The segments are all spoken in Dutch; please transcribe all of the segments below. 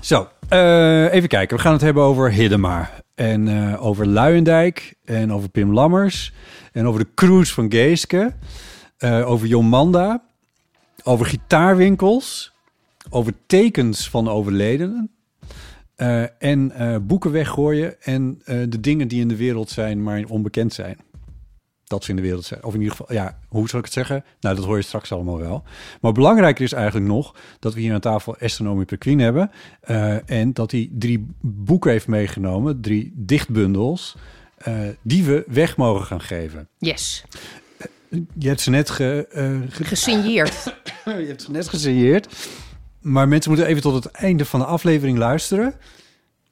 Zo, eh, even kijken. We gaan het hebben over Hiddema. En eh, over Luijendijk. En over Pim Lammers. En over de cruise van Geeske. eh, over Jomanda. Over gitaarwinkels. Over tekens van overledenen. en boeken weggooien. En de dingen die in de wereld zijn, maar onbekend zijn. Dat ze in de wereld zijn. Of in ieder geval, ja, hoe zal ik het zeggen? Nou, dat hoor je straks allemaal wel. Maar belangrijker is eigenlijk nog dat we hier aan tafel Astronomie Perquin hebben. eh, en dat hij drie boeken heeft meegenomen, drie dichtbundels, eh, die we weg mogen gaan geven. Yes, Je hebt ze net, ge, eh, ge- gesigneerd. je hebt ze net gesigneerd. Maar mensen moeten even tot het einde van de aflevering luisteren.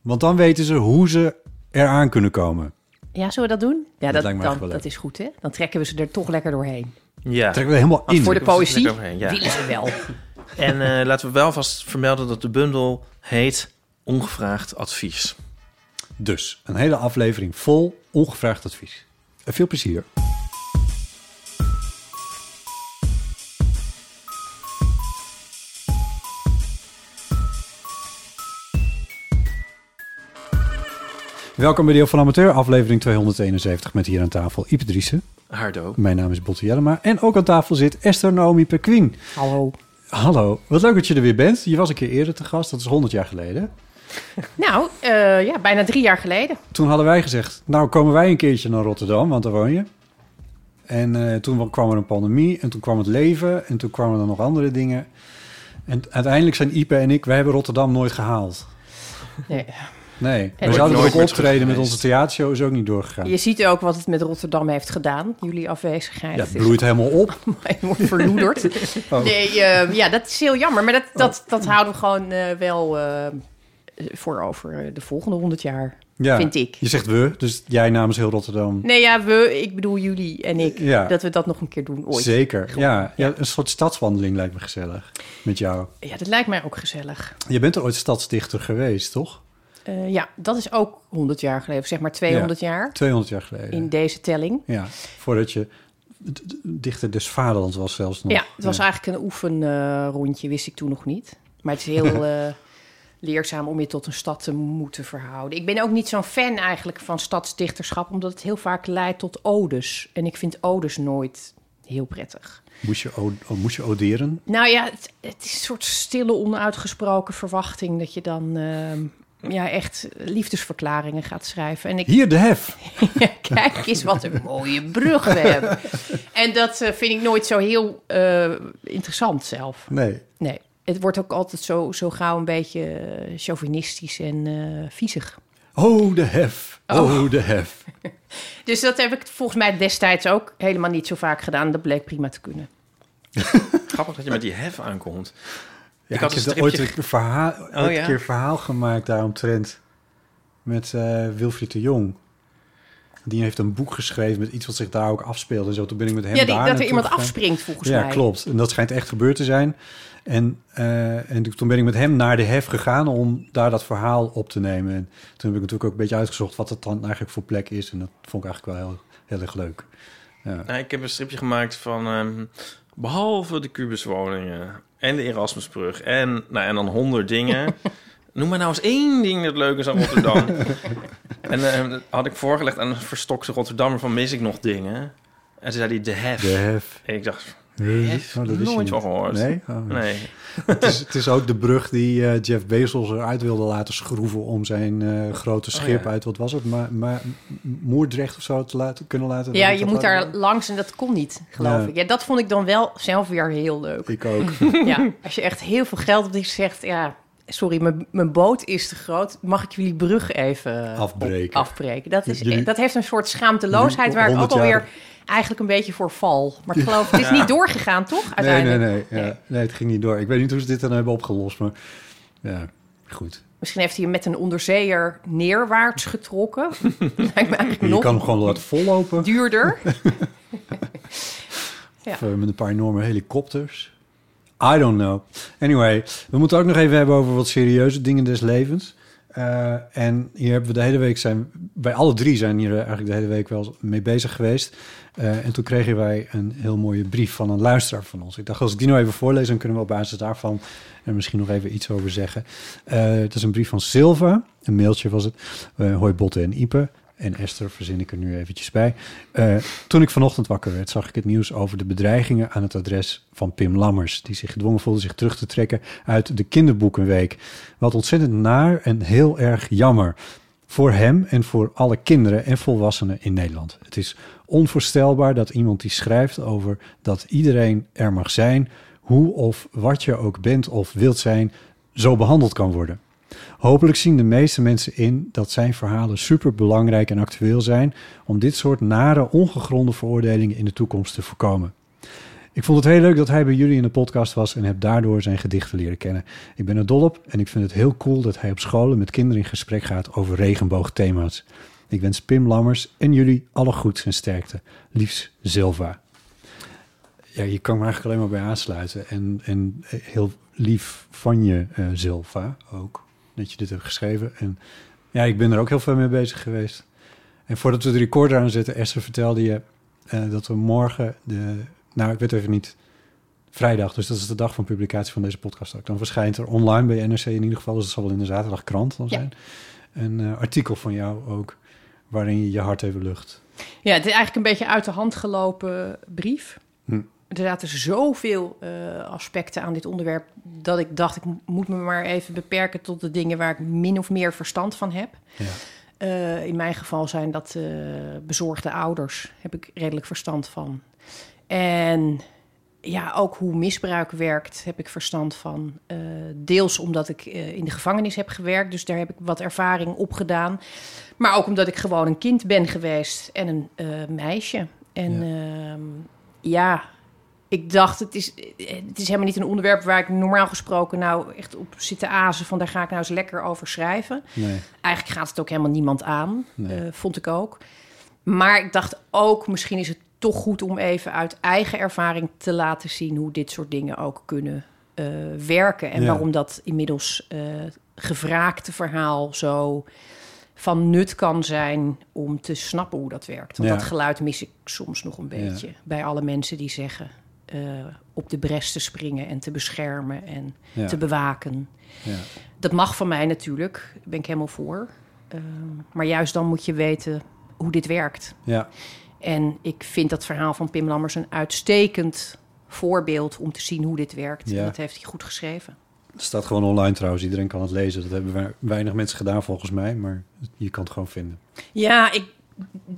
Want dan weten ze hoe ze eraan kunnen komen. Ja, zullen we dat doen? Ja, dat, me dan, dat is goed, hè? Dan trekken we ze er toch lekker doorheen. Ja. Trekken we helemaal in. Voor de poëzie ja. willen ze wel. En eh, laten we wel vast vermelden dat de bundel heet Ongevraagd Advies. Dus een hele aflevering vol ongevraagd advies. En veel plezier. Welkom bij Deel van Amateur, aflevering 271 met hier aan tafel Ipe Driessen. Hardo. Mijn naam is Botte Jellema en ook aan tafel zit Esther Naomi Perquin. Hallo. Hallo, wat leuk dat je er weer bent. Je was een keer eerder te gast, dat is 100 jaar geleden. Nou, eh, ja, bijna drie jaar geleden. Toen hadden wij gezegd, nou komen wij een keertje naar Rotterdam, want daar woon je. En eh, toen kwam er een pandemie en toen kwam het leven en toen kwamen er nog andere dingen. En uiteindelijk zijn Ipe en ik, wij hebben Rotterdam nooit gehaald. Nee. Nee, we zouden ook optreden met onze theatershow, is ook niet doorgegaan. Je ziet ook wat het met Rotterdam heeft gedaan, jullie afwezigheid. Ja, Het bloeit helemaal op. wordt verloederd. Oh. Nee, eh, ja, dat is heel jammer. Maar dat, dat, dat houden we gewoon eh, wel eh, voor over eh, de volgende honderd jaar, Ja, vind ik. je zegt we, dus jij namens heel Rotterdam. Nee, ja, we, ik bedoel jullie en ik. Ja. Dat we dat nog een keer doen ooit. Zeker, ja, ja. Een soort stadswandeling lijkt me gezellig met jou. Ja, dat lijkt mij ook gezellig. Je bent er ooit stadsdichter geweest, toch? Eh, ja, dat is ook 100 jaar geleden, zeg maar 200 jaar 200 jaar geleden. in deze telling. Ja, voordat je dichter des vaderlands was zelfs nog. Ja, het was eigenlijk een oefenrondje, wist ik toen nog niet. Maar het is heel eh, leerzaam om je tot een stad te moeten verhouden. Ik ben ook niet zo'n fan eigenlijk van stadsdichterschap, omdat het heel vaak leidt tot odes. En ik vind odes nooit heel prettig. Moest je, o- oh, moest je oderen? Nou ja, het, het is een soort stille, onuitgesproken verwachting dat je dan ehm, ja, echt liefdesverklaringen gaat schrijven. En ik, Hier, de hef. Kijk eens wat een mooie brug we hebben. En dat eh, vind ik nooit zo heel eh, interessant zelf. Nee. Nee, het wordt ook altijd zo, zo gauw een beetje eh, chauvinistisch en eh viezig. Oh, de hef. Oh, de hef. Dus dat heb ik volgens mij destijds ook helemaal niet zo vaak gedaan. Dat bleek prima te kunnen. Grappig dat je met die hef aankomt. Ja, Ik had een heb stripje- ooit een, verhaal, ooit Oh, een ja? keer verhaal gemaakt daaromtrent met eh Wilfried de Jong. Die heeft een boek geschreven met iets wat zich daar ook afspeelde. En zo, toen ben ik met hem Ja, die, daar dat er iemand gegaan. afspringt volgens ja, mij. klopt. En dat schijnt echt gebeurd te zijn. En, eh, en toen ben ik met hem naar de hef gegaan om daar dat verhaal op te nemen. En toen heb ik natuurlijk ook een beetje uitgezocht wat het dan eigenlijk voor plek is. En dat vond ik eigenlijk wel heel, heel erg leuk. Ja. Nou, ik heb een stripje gemaakt van... ehm, behalve de kubuswoningen en de Erasmusbrug... en, nou, en dan honderd dingen... Noem maar nou eens één ding dat leuk is aan Rotterdam. en eh, had ik voorgelegd aan een verstokte Rotterdammer van mis ik nog dingen. En toen zei hij de hef. De hef. En ik dacht, Nee, oh, dat je nooit van gehoord. Nee? Oh. Nee. het, is, het is ook de brug die eh, Jeff Bezos eruit wilde laten schroeven... om zijn eh, grote schip Oh, ja. uit, wat was het, maar, maar Moerdrecht of zo te laten, kunnen laten... Ja, je moet daar langs en dat kon niet, geloof Ja. ik. Ja, dat vond ik dan wel zelf weer heel leuk. Ik ook. Ja, als je echt heel veel geld hebt en je zegt... ja, sorry, mijn, mijn boot is te groot. Mag ik jullie brug even Afbreken. op- afbreken? Dat, is, Jullie- dat heeft een soort schaamteloosheid... waar ik ook 100 jaar- alweer eigenlijk een beetje voor val. Maar ik geloof, het is niet doorgegaan, toch? Nee, Uiteindelijk. nee, nee, ja. nee. het ging niet door. Ik weet niet hoe ze dit dan hebben opgelost, maar ja, goed. Misschien heeft hij hem met een onderzeeër neerwaarts getrokken. Lijkt me eigenlijk Je nog kan hem gewoon laten vollopen. duurder. Ja. Of, met een paar enorme helikopters. I don't know. Anyway, we moeten ook nog even hebben over wat serieuze dingen des levens. Eh, en hier hebben we de hele week zijn... Bij alle drie zijn hier eigenlijk de hele week wel mee bezig geweest. Eh, en toen kregen wij een heel mooie brief van een luisteraar van ons. Ik dacht, als ik die nou even voorlees... dan kunnen we op basis daarvan er misschien nog even iets over zeggen. Eh, het is een brief van Silva. Een mailtje was het. Hoi Botte en Ipe. En Esther verzin ik er nu eventjes bij. Eh, toen ik vanochtend wakker werd, zag ik het nieuws over de bedreigingen aan het adres van Pim Lammers, die zich gedwongen voelde zich terug te trekken uit de kinderboekenweek. Wat ontzettend naar en heel erg jammer voor hem en voor alle kinderen en volwassenen in Nederland. Het is onvoorstelbaar dat iemand die schrijft over dat iedereen er mag zijn, hoe of wat je ook bent of wilt zijn, zo behandeld kan worden. Hopelijk zien de meeste mensen in dat zijn verhalen super belangrijk en actueel zijn om dit soort nare, ongegronde veroordelingen in de toekomst te voorkomen. Ik vond het heel leuk dat hij bij jullie in de podcast was en heb daardoor zijn gedichten leren kennen. Ik ben er dol op en ik vind het heel cool dat hij op scholen met kinderen in gesprek gaat over regenboogthema's. Ik wens Pim Lammers en jullie alle goeds en sterkte. Liefs Silva. Ja, je kan me eigenlijk alleen maar bij aansluiten. En, en heel lief van je, eh Silva, ook. Dat je dit hebt geschreven. En ja, ik ben er ook heel veel mee bezig geweest. En voordat we de recorder aanzetten, Esther vertelde je eh, dat we morgen de... Nou, ik weet even niet. Vrijdag, dus dat is de dag van publicatie van deze podcast ook. Dan verschijnt er online bij NRC in ieder geval, dus het zal wel in de zaterdagkrant dan Ja. zijn. Een eh, artikel van jou ook, waarin je je hart even lucht. Ja, het is eigenlijk een beetje uit de hand gelopen brief. Hm. Er zaten zoveel eh, aspecten aan dit onderwerp dat ik dacht, ik mo- moet me maar even beperken tot de dingen waar ik min of meer verstand van heb. Ja. Eh, in mijn geval zijn dat eh, bezorgde ouders, heb ik redelijk verstand van. En ja, ook hoe misbruik werkt, heb ik verstand van. Deels omdat ik in de gevangenis heb gewerkt, dus daar heb ik wat ervaring op gedaan. Maar ook omdat ik gewoon een kind ben geweest en een meisje. En ja. ja, ik dacht, het is, het is helemaal niet een onderwerp waar ik normaal gesproken nou echt op zit te azen van daar ga ik nou eens lekker over schrijven. Nee. Eigenlijk gaat het ook helemaal niemand aan, Nee. eh, vond ik ook. Maar ik dacht ook, misschien is het toch goed om even uit eigen ervaring te laten zien hoe dit soort dingen ook kunnen eh, werken. En Ja. waarom dat inmiddels eh gevraagde verhaal zo van nut kan zijn om te snappen hoe dat werkt. Want Ja. dat geluid mis ik soms nog een Ja. beetje bij alle mensen die zeggen eh, op de bres te springen en te beschermen en Ja. te bewaken. Ja. Dat mag van mij natuurlijk, daar ben ik helemaal voor. Ehm, maar juist dan moet je weten hoe dit werkt. Ja. En ik vind dat verhaal van Pim Lammers een uitstekend voorbeeld om te zien hoe dit werkt. Ja. En dat heeft hij goed geschreven. Het staat gewoon online trouwens. Iedereen kan het lezen. Dat hebben we- weinig mensen gedaan volgens mij. Maar je kan het gewoon vinden. Ja, ik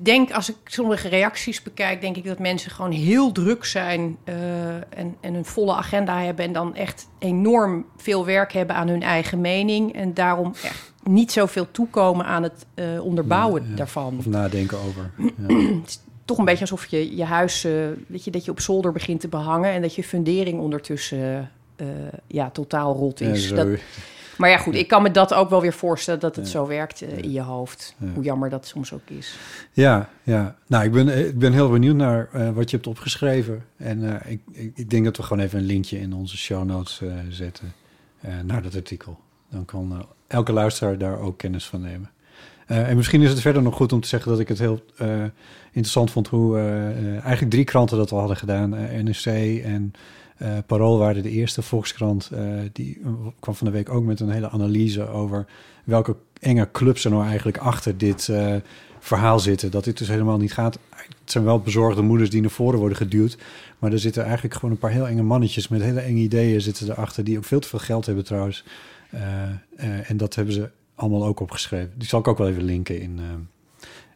denk als ik sommige reacties bekijk, denk ik dat mensen gewoon heel druk zijn eh, en, en een volle agenda hebben en dan echt enorm veel werk hebben aan hun eigen mening en daarom echt niet zoveel toekomen aan het eh, onderbouwen Ja, ja. daarvan. Of nadenken over. Ja. Het is toch een beetje alsof je je huis, eh, weet je, dat je op zolder begint te behangen en dat je fundering ondertussen ja, totaal rot is. dat, maar ja, goed, ik kan me dat ook wel weer voorstellen dat het zo werkt eh, in je hoofd. Hoe jammer dat soms ook is. Ja, ja. Nou, ik ben, ik ben heel benieuwd naar eh, wat je hebt opgeschreven. En eh, ik, ik, ik denk dat we gewoon even een linkje in onze show notes eh, zetten eh, naar dat artikel. Dan kan eh, elke luisteraar daar ook kennis van nemen. Eh, en misschien is het verder nog goed om te zeggen dat ik het heel eh, interessant vond hoe eh, eh, eigenlijk drie kranten dat al hadden gedaan. eh, NRC en Eh, Parool waren de eerste Volkskrant. eh, die eh, kwam van de week ook met een hele analyse over welke enge clubs er nou eigenlijk achter dit eh, verhaal zitten. Dat dit dus helemaal niet gaat. Het zijn wel bezorgde moeders die naar voren worden geduwd. Maar er zitten eigenlijk gewoon een paar heel enge mannetjes met hele enge ideeën zitten erachter. Die ook veel te veel geld hebben trouwens. Eh, eh, en dat hebben ze allemaal ook opgeschreven. Die zal ik ook wel even linken in, eh,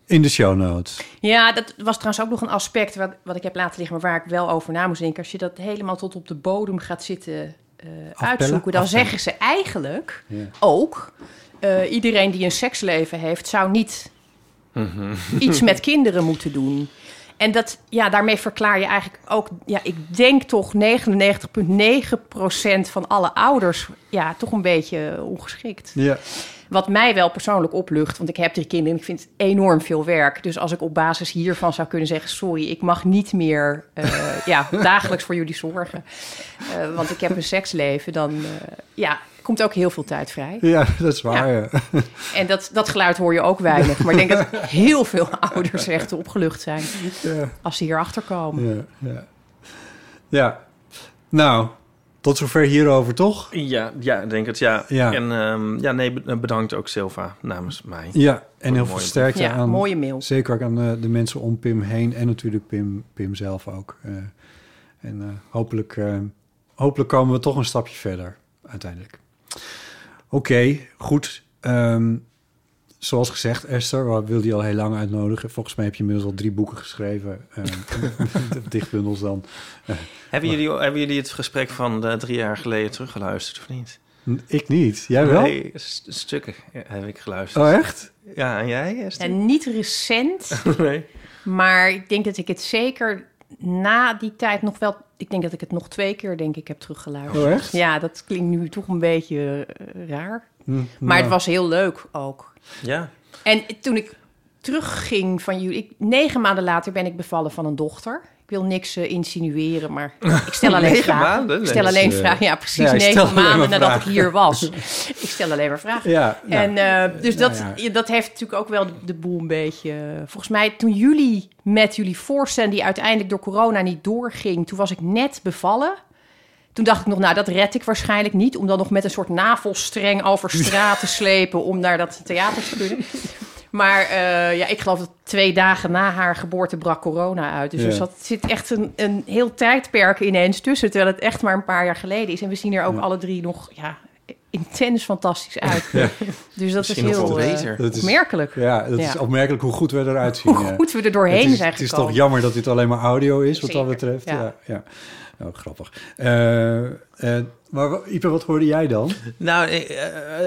in de show notes. Ja, dat was trouwens ook nog een aspect wat, wat ik heb laten liggen, maar waar ik wel over na moest denken. Als je dat helemaal tot op de bodem gaat zitten eh, uitzoeken, dan Afpellen? zeggen ze eigenlijk Ja. ook: eh, iedereen die een seksleven heeft, zou niet iets met kinderen moeten doen. En dat, ja, daarmee verklaar je eigenlijk ook, ja, ik denk toch 99,9% van alle ouders, ja, toch een beetje ongeschikt. Ja. Wat mij wel persoonlijk oplucht, want ik heb drie kinderen en ik vind het enorm veel werk. Dus als ik op basis hiervan zou kunnen zeggen: Sorry, ik mag niet meer eh, ja, dagelijks voor jullie zorgen. Eh, want ik heb een seksleven, dan eh, ja, komt ook heel veel tijd vrij. Ja, dat is waar. Ja. En dat, dat geluid hoor je ook weinig. Maar ik denk dat heel veel ouders echt opgelucht zijn Ja. als ze hierachter komen. Ja, ja. ja. Nou, tot zover hierover, toch? Ja, ja, ik denk het, ja. Ja. En ehm, ja, nee, be- bedankt ook Silva namens mij. Ja, en heel veel sterkte Ja, aan. mooie mail. Zeker ook aan eh, de mensen om Pim heen en natuurlijk Pim, Pim zelf ook. Eh, en eh, hopelijk, eh, hopelijk komen we toch een stapje verder uiteindelijk. Oké, goed. Ehm, zoals gezegd, Esther, we wilden je al heel lang uitnodigen. Volgens mij heb je inmiddels al drie boeken geschreven. ehm, dichtbundels dan. Hebben jullie, hebben jullie het gesprek van eh, drie jaar geleden teruggeluisterd of niet? Ik niet. Jij wel? Nee, st- stukken heb ik geluisterd. Oh, echt? Ja, en jij? Esther? En niet recent, Nee. maar ik denk dat ik het zeker na die tijd nog wel... Ik denk dat ik het nog twee keer denk ik heb teruggeluisterd. Oh, echt? Ja, dat klinkt nu toch een beetje eh, raar. Hm, Maar nou, het was heel leuk ook. Ja. En toen ik terugging van jullie... Ik, negen maanden later ben ik bevallen van een dochter. Wil niks eh, insinueren, maar ik stel alleen Negen vragen. maanden? Ik stel alleen eh, vragen. Ja, precies ja, negen maanden nadat ik hier was. ik stel alleen maar vragen. Ja, nou, En eh, dus nou dat, ja. dat heeft natuurlijk ook wel de, de boel een beetje... Volgens mij toen jullie met jullie voorstellen... die uiteindelijk door corona niet doorging... toen was ik net bevallen. Toen dacht ik nog, nou, dat red ik waarschijnlijk niet... om dan nog met een soort navelstreng over straat te slepen... om naar dat theater te kunnen. Maar eh, ja, ik geloof dat twee dagen na haar geboorte brak corona uit. Dus Ja. er zat, zit echt een, een heel tijdperk ineens tussen... terwijl het echt maar een paar jaar geleden is. En we zien er ook Ja. alle drie nog ja, intens fantastisch uit. Dus dat Misschien is heel. Dat is- opmerkelijk. Ja, dat is opmerkelijk hoe goed we eruit zien. Hoe goed we er doorheen is, zijn Het is toch jammer dat dit alleen maar audio is, wat dat betreft. Ja. ja. Ja, Oh, grappig. Eh, eh, maar Ipe, wat hoorde jij dan? Nou,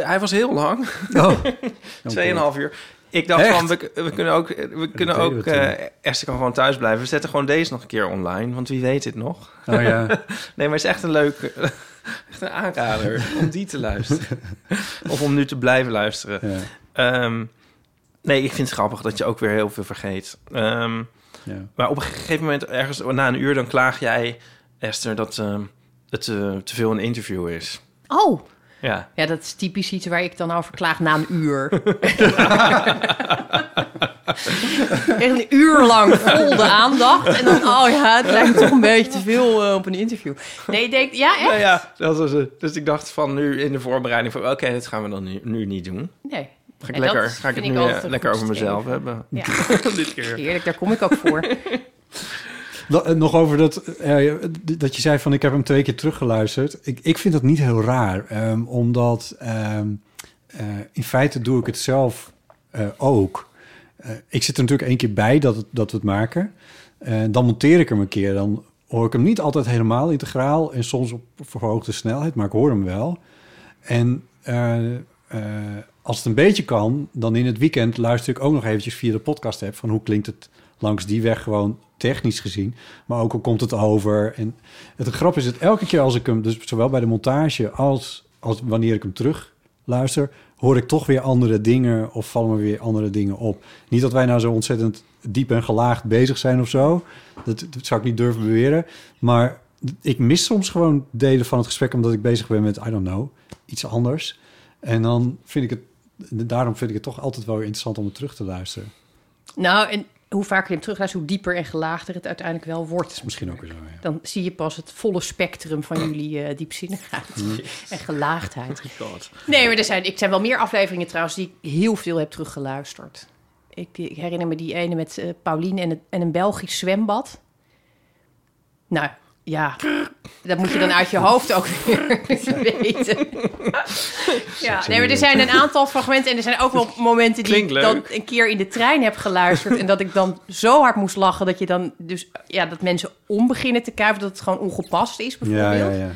hij was heel lang. Oh, Tweeënhalf uur. Ik dacht Echt? van, we, we kunnen ook, we kunnen ook eh Esther kan gewoon thuis blijven. We zetten gewoon deze nog een keer online, want wie weet dit nog. Oh ja. Nee, maar het is echt een leuke, echt een aanrader om die te luisteren. of om nu te blijven luisteren. ja, Ehm, nee, ik vind het grappig dat je ook weer heel veel vergeet. Ehm, ja. maar op een gegeven moment, ergens na een uur, dan klaag jij, Esther, dat ehm, het eh, te veel een interview is. Oh, Ja. ja, dat is typisch iets waar ik dan over klaag na een uur. Echt een uur lang vol de aandacht. En dan, oh ja, het lijkt me toch een beetje te veel eh, op een interview. Nee, ik denk, ja, echt? Nou ja, dat was het. Dus ik dacht van nu in de voorbereiding van... oké, dat gaan we dan nu, nu niet doen. Nee. Ga ik, En lekker, ga ik het nu eh, lekker over mezelf hebben. Ja, Dit keer. heerlijk, daar kom ik ook voor. Nog- eh, Nog over dat, eh, dat je zei van ik heb hem twee keer teruggeluisterd. Ik, ik vind dat niet heel raar, ehm, omdat ehm, eh, in feite doe ik het zelf ook. Ik zit er natuurlijk één keer bij dat, dat we het maken. Dan monteer ik hem een keer. Dan hoor ik hem niet altijd helemaal integraal en soms op verhoogde snelheid, maar ik hoor hem wel. En als het een beetje kan, dan in het weekend luister ik ook nog eventjes via de podcast app van hoe klinkt het langs die weg gewoon technisch gezien. Maar ook hoe komt het over. En het grap is dat elke keer als ik hem, dus zowel bij de montage als, als wanneer ik hem terug luister, hoor ik toch weer andere dingen of vallen me weer andere dingen op. Niet dat wij nou zo ontzettend diep en gelaagd bezig zijn of zo. Dat, dat zou ik niet durven beweren. Maar ik mis soms gewoon delen van het gesprek omdat ik bezig ben met, I don't know, iets anders. En dan vind ik het, daarom vind ik het toch altijd wel interessant om het terug te luisteren. Nou, en hoe vaker je hem terugluistert, hoe dieper en gelaagder het uiteindelijk wel wordt. Misschien ook weer zo, ja. Dan zie je pas het volle spectrum van jullie eh diepzinnigheid en gelaagdheid. God. Nee, maar er zijn, ik zijn wel meer afleveringen trouwens die ik heel veel heb teruggeluisterd. Ik, ik herinner me die ene met eh Paulien en, het, en een Belgisch zwembad. Nou, ja, dat moet je dan uit je hoofd ook weer weten. ja, nee, maar er zijn een aantal fragmenten en er zijn ook wel momenten die Klinkt ik dan leuk. een keer in de trein heb geluisterd en dat ik dan zo hard moest lachen dat je dan dus ja dat mensen om beginnen te kuiven dat het gewoon ongepast is Ja, bijvoorbeeld. ja, ja.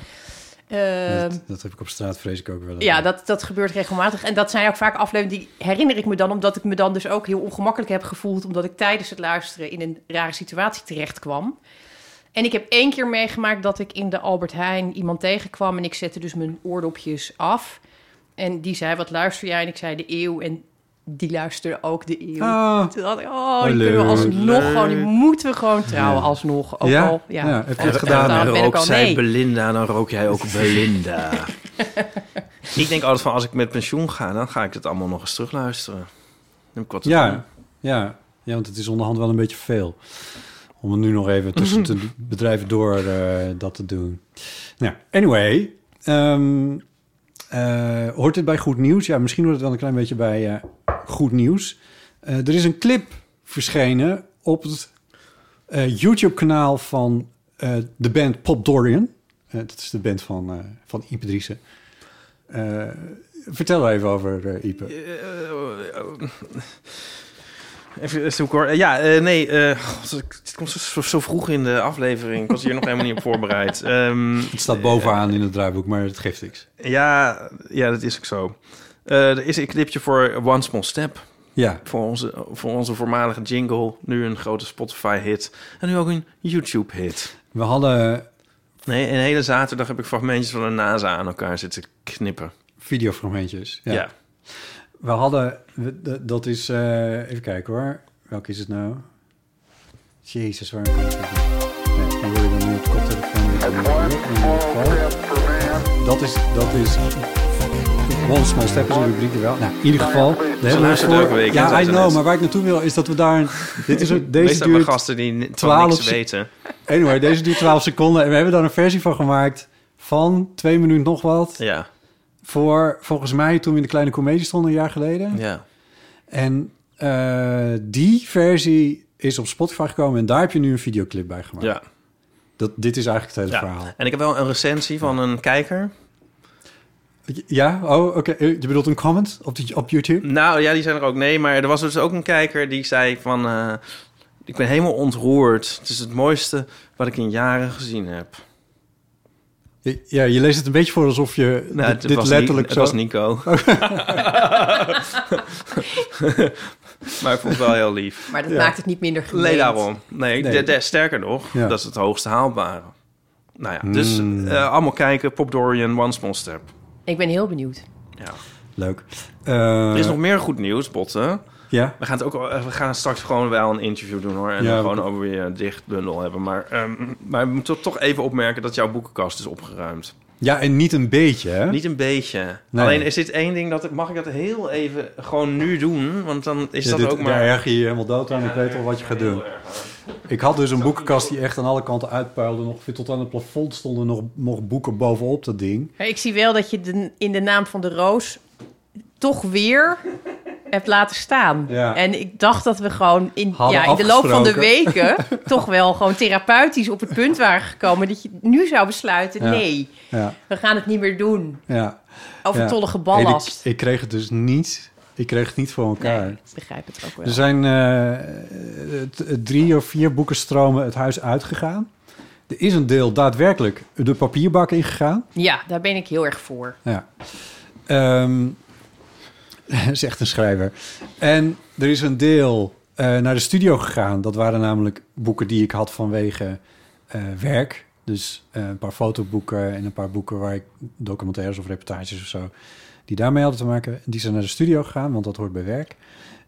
Ehm, Dat, dat heb ik op straat vrees ik ook wel. ja, dat, dat gebeurt regelmatig. En dat zijn ook vaak afleveringen die herinner ik me dan... omdat ik me dan dus ook heel ongemakkelijk heb gevoeld... omdat ik tijdens het luisteren in een rare situatie terecht kwam. En ik heb één keer meegemaakt dat ik in de Albert Heijn iemand tegenkwam... en ik zette dus mijn oordopjes af. En die zei, wat luister jij? En ik zei de eeuw. En die luisterde ook de eeuw. Ah, Toen dacht ik, oh, die leuk, kunnen we alsnog leuk. gewoon... die moeten we gewoon trouwen alsnog. Ook Ja? al, ja. Ja, heb je het gedaan? dan rook al zij nee. Belinda, dan rook jij ook Belinda. ik denk altijd van, als ik met pensioen ga... dan ga ik het allemaal nog eens terugluisteren. Dan heb ik wat te doen. ja, ja, ja, want het is onderhand wel een beetje veel. Om het nu nog even tussen de bedrijven door eh, dat te doen. Nou, anyway. ehm, eh, hoort dit bij goed nieuws? Ja, misschien hoort het wel een klein beetje bij eh, goed nieuws. Eh, er is een clip verschenen op het eh, YouTube-kanaal van eh, de band Pop Dorian. Dat is de band van, eh van Ipe Driessen. Eh, vertel er even over, Ipe. Eh, Even zoeken hoor. Ja, eh, nee. eh, God, het komt zo, zo vroeg in de aflevering. Ik was hier nog helemaal niet op voorbereid. Ehm, Het staat bovenaan in het draaiboek, maar het geeft niks. ja, ja, dat is ook zo. Eh, er is een clipje voor One Small Step. Ja, Voor onze, voor onze voormalige jingle. Nu een grote Spotify-hit. En nu ook een YouTube-hit. we hadden Nee, een hele zaterdag heb ik fragmentjes van de NASA aan elkaar zitten knippen. videofragmentjes. Ja. Ja. We hadden, we- dat is, eh, even kijken hoor. Welke is het nou? Jezus, waar kan ik het Nee, die hoor je dan nu op de koptelefoon. Geval. Dat is, dat is One Small Step is een rubriek er wel. Nou, in ieder geval. De hele hè, Ja, I know, maar waar ik naartoe wil is dat we daar... Dit is een, deze Meestal duurt... gasten die ni- van 12 niks weten. Anyway, deze duurt 12 seconden. En we hebben daar een versie van gemaakt van twee minuten nog wat. Ja, Voor, volgens mij, toen we in de Kleine Comedie stonden een jaar geleden. ja. En eh, die versie is op Spotify gekomen en daar heb je nu een videoclip bij gemaakt. ja. Dat, dit is eigenlijk het hele ja. verhaal. En ik heb wel een recensie van een kijker. Ja? Oh, oké. Eh, Je bedoelt een comment op, die, op YouTube? Nou ja, die zijn er ook. Nee, maar er was dus ook een kijker die zei van... eh, ik ben helemaal ontroerd. Het is het mooiste wat ik in jaren gezien heb. Ja, je leest het een beetje voor alsof je Nou, dit, letterlijk Ni- zo... Het was Nico. maar ik vond het wel heel lief. Maar dat Ja. maakt het niet minder gemeend. Nee, daarom. Nee, Nee. de- de- sterker nog, Ja. dat is het hoogste haalbare. Nou ja, dus Mm. eh, allemaal kijken. Pop Dorian, One Small Step. Ik ben heel benieuwd. Ja. Leuk. Eh, Er is nog meer goed nieuws, Botten. Ja? We gaan, het ook, eh, we gaan straks gewoon wel een interview doen hoor. En Ja, dan gewoon we- over weer een dichtbundel hebben. Maar, ehm, maar we moeten toch even opmerken dat jouw boekenkast is opgeruimd. Ja, en niet een beetje, hè? Niet een beetje. Nee. Alleen is dit één ding dat ik, mag ik dat heel even gewoon nu doen? Want dan is Ja, dat dit, ook maar. Daar erger je je helemaal dood aan. ik weet al wat je gaat doen. Ik had dus een boekenkast die echt aan alle kanten uitpuilde. Nog tot aan het plafond stonden nog, nog boeken bovenop dat ding. Maar ik zie wel dat je de, in de naam van de roos toch weer hebt laten staan. Ja. En ik dacht dat we gewoon in, Hadden ja, in de loop van de weken toch wel gewoon therapeutisch op het punt waren gekomen dat je nu zou besluiten: Ja. nee, Ja, we gaan het niet meer doen. ja. Overtollige ballast. Ik, ik kreeg het dus niet. Ik kreeg het niet voor elkaar. Nee, ik begrijp het ook wel. Er zijn eh, drie of vier boekenstromen het huis uitgegaan. Er is een deel daadwerkelijk de papierbak ingegaan. Ja, daar ben ik heel erg voor. Ja. Ehm zegt een schrijver. En er is een deel eh, naar de studio gegaan. Dat waren namelijk boeken die ik had vanwege eh, werk. Dus eh, een paar fotoboeken en een paar boeken waar ik documentaires of reportages of zo... die daarmee hadden te maken. Die zijn naar de studio gegaan, want dat hoort bij werk.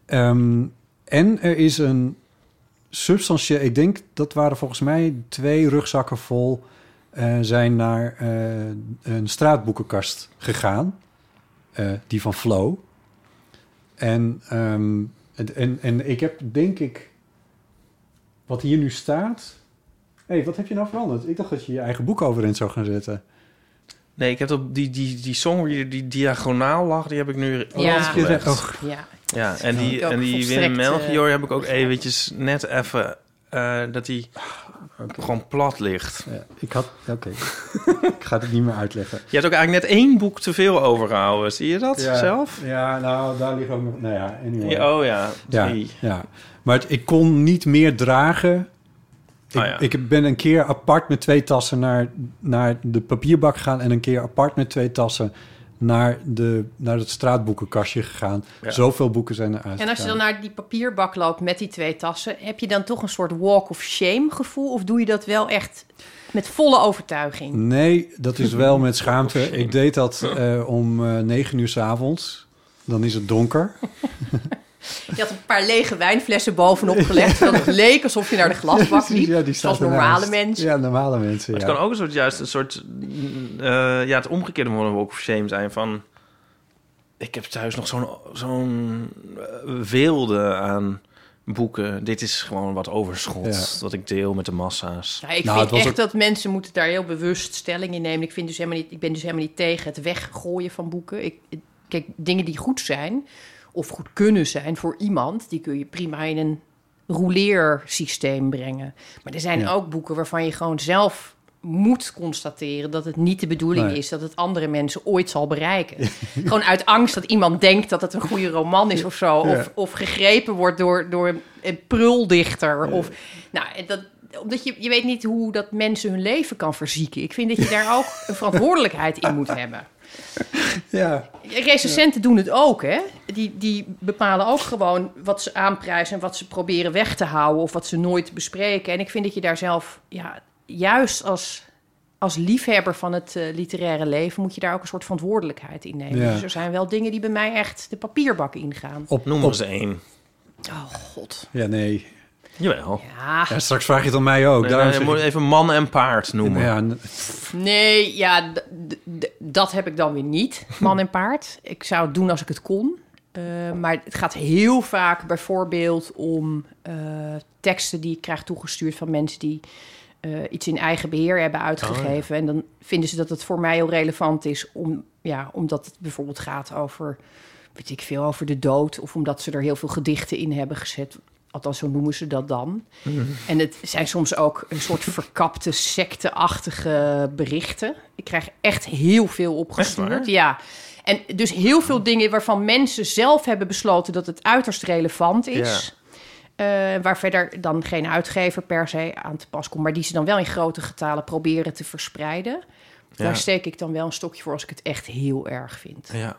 Ehm, en er is een substantieel... Ik denk, dat waren volgens mij twee rugzakken vol... zijn naar een straatboekenkast gegaan. Die van Flow. En, ehm, en, en, ik heb denk ik wat hier nu staat... Hé, hey, wat heb je nou veranderd? Ik dacht dat je je eigen boek overeind zou gaan zetten. Nee, ik heb op die, die, die song die, die diagonaal lag, die heb ik nu Ja. gelegd. Oh, Ja. Ja, en die, Ik ook en die Willem Melchior eh, heb ik ook eventjes net even... eh, dat gewoon plat ligt. ja, ik had... Oké. ik ga het niet meer uitleggen. Je hebt ook eigenlijk net één boek te veel overgehouden. Zie je dat Ja, zelf? Ja, nou, daar liggen ook nog... Nou ja, anyway. Ja, oh ja, Ja, drie. ja. Maar het- ik kon niet meer dragen. Ik, Oh ja. ik ben een keer apart met twee tassen naar, naar de papierbak gegaan... en een keer apart met twee tassen naar, de, naar het straatboekenkastje gegaan. Ja. Zoveel boeken zijn eruit En als je dan naar die papierbak loopt met die twee tassen, heb je dan toch een soort walk of shame gevoel? Of doe je dat wel echt met volle overtuiging? Nee, dat is wel met schaamte. Ik deed dat eh, om eh, negen uur s avonds. Dan is het donker. Je had een paar lege wijnflessen bovenop gelegd, het leek alsof je naar de glasbak liep. Ja, die zoals normale ernaast. mensen. Ja, normale mensen, Maar ja. het kan ook een soort, juist een soort... eh, ja, het omgekeerde walk of shame zijn van... Ik heb thuis nog zo'n zo'n eh, weelde aan boeken. Dit is gewoon wat overschot Ja. dat ik deel met de massa's. Ja, ik Nou, het vind echt dat mensen moeten daar heel bewust stelling in nemen. Ik, vind dus helemaal niet, ik ben dus helemaal niet tegen het weggooien van boeken. Ik, ik- kijk, dingen die goed zijn of goed kunnen zijn voor iemand... die kun je prima in een rouleersysteem brengen. Maar er zijn Ja. ook boeken waarvan je gewoon zelf moet constateren... dat het niet de bedoeling Nee. is dat het andere mensen ooit zal bereiken. gewoon uit angst dat iemand denkt dat het een goede roman is of zo. Of, of gegrepen wordt door, door een pruldichter. Of, nou, dat, omdat je, je weet niet hoe dat mensen hun leven kan verzieken. Ik vind dat je daar ook een verantwoordelijkheid in moet hebben. Ja, Recensenten doen het ook, hè? Die, die bepalen ook gewoon wat ze aanprijzen en wat ze proberen weg te houden of wat ze nooit bespreken. En ik vind dat je daar zelf, ja, juist als, als liefhebber van het eh, literaire leven, moet je daar ook een soort verantwoordelijkheid in nemen. Ja. Dus er zijn wel dingen die bij mij echt de papierbak ingaan. op, Noem op- eens één. Oh, god. Ja, nee. Jawel. Ja, Ja, straks vraag je het aan mij ook. Nee, je moet even man en paard noemen. Ja, Nee, ja, dat heb ik dan weer niet, man en paard. Ik zou het doen als ik het kon. Eh, maar het gaat heel vaak bijvoorbeeld om eh, teksten die ik krijg toegestuurd van mensen die eh, iets in eigen beheer hebben uitgegeven. En dan vinden ze dat het voor mij heel relevant is, om, ja, omdat het bijvoorbeeld gaat over, weet ik veel, over de dood. Of omdat ze er heel veel gedichten in hebben gezet. Althans, zo noemen ze dat dan. En het zijn soms ook een soort verkapte, secteachtige berichten. Ik krijg echt heel veel opgestuurd. Ja. En dus heel veel dingen waarvan mensen zelf hebben besloten dat het uiterst relevant is. Eh, waar verder dan geen uitgever per se aan te pas komt, maar die ze dan wel in grote getalen proberen te verspreiden. Ja. Daar steek ik dan wel een stokje voor als ik het echt heel erg vind. Ja.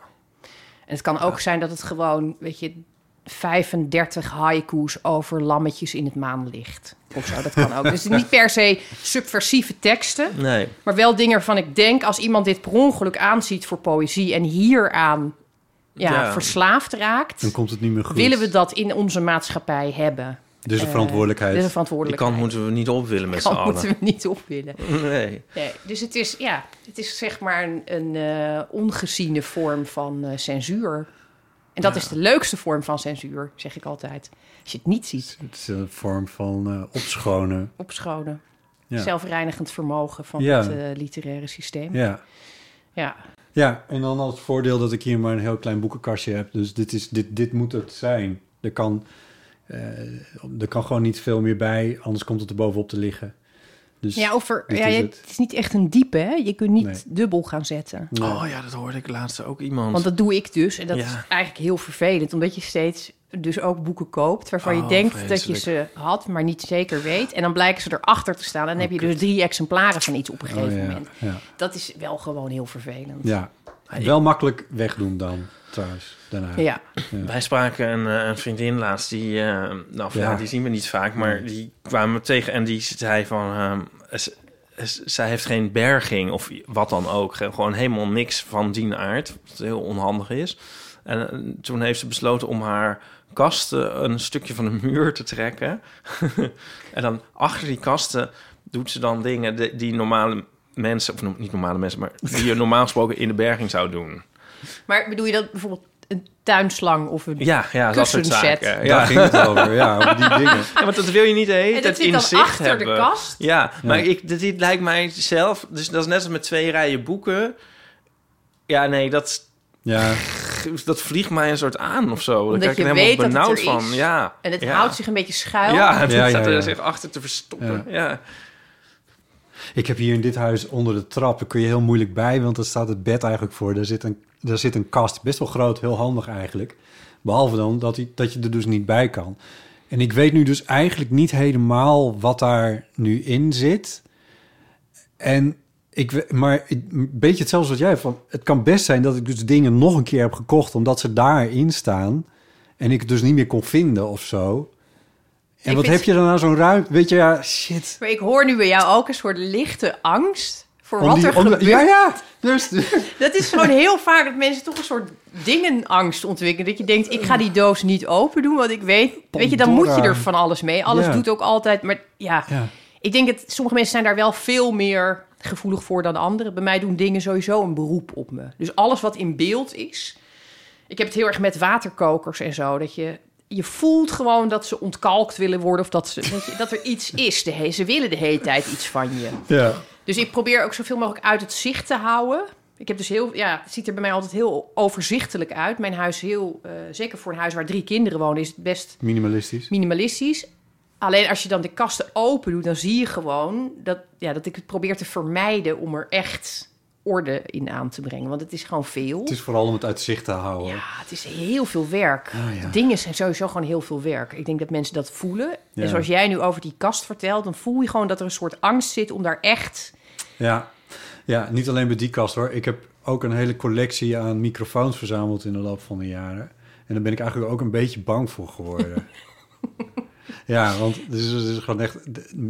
En het kan ook zijn dat het gewoon, weet je, 35 haiku's over lammetjes in het maanlicht. Of zo, dat kan ook. Dus niet per se subversieve teksten, Nee. maar wel dingen waarvan ik denk... als iemand dit per ongeluk aanziet voor poëzie... en hieraan ja, Ja. verslaafd raakt... dan komt het niet meer goed. willen we dat in onze maatschappij hebben. Dus een Eh, verantwoordelijkheid. Is een Die verantwoordelijkheid. kant moeten we niet op willen met z'n Kant allen. moeten we niet op willen. Nee. Nee, dus het is, ja, het is zeg maar een, een eh, ongeziene vorm van eh, censuur. En dat is de leukste vorm van censuur, zeg ik altijd. Als je het niet ziet, Het is een vorm van eh, opschonen. opschonen. Ja. Zelfreinigend vermogen van Ja. het eh, literaire systeem. Ja. Ja. Ja, en dan als voordeel dat ik hier maar een heel klein boekenkastje heb. Dus dit, is, dit, dit moet het zijn. Er kan, eh, er kan gewoon niet veel meer bij, anders komt het er bovenop te liggen. Dus Ja, over, ja, is het. het is niet echt een diepe, hè? Je kunt niet Nee. dubbel gaan zetten. Nee. Oh ja, dat hoorde ik laatst ook iemand. Want dat doe ik dus. En dat Ja. is eigenlijk heel vervelend. Omdat je steeds dus ook boeken koopt... waarvan je Oh, denkt dat je ze had, maar niet zeker weet. En dan blijken ze erachter te staan. En dan heb je dus drie exemplaren van iets op een Oh, gegeven ja, moment. ja. Dat is wel gewoon heel vervelend. ja. Wel makkelijk wegdoen dan, trouwens, daarna. Ja. Wij spraken een, eh, een vriendin laatst, die, eh, nou ja. Ja. die zien we niet vaak, maar die kwamen we tegen en die zei van, ehm, z- z- zij heeft geen berging of wat dan ook, Ge- gewoon helemaal niks van die aard, wat heel onhandig is. En eh, toen heeft ze besloten om haar kasten een stukje van de muur te trekken. en dan achter die kasten doet ze dan dingen die, die normale mensen, of niet normale mensen, maar die je normaal gesproken in de berging zou doen. Maar bedoel je dat bijvoorbeeld een tuinslang of een Ja, ja, dat soort Kussenset. zaken. Daar Ja. ging het over, ja, over die dingen. Ja, want dat wil je niet de hele En dat tijd zit in dan zicht achter de hebben. kast? Ja, maar ik, dit, dit lijkt mij zelf... Dus dat is net als met twee rijen boeken. Ja, nee, dat, Ja, dat vliegt mij een soort aan of zo. Daar krijg ik je er helemaal het benauwd van. Ja. En het ja. houdt zich een beetje schuil. Ja, het Ja, ja, staat er ja. zich achter te verstoppen. Ja. Ik heb hier in dit huis onder de trap, daar kun je heel moeilijk bij, want daar staat het bed eigenlijk voor. Daar zit een, daar zit een kast, best wel groot, heel handig eigenlijk. Behalve dan dat, dat je er dus niet bij kan. En ik weet nu dus eigenlijk niet helemaal wat daar nu in zit. En ik, maar een beetje hetzelfde wat jij van. Het kan best zijn dat ik dus dingen nog een keer heb gekocht omdat ze daarin staan en ik het dus niet meer kon vinden of zo. En Ik wat vind- heb je dan nou zo'n ruimte? Weet je, ja, shit. Maar ik hoor nu bij jou ook een soort lichte angst voor Om wat die- er de- gebeurt. Ja, ja. Dus, Dat is gewoon heel vaak dat mensen toch een soort dingenangst ontwikkelen. Dat je denkt, ik ga die doos niet open doen, want ik weet... Weet je, dan moet je er van alles mee. Alles doet ook altijd... Maar ja, ja. ik denk dat sommige mensen zijn daar wel veel meer gevoelig voor dan anderen. Bij mij doen dingen sowieso een beroep op me. Dus alles wat in beeld is... Ik heb het heel erg met waterkokers en zo. Dat je, je voelt gewoon dat ze ontkalkt willen worden... of dat, ze, weet je, dat er iets is. De he- ze willen de hele tijd iets van je. ja. Dus ik probeer ook zoveel mogelijk uit het zicht te houden. Ik heb dus heel, ja, het ziet er bij mij altijd heel overzichtelijk uit. Mijn huis heel, eh, zeker voor een huis waar drie kinderen wonen, is het best Minimalistisch. minimalistisch. Alleen als je dan de kasten open doet, dan zie je gewoon dat, ja, dat ik het probeer te vermijden om er echt orde in aan te brengen. Want het is gewoon veel. Het is vooral om het uit zicht te houden. Ja, het is heel veel werk. Ah, ja. Dingen zijn sowieso gewoon heel veel werk. Ik denk dat mensen dat voelen. Ja. En zoals jij nu over die kast vertelt, dan voel je gewoon dat er een soort angst zit om daar echt Ja. ja, niet alleen bij die kast hoor. Ik heb ook een hele collectie aan microfoons verzameld in de loop van de jaren. En daar ben ik eigenlijk ook een beetje bang voor geworden. ja, want het is, het is gewoon echt...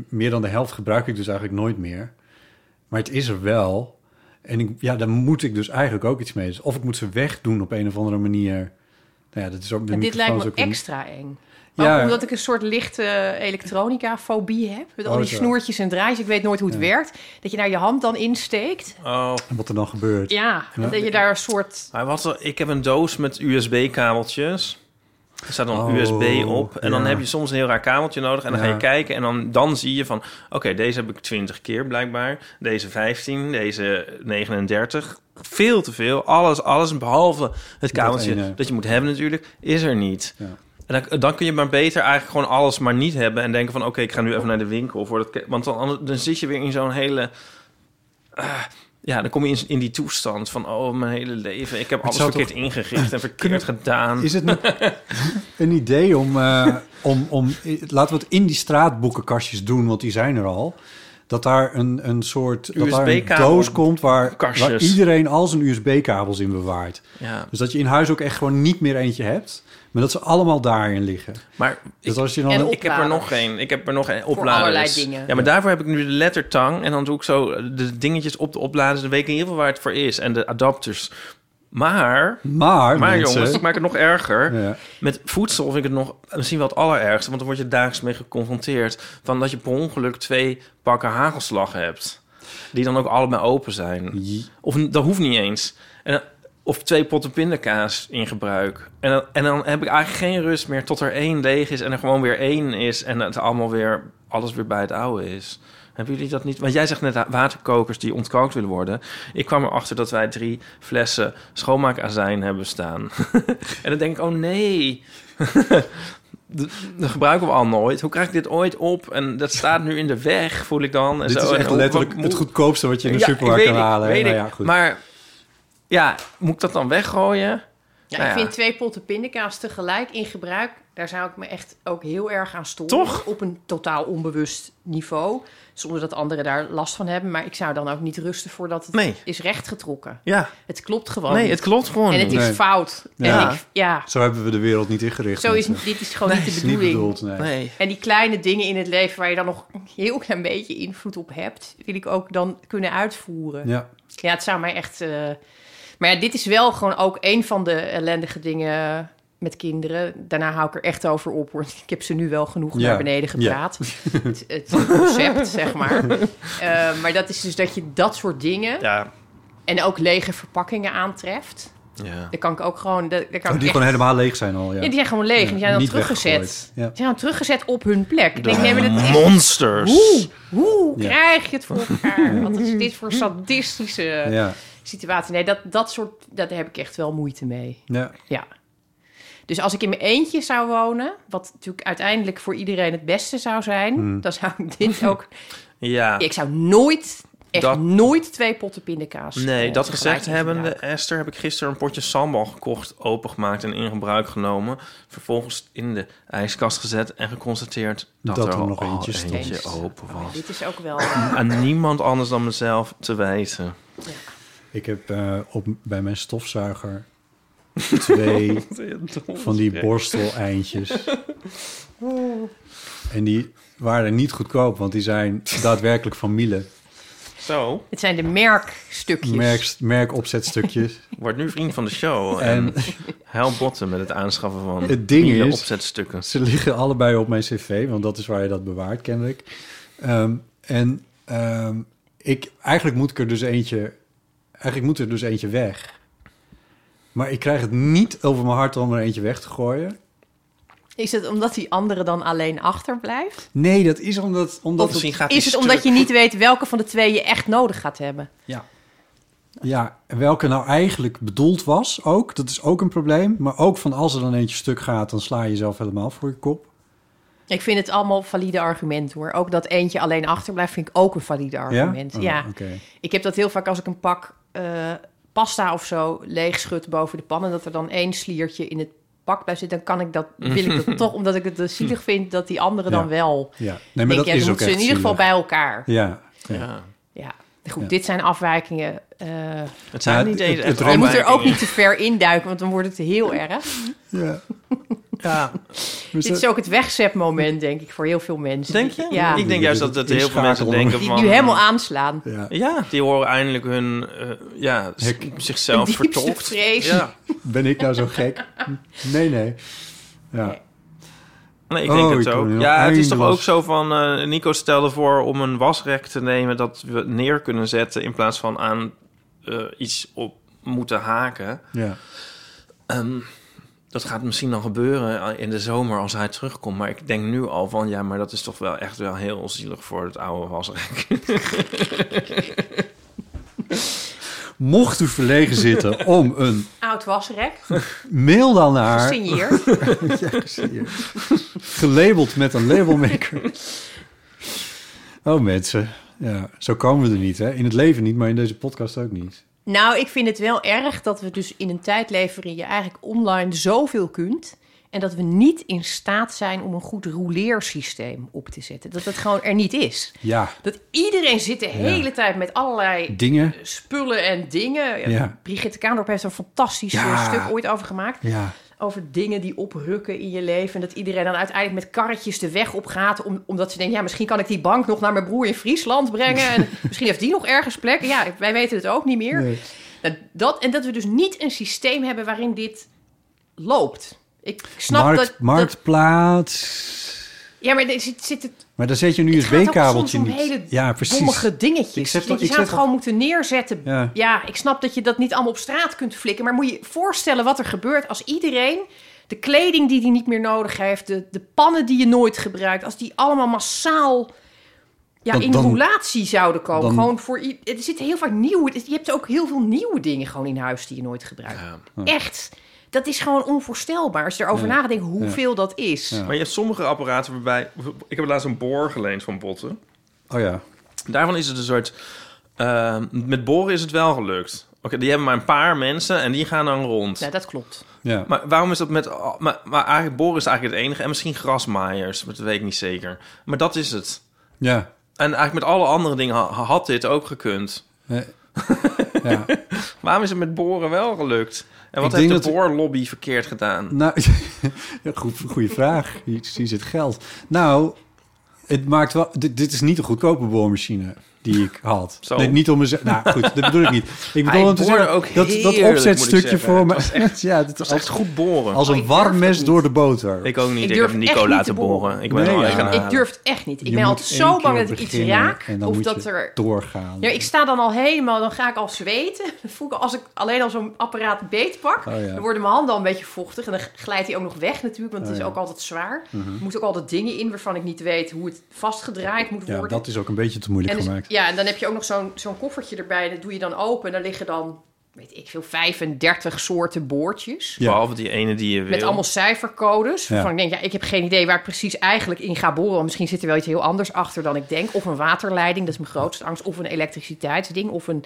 meer dan de helft gebruik ik dus eigenlijk nooit meer. Maar het is er wel. En ik, ja, daar moet ik dus eigenlijk ook iets mee. Dus of ik moet ze wegdoen op een of andere manier. Nou ja, dat is ook... de En dit lijkt me een- extra eng. Ja. Ook omdat ik een soort lichte elektronica-fobie heb. Met al Oh, die zo. snoertjes en draadjes. Ik weet nooit hoe het werkt. Dat je daar je hand dan insteekt. Oh, En wat er dan gebeurt. Ja, dat je daar een soort... maar wat, er- ik heb een doos met USB-kabeltjes. Er staat dan Oh, USB op. En dan heb je soms een heel raar kabeltje nodig. En dan ga je kijken. En dan, dan zie je van... Oké, deze heb ik 20 keer blijkbaar. Deze 15. Deze 39. Veel te veel. Alles, alles behalve het kabeltje dat je moet hebben natuurlijk, is er niet. Ja. En dan, dan kun je maar beter eigenlijk gewoon alles maar niet hebben... en denken van oké, ik ga nu even naar de winkel. Voor dat, want dan, dan zit je weer in zo'n hele... ah, ja, dan kom je in, in die toestand van... oh, mijn hele leven, ik heb alles verkeerd ingericht en verkeerd gedaan. Is het niet een idee om, eh, om, om... Laten we het in die straatboekenkastjes doen, want die zijn er al. Dat daar een, een soort... Dat daar een doos komt waar, waar iedereen al zijn USB-kabels in bewaart. Ja, Dus dat je in huis ook echt gewoon niet meer eentje hebt. Maar dat ze allemaal daarin liggen. maar ik, Dus als je dan... En ik heb er nog geen. Ik heb er nog geen opladers. allerlei dingen. Ja, maar daarvoor heb ik nu de lettertang. En dan doe ik zo de dingetjes op de opladers. Dan weet ik in ieder geval waar het voor is. En de adapters. Maar, maar, maar mensen, jongens, ik maak het nog erger. Ja. Met voedsel vind ik het nog misschien wel het allerergste. Want dan word je dagelijks mee geconfronteerd. Van dat je per ongeluk twee pakken hagelslag hebt. Die dan ook allebei open zijn. Of dat hoeft niet eens. En, of twee potten pindakaas in gebruik. En dan, en dan heb ik eigenlijk geen rust meer tot er één leeg is... en er gewoon weer één is... en het allemaal weer, alles weer bij het oude is. Hebben jullie dat niet? Want jij zegt net waterkokers die ontkalkt willen worden. Ik kwam erachter dat wij drie flessen schoonmaakazijn hebben staan. en dan denk ik, oh nee... Dat gebruiken we al nooit. Hoe krijg ik dit ooit op? En dat staat nu in de weg, voel ik dan. En Dit zo. is En echt hoe- letterlijk wat het goedkoopste wat je in de Ja, supermarkt kan ik, halen. weet Nou ja, goed. Maar ja, moet ik dat dan weggooien? Ja, Nou ik ja. vind twee potten pindakaas tegelijk in gebruik. Daar zou ik me echt ook heel erg aan storen. Toch? Op een totaal onbewust niveau. Zonder dat anderen daar last van hebben. Maar ik zou dan ook niet rusten voordat het Nee. is rechtgetrokken. Ja. Het klopt gewoon Nee, het klopt gewoon En het is Nee. fout. Ja. En ik, ja, Zo hebben we de wereld niet ingericht. zo is, dit is gewoon niet de niet bedoeling. bedoeld, nee. Nee. En die kleine dingen in het leven waar je dan nog een heel klein beetje invloed op hebt, wil ik ook dan kunnen uitvoeren. Ja, Ja. het zou mij echt. eh, Maar ja, dit is wel gewoon ook een van de ellendige dingen met kinderen. Daarna hou ik er echt over op. Hoor. Ik heb ze nu wel genoeg Ja. naar beneden gepraat. het, het concept, zeg maar. Eh, maar dat is dus dat je dat soort dingen Ja, en ook lege verpakkingen aantreft. Ja. Dan kan ik ook gewoon... Daar daar kan Oh, ik die echt- gewoon helemaal leeg zijn al, ja. Ja, die zijn gewoon leeg. en die zijn dan teruggezet. Die zijn dan teruggezet op hun plek. Ik denk, nee, dat. Monsters. Hoe, hoe Ja. krijg je het voor elkaar? Wat is dit voor sadistische Ja, situatie? Nee, dat, dat soort... Daar heb ik echt wel moeite mee. ja. Ja. Dus als ik in mijn eentje zou wonen... wat natuurlijk uiteindelijk voor iedereen het beste zou zijn... Hmm. dan zou ik dit ook... Ja. Ik zou nooit, echt Dat- nooit twee potten pindakaas... Nee, eh, dat gezegd hebbende. Esther, heb ik gisteren een potje sambal gekocht, opengemaakt en in gebruik genomen. Vervolgens in de ijskast gezet en geconstateerd dat, Dat er er al nog eentje eentje stond. open was. Dit is ook wel... Aan niemand anders dan mezelf te wijten. Ik heb eh, op, bij mijn stofzuiger twee van die borsteleindjes. En die waren niet goedkoop, want die zijn daadwerkelijk van Miele. Zo, Het zijn de merkstukjes. Merk, merkopzetstukjes. wordt nu vriend van de show. En, En hel botten met het aanschaffen van Het ding is- opzetstukken. ze liggen allebei op mijn cv, want dat is waar je dat bewaart, kennelijk. Ehm, en ehm, ik, eigenlijk moet ik er dus eentje... Eigenlijk moet er dus eentje weg. Maar ik krijg het niet over mijn hart om er eentje weg te gooien. Is het omdat die andere dan alleen achterblijft? Nee, dat is omdat... omdat Of misschien gaat die Is het omdat je niet weet welke van de twee je echt nodig gaat hebben? Ja. Ja, welke nou eigenlijk bedoeld was ook. Dat is ook een probleem. Maar ook van als er dan eentje stuk gaat, dan sla je jezelf helemaal voor je kop. Ik vind het allemaal valide argumenten hoor. Ook dat eentje alleen achterblijft vind ik ook een valide argument. Oh, Ja, oké. ik heb dat heel vaak als ik een pak eh, pasta of zo leeg schud boven de pan... en dat er dan één sliertje in het pak blijft zitten... dan kan ik dat, wil ik dat toch, omdat ik het dus zielig vind... dat die andere dan wel... Ja, nee, denk, maar dat ja, is ook ze echt in ieder geval bij elkaar. Ja, ja. Ja. Ja. Goed, Ja. dit zijn afwijkingen. eh, Het zijn niet het- het- je moet er ook niet te ver induiken, want dan wordt het heel erg. ja. Ja, Dus Dit is ook het wegzetmoment, denk ik, voor heel veel mensen. denk je? Ja. Ik denk juist dat, dat heel veel mensen denken Die van... nu helemaal aanslaan. ja. Ja, die horen eindelijk hun eh, ja, Hek. zichzelf vertolkt. vrees. Ja. Ben ik nou zo gek? Nee, nee. Ja. Nee. Nee, ik Oh, denk ik het ook. Ja, het is toch ook zo van... eh, Nico stelde voor om een wasrek te nemen... dat we neer kunnen zetten... in plaats van aan eh, iets op moeten haken. ja. Ehm, dat gaat misschien dan gebeuren in de zomer als hij terugkomt. Maar ik denk nu al van... ja, maar dat is toch wel echt wel heel zielig voor het oude wasrek. Mocht u verlegen zitten om een Oud wasrek, mail dan naar... gesigneerd. Ja. Gelabeld met een labelmaker. Oh mensen, ja, zo komen we er niet, hè? In het leven niet, maar in deze podcast ook niet. Nou, ik vind het wel erg dat we dus in een tijd leven... waarin je eigenlijk online zoveel kunt... en dat we niet in staat zijn om een goed rouleersysteem op te zetten. Dat het gewoon er niet is. Ja, Dat iedereen zit de hele tijd met allerlei dingen. spullen en dingen. Ja. Brigitte Kaandorp heeft er een fantastisch eh, Ja. stuk ooit over gemaakt. Ja, Over dingen die oprukken in je leven. En dat iedereen dan uiteindelijk met karretjes de weg op gaat. Om, omdat ze denken, ja, misschien kan ik die bank nog naar mijn broer in Friesland brengen. En misschien heeft die nog ergens plek. Ja, wij weten het ook niet meer. nee. Nou, dat, en dat we dus niet een systeem hebben waarin dit loopt. Ik snap Markt, dat, dat... Marktplaats. Ja, maar er zit, zit het Maar daar zet je een Het gaat ook USB-kabeltje soms niet. om hele ja, precies. dommige dingetjes. Ik zet dat je ik zou het gewoon moeten neerzetten. Ja. Ja. ik snap dat je dat niet allemaal op straat kunt flikken. Maar moet je je voorstellen wat er gebeurt als iedereen... de kleding die hij niet meer nodig heeft... de, de pannen die je nooit gebruikt... als die allemaal massaal ja, Dan- in dan- roulatie zouden komen. dan- gewoon voor, er zitten heel vaak nieuwe... Je hebt ook heel veel nieuwe dingen gewoon in huis die je nooit gebruikt. Echt. Dat is gewoon onvoorstelbaar. Als je erover Ja. nadenkt hoeveel dat is. Ja. Maar je hebt sommige apparaten waarbij... Ik heb laatst een boor geleend van Botten. Oh ja. Daarvan is het een soort... eh, met boren is het wel gelukt. Oké, die hebben maar een paar mensen en die gaan dan rond. Ja, dat klopt. ja. Maar waarom is dat met... Maar, maar eigenlijk boren is eigenlijk het enige. En misschien grasmaaiers, maar dat weet ik niet zeker. Maar dat is het. ja. En eigenlijk met alle andere dingen ha- had dit ook gekund. Nee. Ja. Waarom is het met boren wel gelukt? En wat Ik heeft de dat- boorlobby verkeerd gedaan? Nou, goed, goede vraag. Hier, hier zit geld. Nou, het maakt wel. Dit, dit is niet een goedkope boormachine. Die ik had. Zo. Nee, niet om mezelf. Nou goed, dat bedoel ik niet. Ik bedoel Hij om te zeggen, ook dat, dat heerlijk, opzetstukje voor me. Het was echt- ja, Het was als, echt goed boren. als Oh, een ik warm mes door de boter. ik ook niet. Ik Ik, durf heb Nico niet laten te boren. Ik ben Nee, al ja. Ik durf het echt niet. Ik Je ben altijd zo bang dat ik iets raak. En dan Of moet dat je er... doorgaan. Ja, ik sta dan al helemaal, dan ga ik al zweten. Voel ik als ik alleen al zo'n apparaat beetpak, Oh ja. dan worden mijn handen al een beetje vochtig. En dan glijdt hij ook nog weg natuurlijk, want het Oh is ja. ook altijd zwaar. Mhm. Er moeten ook altijd dingen in waarvan ik niet weet hoe het vastgedraaid moet Ja, worden. dat is ook een beetje te moeilijk dus- gemaakt. Ja, en dan heb je ook nog zo'n zo'n koffertje erbij. En dat doe je dan open. En daar liggen dan, weet ik veel, 35 soorten boordjes. Ja. Behalve die ene die je wil. Met allemaal cijfercodes. Ja. Waarvan ik denk, ja, ik heb geen idee waar ik precies eigenlijk in ga boren. Misschien zit er wel iets heel anders achter dan ik denk. Of een waterleiding, dat is mijn grootste angst. Of een elektriciteitsding. Of een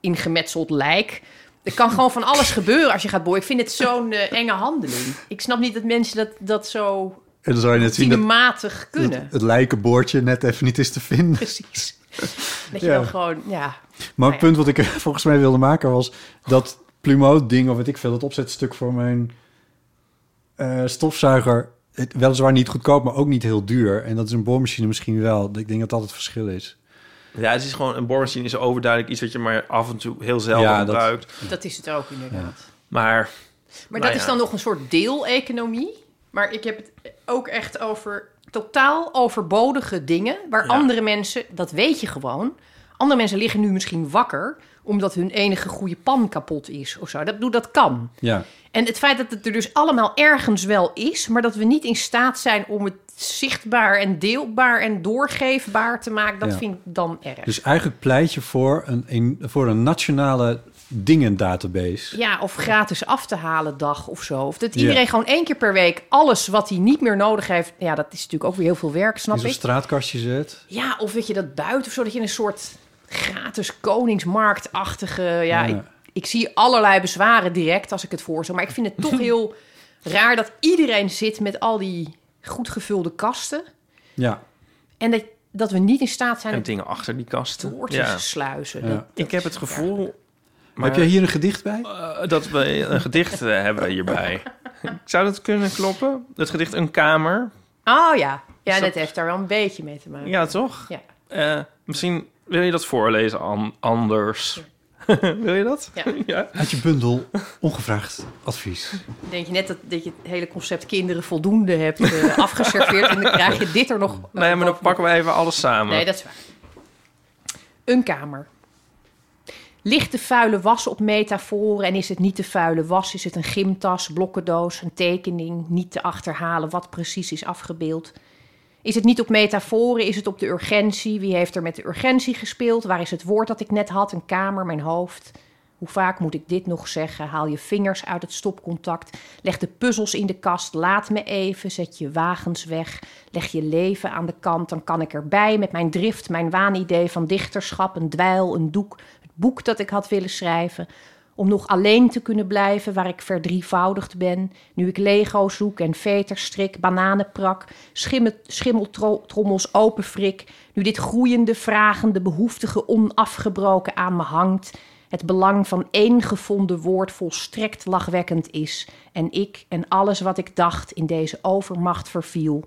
ingemetseld lijk. Er kan gewoon van alles gebeuren als je gaat boren. Ik vind het zo'n eh, enge handeling. Ik snap niet dat mensen dat, dat zo En dan zou je net zien dat, cinematig kunnen. dat het lijkenboordje net even niet is te vinden. Precies. Dat je Ja. dan gewoon, ja... Maar Nou het punt wat ik er volgens mij wilde maken was dat Plumeau-ding, of weet ik veel, dat opzetstuk voor mijn eh, stofzuiger, het, weliswaar niet goedkoop, maar ook niet heel duur. En dat is een boormachine misschien wel. Ik denk dat dat het verschil is. Ja, het is gewoon... Een boormachine is overduidelijk iets wat je maar af en toe heel zelden Ja, dat- gebruikt. Dat is het ook inderdaad. Maar Maar Nou dat ja. is dan nog een soort deeleconomie. Maar ik heb het ook echt over totaal overbodige dingen... waar Ja. andere mensen, dat weet je gewoon... andere mensen liggen nu misschien wakker... omdat hun enige goede pan kapot is of zo. Dat, dat kan. Ja, En het feit dat het er dus allemaal ergens wel is... maar dat we niet in staat zijn om het zichtbaar en deelbaar en doorgeefbaar te maken... dat Ja. vind ik dan erg. dus eigenlijk pleit je voor een, voor een nationale dingen-database. Ja, of gratis af te halen dag of zo. Of dat Ja. iedereen gewoon één keer per week alles wat hij niet meer nodig heeft. Ja, dat is natuurlijk ook weer heel veel werk, snap op ik. straatkastje zet. Ja, of dat je dat buiten of zo, dat je een soort gratis koningsmarktachtige. Ja, Ja. Ik, ik zie allerlei bezwaren direct als ik het voorstel. Maar ik vind het toch heel raar dat iedereen zit met al die goed gevulde kasten. Ja, En dat, dat we niet in staat zijn en om dingen achter die kasten. door te Ja. sluizen. Ja. Dat- Ik heb het gevoel... Maar, Heb jij hier een gedicht bij? eh, dat we een gedicht eh, hebben hierbij. Zou dat kunnen kloppen? Het gedicht Een Kamer. Oh ja, ja dat heeft daar wel een beetje mee te maken. Ja, toch? Ja. Eh, misschien wil je dat voorlezen an- anders. wil je dat? Ja. ja. Uit je bundel ongevraagd advies. Denk je net dat, dat je het hele concept kinderen voldoende hebt eh, afgeserveerd... en dan krijg je dit er nog... Nee, maar dan pakken we even alles samen. Nee, dat is waar. Een kamer. Ligt de vuile was op metaforen en is het niet de vuile was? Is het een gymtas, blokkendoos, een tekening? Niet te achterhalen wat precies is afgebeeld. Is het niet op metaforen? Is het op de urgentie? Wie heeft er met de urgentie gespeeld? Waar is het woord dat ik net had? Een kamer, mijn hoofd. Hoe vaak moet ik dit nog zeggen? Haal je vingers uit het stopcontact. Leg de puzzels in de kast. Laat me even. Zet je wagens weg. Leg je leven aan de kant. Dan kan ik erbij met mijn drift, mijn waanidee van dichterschap, een dweil, een doek, boek dat ik had willen schrijven. Om nog alleen te kunnen blijven waar ik verdrievoudigd ben. Nu ik Lego zoek en veterstrik, bananenprak, schimmel, schimmeltrommels openfrik. Nu dit groeiende, vragende, behoeftige onafgebroken aan me hangt. Het belang van één gevonden woord volstrekt lachwekkend is. En ik en alles wat ik dacht in deze overmacht verviel.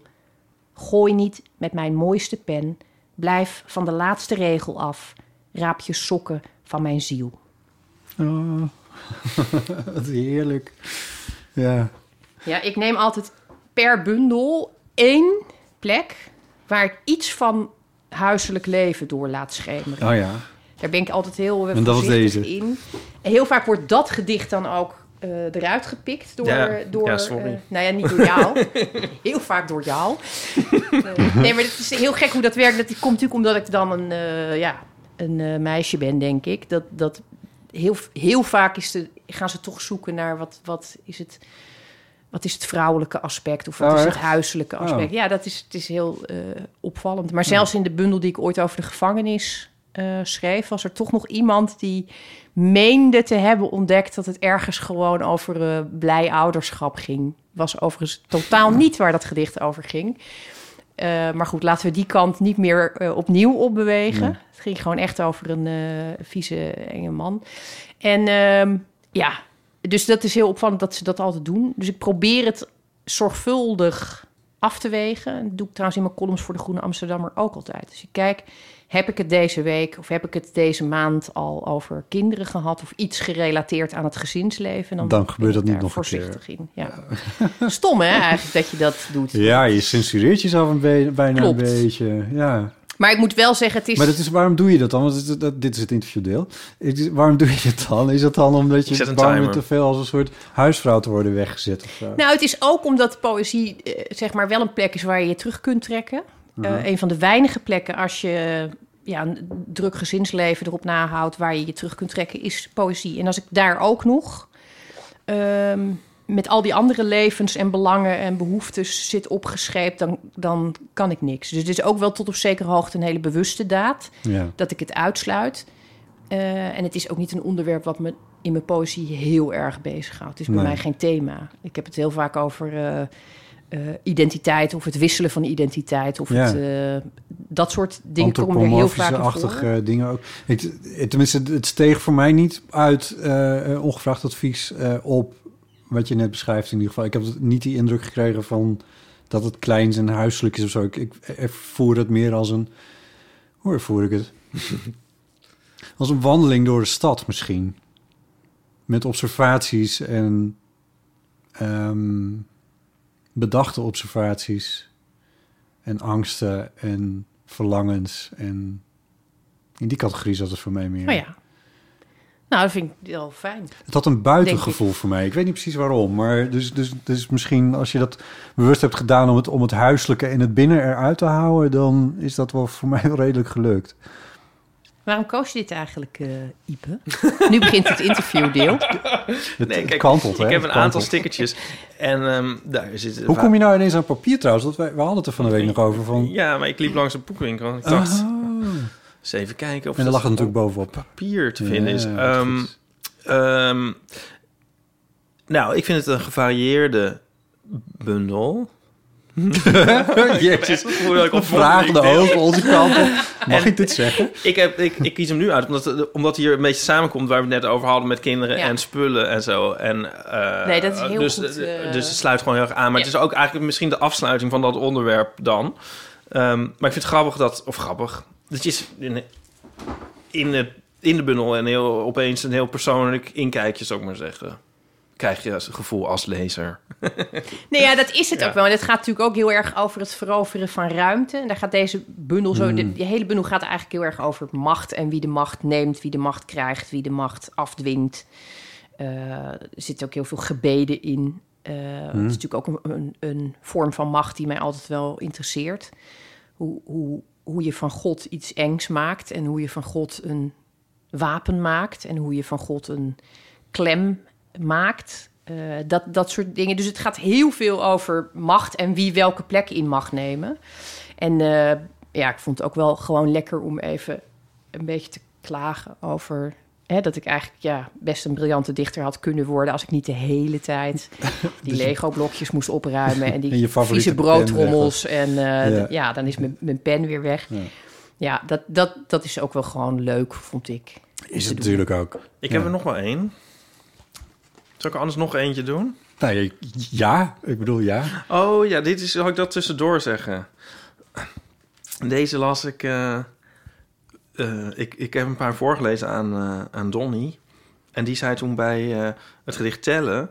Gooi niet met mijn mooiste pen. Blijf van de laatste regel af. Raap je sokken van mijn ziel. Oh, wat heerlijk. Ja, Ja, ik neem altijd per bundel één plek waar ik iets van huiselijk leven door laat schemeren. oh ja. Daar ben ik altijd heel eh, En dat was deze. in. En heel vaak wordt dat gedicht dan ook eh, eruit gepikt door... Ja, door ja, sorry. eh, nou ja, niet door jou. heel vaak door jou. Nee, maar het is heel gek hoe dat werkt. Dat komt natuurlijk omdat ik dan een, eh, ja, een eh, meisje ben, denk ik. Dat, dat heel, heel vaak is de, gaan ze toch zoeken naar wat, wat is het... Wat is het vrouwelijke aspect of wat Oh, is het huiselijke aspect? Oh. Ja, dat is, het is heel eh, opvallend. Maar zelfs in de bundel die ik ooit over de gevangenis eh, schreef, was er toch nog iemand die meende te hebben ontdekt dat het ergens gewoon over eh, blij ouderschap ging. Was overigens totaal niet waar dat gedicht over ging. Eh, maar goed, laten we die kant niet meer eh, opnieuw opbewegen. Nee. Het ging gewoon echt over een eh, vieze, enge man. En ehm, ja, dus dat is heel opvallend dat ze dat altijd doen. Dus ik probeer het zorgvuldig af te wegen. Dat doe ik trouwens in mijn columns voor de Groene Amsterdammer ook altijd. Dus ik kijk, heb ik het deze week of heb ik het deze maand al over kinderen gehad... of iets gerelateerd aan het gezinsleven? Dan, Dan gebeurt dat ik niet nog een keer. voorzichtig in. Ja. Stom hè, eigenlijk dat je dat doet. Ja, je censureert jezelf een be- bijna Klopt. een beetje. Ja. Maar ik moet wel zeggen, het is... Maar dat is, waarom doe je dat dan? Want het is- dat, dit is het interviewdeel. Is- waarom doe je het dan? Is dat dan omdat Ik je bang te veel als een soort huisvrouw te worden weggezet? Of zo? Nou, het is ook omdat poëzie eh, zeg maar wel een plek is waar je je terug kunt trekken. Eh, een van de weinige plekken als je ja, een druk gezinsleven erop nahoudt... waar je je terug kunt trekken, is poëzie. En als ik daar ook nog ehm, met al die andere levens en belangen en behoeftes zit opgescheept... Dan, dan kan ik niks. Dus het is ook wel tot op zekere hoogte een hele bewuste daad... ja. dat ik het uitsluit. Eh, en het is ook niet een onderwerp wat me in mijn poëzie heel erg bezighoudt. Het is bij Nee. mij geen thema. Ik heb het heel vaak over eh, eh, identiteit of het wisselen van identiteit of Ja. het, eh, dat soort dingen komen er heel vaak voor. Antropomorfische-achtige dingen ook. Ik, het- tenminste, het steeg voor mij niet uit eh, eh, ongevraagd advies eh, op wat je net beschrijft in ieder geval. Ik heb niet die indruk gekregen van dat het kleins en huiselijk is of zo. Ik, ik ervoer het meer als een... Hoe ervoer ik het? als een wandeling door de stad misschien. Met observaties en ehm, bedachte observaties en angsten en verlangens en in die categorie zat het voor mij meer. Oh ja. Nou, dat vind ik wel fijn. Het had een buitengevoel voor mij. Ik weet niet precies waarom, maar dus, dus, dus misschien als je dat bewust hebt gedaan om het, om het huiselijke en het binnen eruit te houden, dan is dat wel voor mij wel redelijk gelukt. Waarom koos je dit eigenlijk, eh, Ipe? nu begint het interviewdeel. Het, Nee, het kijk, kantelt, hè? ik heb een aantal stickertjes. En ehm, daar zit... Hoe kom je nou ineens aan papier trouwens? Want wij, we hadden het er van de week nog over. Van... Ja, maar ik liep langs een boekwinkel en ik dacht... Oh. Eens even kijken of En daar lag het natuurlijk bovenop. papier te vinden is. Ja, Ehm, ehm, nou, ik vind het een gevarieerde bundel. Jezus. Ik mondeling deel. ogen onze kant op. Mag ik dit zeggen? Ik, heb, ik, ik kies hem nu uit, omdat, omdat hier een beetje samenkomt... waar we het net over hadden met kinderen Ja. en spullen en zo. En, eh, Nee, dat is heel dus, goed, eh, Dus het sluit gewoon heel erg aan. Maar Ja. het is ook eigenlijk misschien de afsluiting van dat onderwerp dan. Ehm, maar ik vind het grappig dat... Of grappig. Dat je is in, in, het, in de bundel en heel, opeens een heel persoonlijk inkijkje, zou ik maar zeggen. Krijg je het gevoel als lezer. Nee, ja, dat is het Ja. ook wel. En het gaat natuurlijk ook heel erg over het veroveren van ruimte. En daar gaat deze bundel zo... De, die hele bundel gaat eigenlijk heel erg over macht... en wie de macht neemt, wie de macht krijgt... wie de macht afdwingt. Eh, er zitten ook heel veel gebeden in. Eh, Het is natuurlijk ook een, een, een vorm van macht... die mij altijd wel interesseert. Hoe, hoe, hoe je van God iets engs maakt... en hoe je van God een wapen maakt... en hoe je van God een klem maakt. Eh, dat, dat soort dingen. Dus het gaat heel veel over macht en wie welke plek in mag nemen. En eh, ja, ik vond het ook wel gewoon lekker om even een beetje te klagen over. Hè, dat ik eigenlijk ja, best een briljante dichter had kunnen worden... als ik niet de hele tijd die Lego-blokjes moest opruimen... en die En je favoriete vieze pen broodtrommels. En eh, Ja. dan is mijn, mijn pen weer weg. Ja. Ja, dat, dat, dat is ook wel gewoon leuk, vond ik. Is het natuurlijk ook. Ik Ja. heb er nog maar één. Zal ik er anders nog eentje doen? Nou, ja, ja, ik bedoel ja. Oh ja, dit is, zal ik dat tussendoor zeggen? Deze las ik... eh, eh, ik, ik heb een paar voorgelezen aan, eh, aan Donny. En die zei toen bij eh, het gedicht Tellen...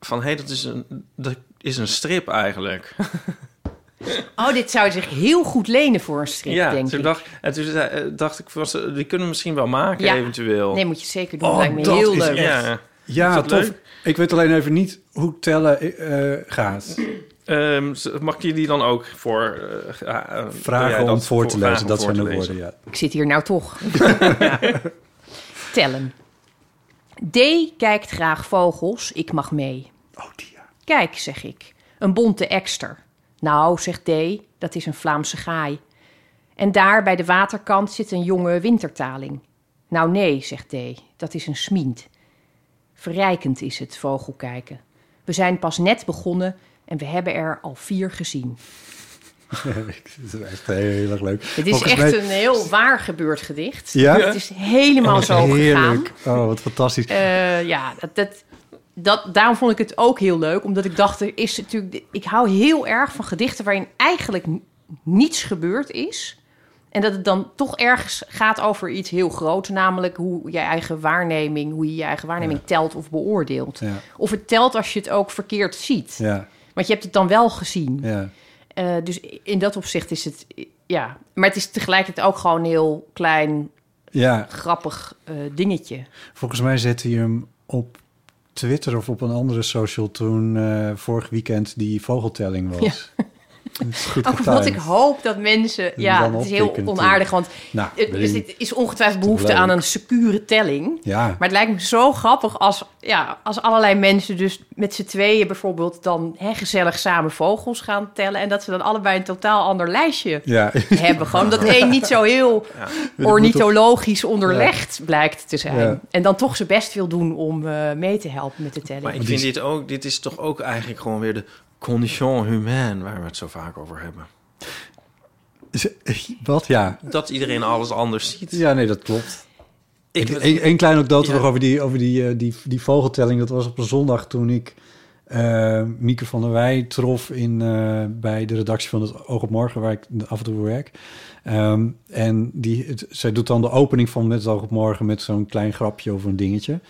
van, hé, hey, dat, is een, dat is een strip eigenlijk. Oh, dit zou zich heel goed lenen voor een strip, ja, denk toen ik. dacht, en toen dacht ik, was, die kunnen we misschien wel maken Ja. eventueel. Nee, moet je zeker doen. Oh, Lijkt me dat heel is leuk. ja. Ja, Is dat tof. leuk? Ik weet alleen even niet hoe tellen eh, gaat. Ehm, mag ik jullie dan ook voor... eh, eh, Vragen om voor te lezen, dat zijn de woorden, ja. Ik zit hier nou toch. Ja. Tellen. D kijkt graag vogels, ik mag mee. Oh, die ja. Kijk, zeg ik. Een bonte ekster. Nou, zegt D, dat is een Vlaamse gaai. En daar bij de waterkant zit een jonge wintertaling. Nou nee, zegt D, dat is een smient. Verrijkend is het vogelkijken. We zijn pas net begonnen en we hebben er al vier gezien. Het is echt heel erg leuk. Het is Volgens echt mij- een heel waar gebeurd gedicht. Ja? Het is helemaal zo gegaan. Oh, wat fantastisch. Eh, ja, dat, dat, dat, daarom vond ik het ook heel leuk. Omdat ik dacht, er is natuurlijk... Ik hou heel erg van gedichten waarin eigenlijk niets gebeurd is. En dat het dan toch ergens gaat over iets heel groots. Namelijk hoe je eigen waarneming... hoe je je eigen waarneming telt of beoordeelt. Ja. Of het telt als je het ook verkeerd ziet. Ja, Want je hebt het dan wel gezien. ja. Eh, dus in dat opzicht is het... Ja, maar het is tegelijkertijd ook gewoon een heel klein, ja. grappig eh, dingetje. Volgens mij zette je hem op Twitter of op een andere social toen eh, vorig weekend die vogeltelling was. Ook omdat ik hoop dat mensen... Ja, dan het is heel onaardig, want Nou, het, dus is ongetwijfeld behoefte aan een secure telling. Ja, Maar het lijkt me zo grappig als, ja, als allerlei mensen dus met z'n tweeën bijvoorbeeld dan hè, gezellig samen vogels gaan tellen. En dat ze dan allebei een totaal ander lijstje ja. hebben. Gewoon dat één niet zo heel ornithologisch onderlegd blijkt te zijn. Ja. En dan toch zijn best wil doen om eh, mee te helpen met de telling. Maar ik vind dit ook, dit is toch ook eigenlijk gewoon weer de condition humaine waar we het zo vaak over hebben. Wat? Ja. Dat iedereen alles anders ziet. Ja, nee, dat klopt. Ik, Eén een kleine anekdote Ja. nog over, die, over die, eh, die, die vogeltelling. Dat was op een zondag toen ik eh Mieke van der Wij trof in, eh, bij de redactie van het Oog op Morgen, waar ik af en toe werk. Ehm, en die, het- zij doet dan de opening van Met het Oog op Morgen met zo'n klein grapje over een dingetje.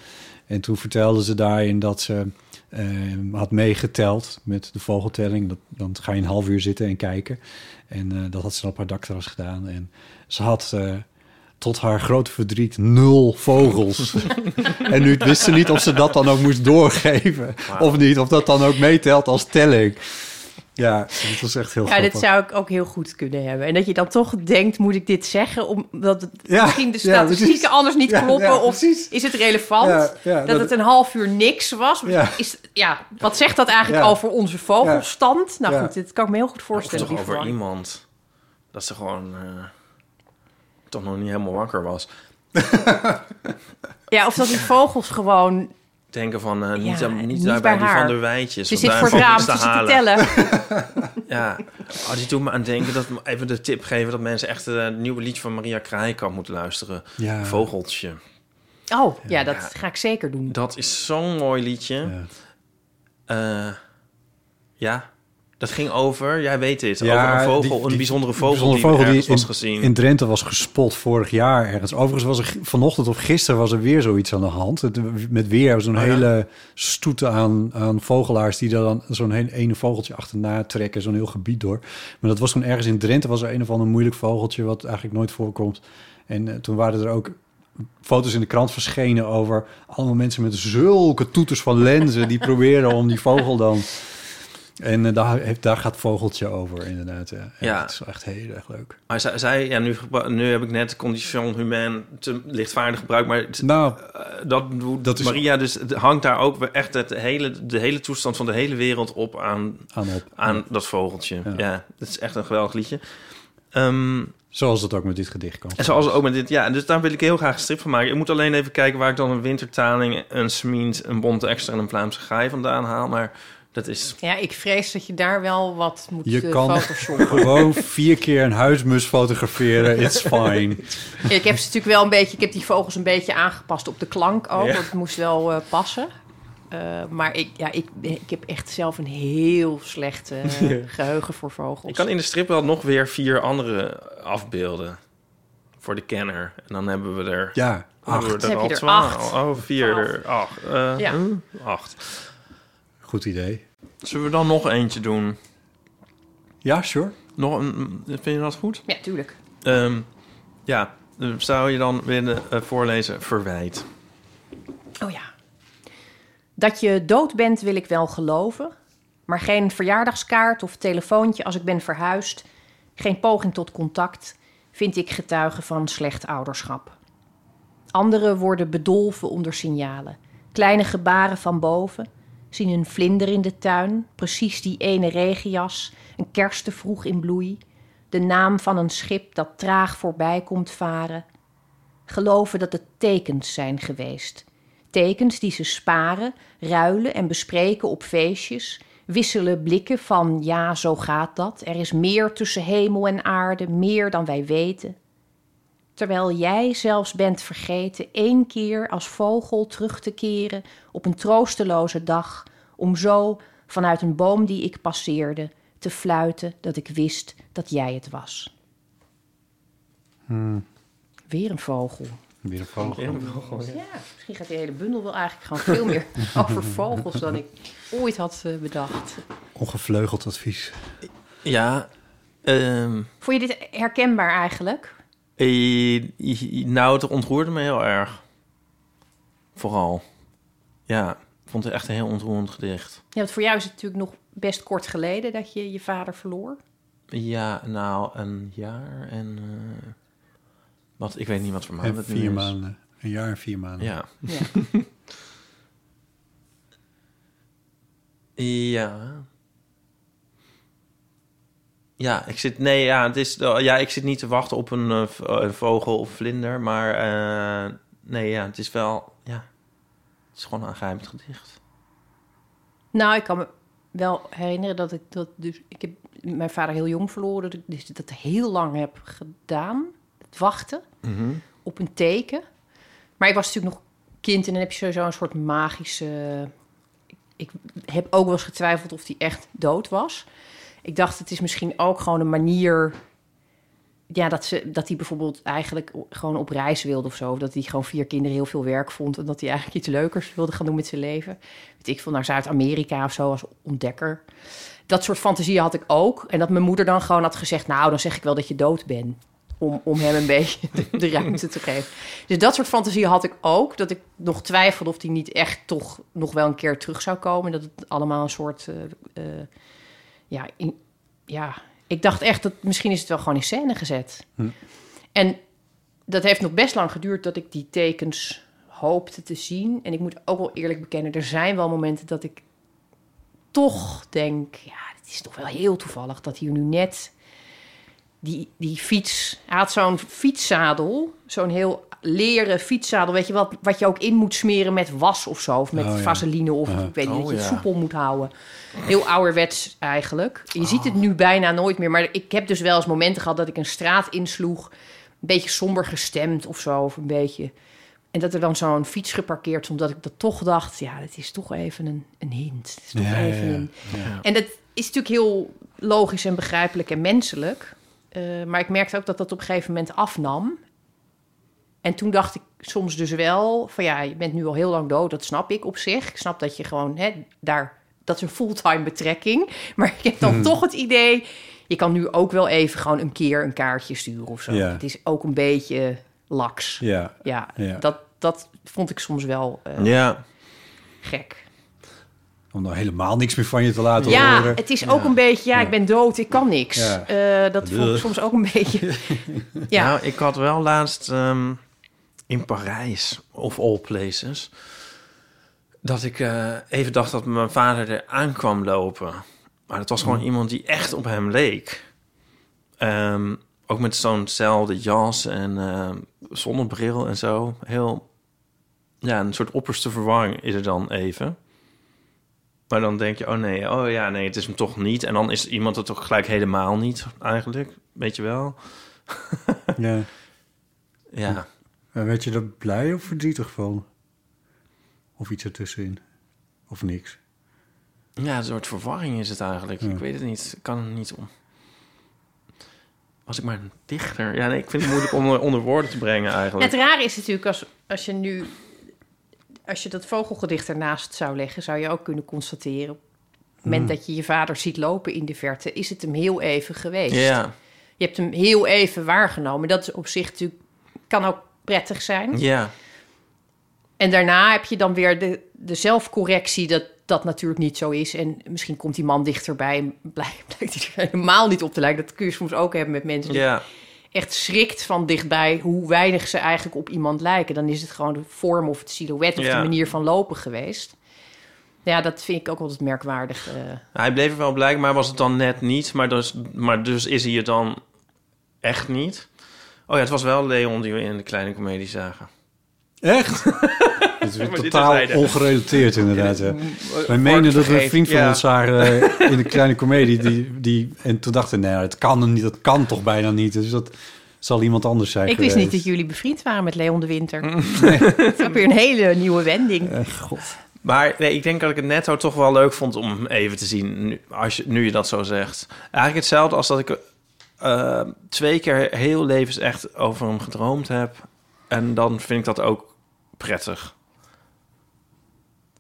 En toen vertelde ze daarin dat ze had meegeteld met de vogeltelling. Dat, dan ga je een half uur zitten en kijken. En eh, dat had ze op haar dakterras gedaan. En ze had eh, tot haar grote verdriet nul vogels. en nu wist ze niet of ze dat dan ook moest doorgeven. Of niet, of dat dan ook meetelt als telling. Ja, dat was echt heel Ja, grappig. dit zou ik ook heel goed kunnen hebben. En dat je dan toch denkt, moet ik dit zeggen? Omdat het Ja, misschien de statistieken anders niet Ja, kloppen. ja, of is het relevant Ja, ja, dat, dat- het een half uur niks was? Ja. Is, ja, wat zegt dat eigenlijk Ja. over onze vogelstand? Nou Ja. goed, dit kan ik me heel goed Of voorstellen. toch die over iemand dat ze gewoon eh, toch nog niet helemaal wakker was. Ja, of dat die vogels gewoon... Denken van eh, niet, Ja, niet, niet daar bij bij die haar. van der Wijtjes. Ze want zit voor het raam te tellen. Ja, oh, die doet me aan denken dat even de tip geven dat mensen echt eh, het nieuwe liedje van Maria Kraaikamp moeten luisteren. Ja. Vogeltje. Oh, ja, dat ga ik zeker doen. Dat is zo'n mooi liedje. Ja. Eh, ja, dat ging over, jij weet dit, Ja, over een vogel, die- een bijzondere vogel bijzondere die vogel was in, gezien. in Drenthe was gespot vorig jaar ergens. Overigens was er vanochtend of gisteren was er weer zoiets aan de hand. Het, met weer zo'n Oh ja? hele stoete aan, aan vogelaars... die dan zo'n hele ene vogeltje achterna trekken. Zo'n heel gebied door. Maar dat was gewoon ergens in Drenthe... was er een of ander moeilijk vogeltje... wat eigenlijk nooit voorkomt. En eh, toen waren er ook foto's in de krant verschenen... over allemaal mensen met zulke toeters van lenzen... die proberen om die vogel dan... En eh, daar, heeft, daar gaat Vogeltje over, inderdaad. Ja. Ja. Het is echt heel erg leuk. Maar zij, zij ja, nu, nu heb ik net condition humain te lichtvaardig gebruikt, maar het- Nou, eh, dat, Dat is- Maria dus het hangt daar ook echt het hele, de hele toestand van de hele wereld op aan, aan op. aan dat vogeltje. Ja. Ja. dat is echt een geweldig liedje. Ehm, Zoals het ook met dit gedicht kan. en zoals het ook met dit, ja, dus daar wil ik heel graag een strip van maken. Ik moet alleen even kijken waar ik dan een wintertaling, een smint, een bonte extra en een Vlaamse gaai vandaan haal. Maar dat is Ja, ik vrees dat je daar wel wat moet Je eh, kan gewoon vier keer een huismus fotograferen. It's fine. Ik heb ze natuurlijk wel een beetje... Ik heb die vogels een beetje aangepast op de klank ook. Ja. Want het moest wel eh, passen. Eh, maar ik, ja, ik, ik heb echt zelf een heel slecht eh, geheugen voor vogels. Ik kan in de strip wel nog weer vier andere afbeelden. Voor de kenner. En dan hebben we er... Ja, we acht. Dan heb al je er twaalf. acht. Oh, vier. Acht. Eh, Ja. hm, acht. Goed idee. Zullen we dan nog eentje doen? Ja, sure. Nog een, vind je dat goed? Ja, tuurlijk. Ehm, ja, eh, zou je dan willen eh, voorlezen Verwijt? Oh ja. Dat je dood bent wil ik wel geloven. Maar geen verjaardagskaart of telefoontje als ik ben verhuisd. Geen poging tot contact vind ik getuige van slecht ouderschap. Anderen worden bedolven onder signalen. Kleine gebaren van boven. Zien een vlinder in de tuin. Precies die ene regenjas. Een kerst te vroeg in bloei. De naam van een schip dat traag voorbij komt varen. Geloven dat het tekens zijn geweest. Tekens die ze sparen, ruilen en bespreken op feestjes. Wisselen blikken van ja, zo gaat dat. Er is meer tussen hemel en aarde, meer dan wij weten. Terwijl jij zelfs bent vergeten één keer als vogel terug te keren op een troosteloze dag, om zo vanuit een boom die ik passeerde te fluiten dat ik wist dat jij het was. Weer een vogel. Weer een vogel. Ja, misschien gaat die hele bundel wel eigenlijk gewoon veel meer over vogels dan ik ooit had eh, bedacht. Ongevleugeld advies. Ja, ehm, Vond je dit herkenbaar eigenlijk? Eh, nou, het ontroerde me heel erg. Vooral. Ja, ik vond het echt een heel ontroerend gedicht. Ja, want voor jou is het natuurlijk nog best kort geleden dat je je vader verloor. Ja, nou, een jaar en... eh, wat, ik weet niet wat voor maanden En het nu vier is. maanden. Een jaar en vier maanden. Ja. Ja. Ja. Ja, ik zit, nee, ja, het is, ja, ik zit niet te wachten op een, eh, eh, een vogel of vlinder, maar eh, nee, ja, het is wel, ja, het is gewoon een aangrijpend gedicht. Nou, ik kan me wel herinneren dat ik dat dus... Ik heb mijn vader heel jong verloren, dat ik dus dat heel lang heb gedaan. Het wachten op een teken. Maar ik was natuurlijk nog kind en dan heb je sowieso een soort magische... Ik heb ook wel eens getwijfeld of hij echt dood was. Ik dacht, het is misschien ook gewoon een manier... Ja, dat, ze, dat hij bijvoorbeeld eigenlijk gewoon op reis wilde of zo. Of dat hij gewoon vier kinderen heel veel werk vond... en dat hij eigenlijk iets leukers wilde gaan doen met zijn leven. Weet ik veel, naar Zuid-Amerika of zo als ontdekker. Dat soort fantasieën had ik ook. En dat mijn moeder dan gewoon had gezegd... nou, dan zeg ik wel dat je dood bent. Om, om hem een beetje de, ruimte te geven. Dus dat soort fantasieën had ik ook. Dat ik nog twijfelde of die niet echt toch nog wel een keer terug zou komen. Dat het allemaal een soort... eh, eh, ja, in- ja, ik dacht echt dat misschien is het wel gewoon in scène gezet. En dat heeft nog best lang geduurd dat ik die tekens hoopte te zien. En ik moet ook wel eerlijk bekennen, er zijn wel momenten dat ik toch denk, ja, het is toch wel heel toevallig dat hier nu net die, die fiets, hij had zo'n fietszadel, zo'n heel leren fietszadel, weet je wat, wat je ook in moet smeren met was of zo, of met Oh, ja. vaseline of Ja. ik weet niet, Oh, dat je het ja. soepel moet houden. Heel ouderwets eigenlijk. Je ziet het nu bijna nooit meer, maar ik heb dus wel eens momenten gehad dat ik een straat insloeg, een beetje somber gestemd of zo, of een beetje. En dat er dan zo'n fiets geparkeerd stond, dat ik dat toch dacht, ja, het is toch even een, een hint. Het is toch Ja, ja, even ja. een... Ja. En dat is natuurlijk heel logisch en begrijpelijk en menselijk. Eh, maar ik merkte ook dat dat op een gegeven moment afnam. En toen dacht ik soms dus wel van ja, je bent nu al heel lang dood, dat snap ik op zich. Ik snap dat je gewoon hè, daar, dat is een fulltime betrekking. Maar ik heb dan Hmm. toch het idee, je kan nu ook wel even gewoon een keer een kaartje sturen of zo. Ja. Het is ook een beetje laks. Ja. Ja, Ja. Dat, dat vond ik soms wel eh, Ja, gek. Om nou helemaal niks meer van je te laten Ja, horen. het is ook een beetje, ja, ik ben dood, ik kan niks. Ja. Eh, dat vond ik soms ook een beetje. ja, Nou, ik had wel laatst ehm, in Parijs, of all places, dat ik eh, even dacht dat mijn vader er aan kwam lopen. Maar het was gewoon iemand die echt op hem leek. Ehm, ook met zo'nzelfde jas en ehm, zonnebril en zo. Heel, ja, een soort opperste verwarring is er dan even. Maar dan denk je, oh nee, oh ja, nee, het is hem toch niet. En dan is iemand het toch gelijk helemaal niet, eigenlijk. Weet je wel? Ja. Ja. En werd je er blij of verdrietig van? Of iets ertussenin? Of niks? Ja, een soort verwarring is het eigenlijk. Ja. Ik weet het niet. Ik kan het niet om. Was ik maar een dichter? Ja, nee, ik vind het moeilijk om onder, onder woorden te brengen eigenlijk. Het rare is natuurlijk als, als je nu... Als je dat vogelgedicht ernaast zou leggen... zou je ook kunnen constateren... op het moment dat je je vader ziet lopen in de verte... is het hem heel even geweest. Ja, Je hebt hem heel even waargenomen. Dat is op zich natuurlijk... kan ook prettig zijn. ja, En daarna heb je dan weer de, de zelfcorrectie... dat dat natuurlijk niet zo is. En misschien komt die man dichterbij... en blijkt, blijkt hij er helemaal niet op te lijken. Dat kun je soms ook hebben met mensen... die ja. Echt schrikt van dichtbij hoe weinig ze eigenlijk op iemand lijken. Dan is het gewoon de vorm of het silhouet of Ja. de manier van lopen geweest. Ja, dat vind ik ook altijd merkwaardig. eh. Hij bleef er wel blij, maar was het dan net niet. Maar dus, maar dus is hij het dan echt niet. Oh ja, het was wel Leon die we in de kleine comedie zagen. Echt? Het is totaal ongerelateerd inderdaad. Ja. Wij menen dat we een vriend van Ja. ons zagen eh, in de kleine komedie. Die, die, en toen dachten we, nee, het kan hem niet. Dat kan toch bijna niet. Dus dat, Zal iemand anders zijn Ik wist niet dat jullie bevriend waren met Leon de Winter. Dat is weer een hele nieuwe wending. Eh, God. Maar nee, ik denk dat ik het netto toch wel leuk vond om even te zien, nu, als je, nu je dat zo zegt. Eigenlijk hetzelfde als dat ik eh, twee keer heel levens echt over hem gedroomd heb. En dan vind ik dat ook prettig.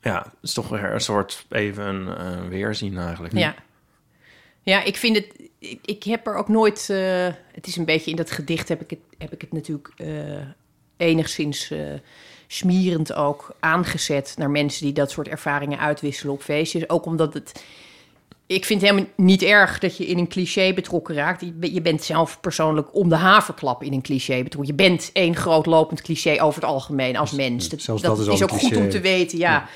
Ja, het is toch weer een soort even eh, weerzien eigenlijk. Ja. Ja, ik vind het. Ik, heb er ook nooit. eh, het is een beetje in dat gedicht heb ik het, heb ik het natuurlijk eh, enigszins smirend ook aangezet naar mensen die dat soort ervaringen uitwisselen op feestjes. Ook omdat het. Ik vind het helemaal niet erg dat je in een cliché betrokken raakt. Je, be- je bent zelf persoonlijk om de haverklap in een cliché betrokken. Je bent één groot lopend cliché over het algemeen als mens. Dat, zelfs dat dat is ook goed om te weten, ja.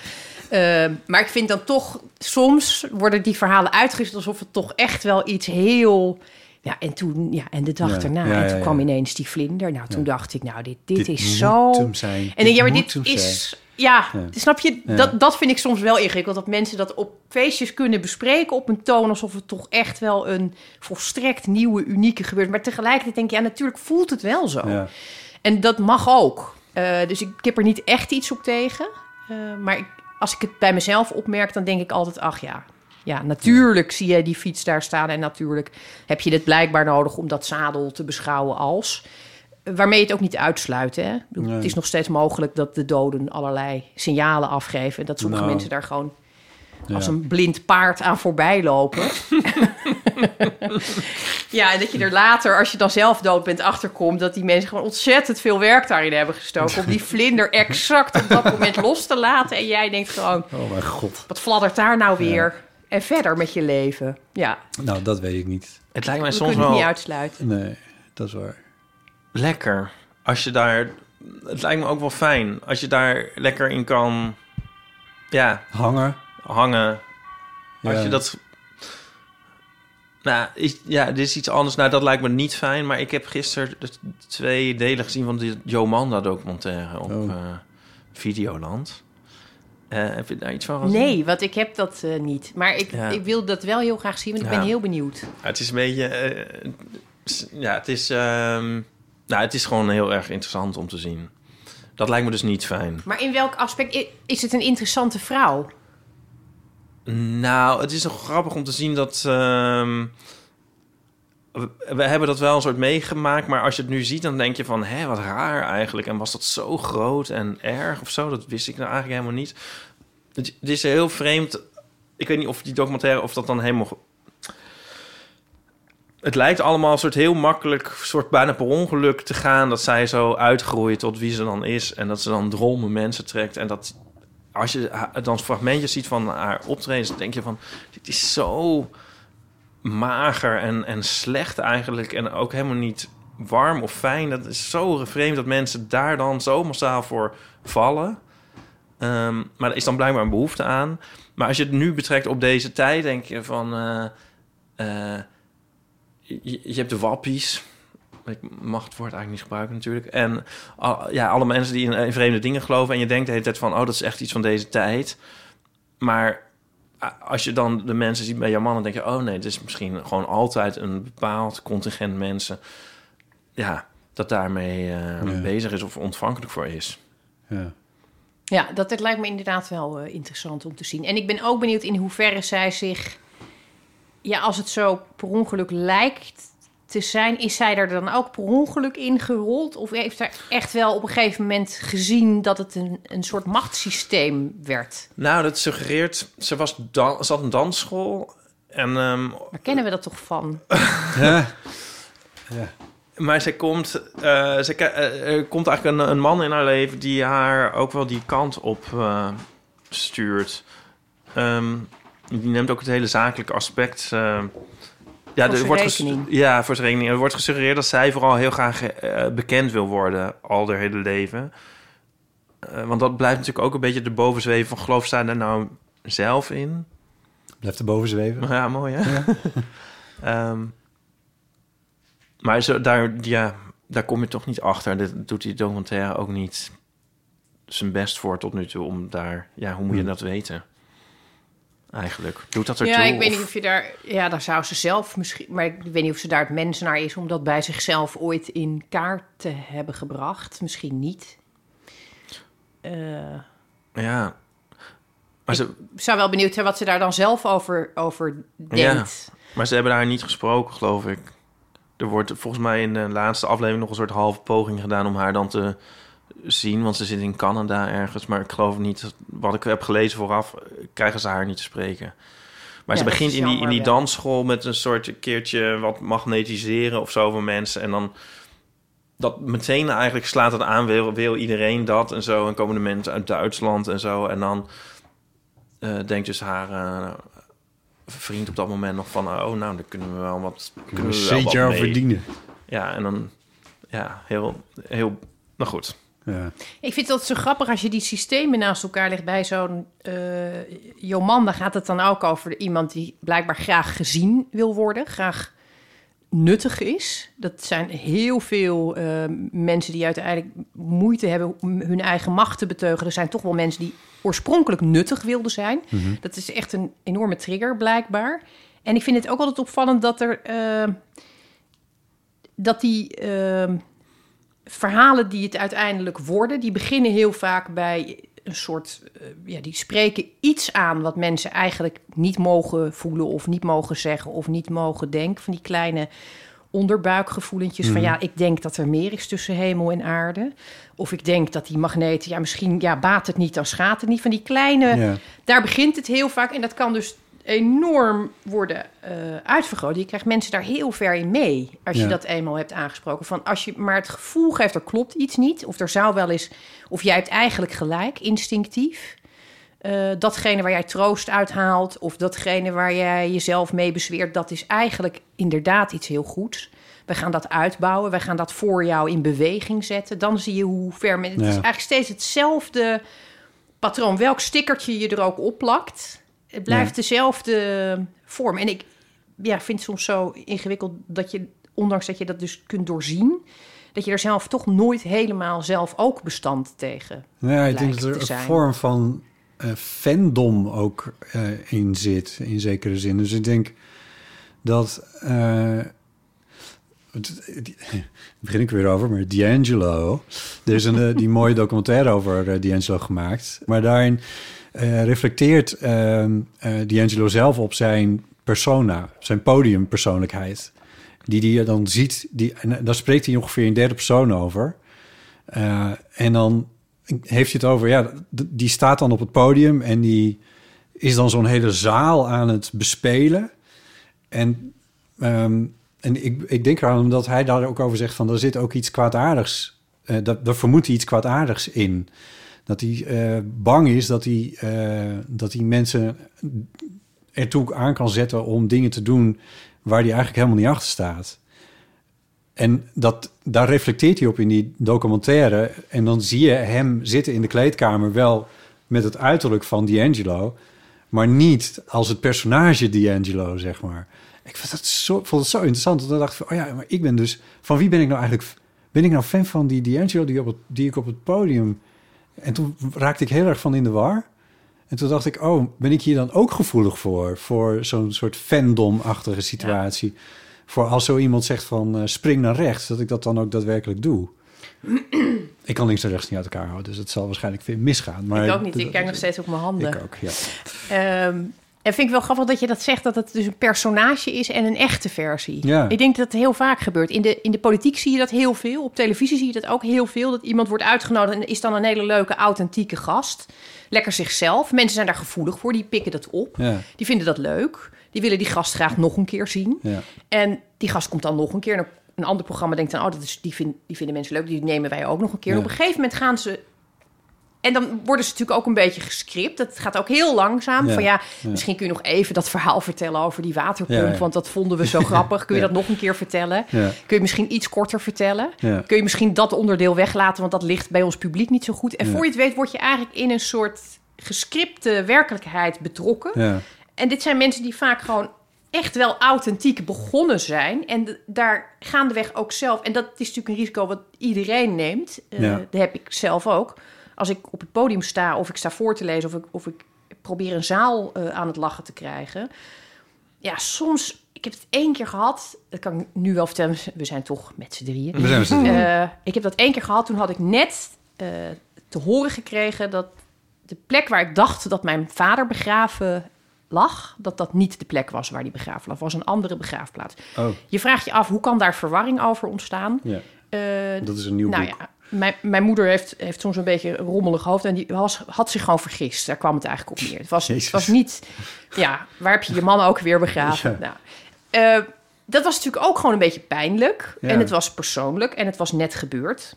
Eh, maar ik vind dan toch, soms worden die verhalen uitgezet alsof het toch echt wel iets heel. Ja, en toen, ja, en de dag Ja, ja, en toen kwam ineens die vlinder. Nou, toen dacht ik, nou, dit, dit, Dit is zo. hem zijn. En Dit ja, maar dit is. Ja, Ja. snap je? Dat, dat vind ik soms wel ingewikkeld. Dat mensen dat op feestjes kunnen bespreken op een toon alsof het toch echt wel een volstrekt nieuwe, unieke gebeurt. Maar tegelijkertijd denk je, ja, natuurlijk voelt het wel zo. Ja. En dat mag ook. Eh, dus ik, ik heb er niet echt iets op tegen. Eh, maar ik, als ik het bij mezelf opmerk, dan denk ik altijd: ach ja. Ja, natuurlijk zie je die fiets daar staan. En natuurlijk heb je dit blijkbaar nodig om dat zadel te beschouwen als. Waarmee je het ook niet uitsluit. Hè? Ik bedoel, Nee. Het is nog steeds mogelijk dat de doden allerlei signalen afgeven. En dat sommige Nou. mensen daar gewoon Ja. als een blind paard aan voorbij lopen. ja, en dat je er later, als je dan zelf dood bent, achterkomt... dat die mensen gewoon ontzettend veel werk daarin hebben gestoken... om die vlinder exact op dat moment los te laten. En jij denkt gewoon, Oh mijn god. wat fladdert daar nou weer? En verder met je leven. Ja, Nou, dat weet ik niet. Het lijkt mij we soms het niet wel uitsluiten. Nee, dat is waar. Lekker als je daar... Het lijkt me ook wel fijn als je daar lekker in kan... Ja, Hangen. hangen. Als je dat... Nou, is, ja, dit is iets anders. Nou, dat lijkt me niet fijn. Maar ik heb gisteren de twee delen gezien van die Jomanda documentaire op Oh. eh, Videoland. Eh, heb je daar iets van gezien? Nee, want ik heb dat eh, niet. Maar ik, Ja. ik wil dat wel heel graag zien, want ik ben heel benieuwd. Ja, het is een beetje... eh, ja, het is... ehm, nou, het is gewoon heel erg interessant om te zien. Dat lijkt me dus niet fijn. Maar in welk aspect is het een interessante vrouw? Nou, het is nog grappig om te zien dat... ehm, we, we hebben dat wel een soort meegemaakt, maar als je het nu ziet, dan denk je van, hé, wat raar eigenlijk. En was dat zo groot en erg of zo? Dat wist ik nou eigenlijk helemaal niet. Het, het is heel vreemd. Ik weet niet of die documentaire, of dat dan helemaal... Het lijkt allemaal een soort heel makkelijk, soort bijna per ongeluk te gaan... dat zij zo uitgroeit tot wie ze dan is... en dat ze dan dromen mensen trekt en dat als je dan fragmentjes ziet van haar optredens, denk je van, dit is zo mager en, en slecht eigenlijk. En ook helemaal niet warm of fijn. Dat is zo vreemd dat mensen daar dan zo massaal voor vallen. Ehm, maar er is dan blijkbaar een behoefte aan. Maar als je het nu betrekt op deze tijd, denk je van... eh, eh, je, je hebt de wappies. Ik mag het woord eigenlijk niet gebruiken natuurlijk. En al- ja, alle mensen die in, in vreemde dingen geloven... en je denkt de hele tijd van... oh, dat is echt iets van deze tijd. Maar als je dan de mensen ziet bij jouw man... dan denk je, oh nee, dit is misschien gewoon altijd... een bepaald contingent mensen... ja, dat daarmee eh, Ja. bezig is of ontvankelijk voor is. Ja. Ja, dat het lijkt me inderdaad wel eh, interessant om te zien. En ik ben ook benieuwd in hoeverre zij zich... Ja, als het zo per ongeluk lijkt te zijn... is zij er dan ook per ongeluk in gerold? Of heeft zij echt wel op een gegeven moment gezien... dat het een, een soort machtssysteem werd? Nou, dat suggereert... Ze, was dan, ze had een dansschool en... ehm, Waar kennen we dat toch van? Ja. Maar zij komt, eh, ze, eh, er komt eigenlijk een, een man in haar leven die haar ook wel die kant op eh, stuurt. Ehm, die neemt ook het hele zakelijke aspect. eh, ja, Voor zijn wordt. Ja, voor zijn rekening. Er wordt gesuggereerd dat zij vooral heel graag eh, bekend wil worden al haar hele leven. Eh, want dat blijft natuurlijk ook een beetje de bovenzweven van geloof zij daar nou zelf in? Blijft er boven zweven. Ja, mooi hè? Ehm, maar zo, daar, ja, daar kom je toch niet achter. Dit doet die documentaire ook niet zijn best voor tot nu toe om daar... Ja, hoe moet je Hmm. dat weten? Eigenlijk. Doet dat er Ja, ik weet niet of je daar... Ja, daar zou ze zelf misschien... Maar ik weet niet of ze daar het mens naar is... om dat bij zichzelf ooit in kaart te hebben gebracht. Misschien niet. Eh, Ja. Maar ze, ik zou wel benieuwd zijn wat ze daar dan zelf over, over denkt. maar ze hebben daar niet gesproken, geloof ik. Er wordt volgens mij in de laatste aflevering nog een soort halve poging gedaan om haar dan te zien. Want ze zit in Canada ergens. Maar ik geloof niet, wat ik heb gelezen vooraf, krijgen ze haar niet te spreken. Maar Ja, ze begint in die, in die dansschool met een soort keertje wat magnetiseren of zo van mensen. En dan dat meteen eigenlijk slaat het aan, wil, wil iedereen dat en zo. En komen de mensen uit Duitsland en zo. En dan eh, denkt dus haar eh, vriend op dat moment nog van... oh, nou, dan kunnen we wel wat, kunnen we wel wat mee. verdienen. Ja, en dan... Ja, heel... heel nou goed. Ja. Ik vind dat zo grappig als je die systemen naast elkaar legt bij zo'n eh Jomanda gaat het dan ook over iemand die blijkbaar graag gezien wil worden, graag nuttig is. Dat zijn heel veel eh, mensen die uiteindelijk moeite hebben om hun eigen macht te beteugelen. Er zijn toch wel mensen die oorspronkelijk nuttig wilden zijn. Dat is echt een enorme trigger blijkbaar. En ik vind het ook altijd opvallend dat er eh, dat die verhalen die het uiteindelijk worden, die beginnen heel vaak bij een soort, eh, ja, die spreken iets aan wat mensen eigenlijk niet mogen voelen of niet mogen zeggen of niet mogen denken. Van die kleine onderbuikgevoelentjes van ja, ik denk dat er meer is tussen hemel en aarde. Of ik denk dat die magneten, ja, misschien ja, baat het niet, dan schaadt het niet. Van die kleine, daar begint het heel vaak en dat kan dus enorm worden eh, uitvergroot. Je krijgt mensen daar heel ver in mee als je Ja. dat eenmaal hebt aangesproken. Van als je maar het gevoel geeft, er klopt iets niet, of er zou wel eens, of jij hebt eigenlijk gelijk, instinctief. Eh, datgene waar jij troost uithaalt, of datgene waar jij jezelf mee bezweert, dat is eigenlijk inderdaad iets heel goeds. We gaan dat uitbouwen, we gaan dat voor jou in beweging zetten. Dan zie je hoe ver men. Het is eigenlijk steeds hetzelfde patroon. Welk stickertje je er ook op plakt, het blijft Ja. dezelfde vorm. En ik ja, vind het soms zo ingewikkeld dat je, ondanks dat je dat dus kunt doorzien, dat je er zelf toch nooit helemaal zelf ook bestand tegen. Ja, ik denk dat er een vorm van eh, fandom ook eh, in zit, in zekere zin. Dus ik denk dat... daar begin ik weer over, maar D'Angelo. Er is een, die mooie documentaire over D'Angelo gemaakt. Maar daarin eh, reflecteert eh, D'Angelo zelf op zijn persona, zijn podiumpersoonlijkheid. Die die dan ziet, die, en daar spreekt hij ongeveer in derde persoon over. Eh, en dan heeft hij het over, ja, die staat dan op het podium en die is dan zo'n hele zaal aan het bespelen. En, ehm, en ik, ik denk eraan omdat hij daar ook over zegt van, er zit ook iets kwaadaardigs, eh dat, daar vermoedt hij iets kwaadaardigs in. Dat hij eh, bang is dat hij, eh, dat hij mensen ertoe aan kan zetten om dingen te doen waar hij eigenlijk helemaal niet achter staat. En dat, daar reflecteert hij op in die documentaire. En dan zie je hem zitten in de kleedkamer wel met het uiterlijk van D'Angelo, maar niet als het personage D'Angelo, zeg maar. Ik vond, dat zo, vond het zo interessant. Dacht ik van, oh ja, maar ik ben dus... Van wie ben ik nou eigenlijk... Ben ik nou fan van die D'Angelo die, op het, die ik op het podium... En toen raakte ik heel erg van in de war. En toen dacht ik, oh, ben ik hier dan ook gevoelig voor? Voor zo'n soort fandom-achtige situatie. Voor als zo iemand zegt van eh, spring naar rechts, dat ik dat dan ook daadwerkelijk doe. ik kan links en rechts niet uit elkaar houden, dus het zal waarschijnlijk weer misgaan. Maar ik ook niet. Ik kijk nog steeds op mijn handen. Ik ook, ja. Ehm, en vind ik wel grappig dat je dat zegt, dat het dus een personage is en een echte versie. Ja. Ik denk dat het heel vaak gebeurt. In de, in de politiek zie je dat heel veel. Op televisie zie je dat ook heel veel. Dat iemand wordt uitgenodigd en is dan een hele leuke, authentieke gast. Lekker zichzelf. Mensen zijn daar gevoelig voor, die pikken dat op. Ja. Die vinden dat leuk. Die willen die gast graag nog een keer zien. Ja. En die gast komt dan nog een keer. En een ander programma denkt dan, oh, dat is, die, vind, die vinden mensen leuk. Die nemen wij ook nog een keer. Op een gegeven moment gaan ze... En dan worden ze natuurlijk ook een beetje gescript. Het gaat ook heel langzaam. Ja. Van ja, Ja. misschien kun je nog even dat verhaal vertellen over die waterpomp. Ja. Want dat vonden we zo grappig. Kun je dat nog een keer vertellen? Kun je misschien iets korter vertellen? Kun je misschien dat onderdeel weglaten? Want dat ligt bij ons publiek niet zo goed. En voor je het weet word je eigenlijk in een soort gescripte werkelijkheid betrokken. En dit zijn mensen die vaak gewoon echt wel authentiek begonnen zijn. En daar gaandeweg ook zelf... En dat is natuurlijk een risico wat iedereen neemt. Eh. Dat heb ik zelf ook. Als ik op het podium sta of ik sta voor te lezen... of ik, of ik probeer een zaal eh, aan het lachen te krijgen. Ja, soms... Ik heb het één keer gehad. Dat kan ik nu wel vertellen. We zijn toch met z'n drieën. We zijn met z'n drieën. Eh, ik heb dat één keer gehad. Toen had ik net eh, te horen gekregen dat de plek waar ik dacht dat mijn vader begraven lag, dat dat niet de plek was waar die begraven lag. was een andere begraafplaats. Oh, Je vraagt je af, hoe kan daar verwarring over ontstaan? ja. Dat is een nieuw nou boek. ja, mijn, mijn moeder heeft, heeft soms een beetje een rommelig hoofd en die was, had zich gewoon vergist. Daar kwam het eigenlijk op neer. Het was, het was niet, ja, waar heb je je man ook weer begraven? Ja. Nou, eh, dat was natuurlijk ook gewoon een beetje pijnlijk. Ja. En het was persoonlijk en het was net gebeurd.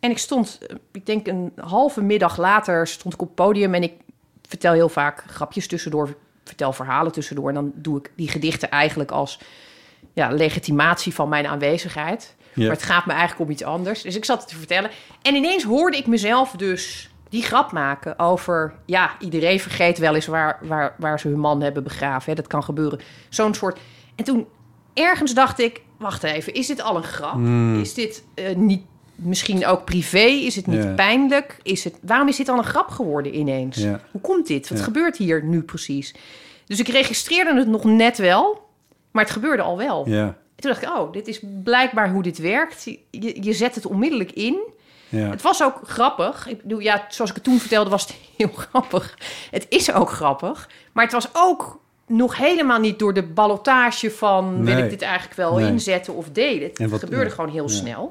En ik stond, eh, ik denk een halve middag later, stond ik op het podium en ik vertel heel vaak grapjes tussendoor, vertel verhalen tussendoor. En dan doe ik die gedichten eigenlijk als ja, legitimatie van mijn aanwezigheid. Maar het gaat me eigenlijk om iets anders. Dus ik zat het te vertellen. En ineens hoorde ik mezelf dus die grap maken over... ja, iedereen vergeet wel eens waar, waar, waar ze hun man hebben begraven. Hè. Dat kan gebeuren. Zo'n soort... En toen ergens dacht ik... wacht even, is dit al een grap? Is dit eh, niet misschien ook privé? Is het niet pijnlijk? Is het, waarom is dit al een grap geworden ineens? Hoe komt dit? Wat gebeurt hier nu precies? Dus ik registreerde het nog net wel... maar het gebeurde al wel. Ja, Toen dacht ik, oh, dit is blijkbaar hoe dit werkt. Je, je zet het onmiddellijk in. ja. Het was ook grappig. Ik bedoel, ja, zoals ik het toen vertelde, was het heel grappig. Het is ook grappig. Maar het was ook nog helemaal niet door de ballotage van... wil ik dit eigenlijk wel Nee. inzetten of delen. Het wat- gebeurde ja. gewoon heel Ja, snel.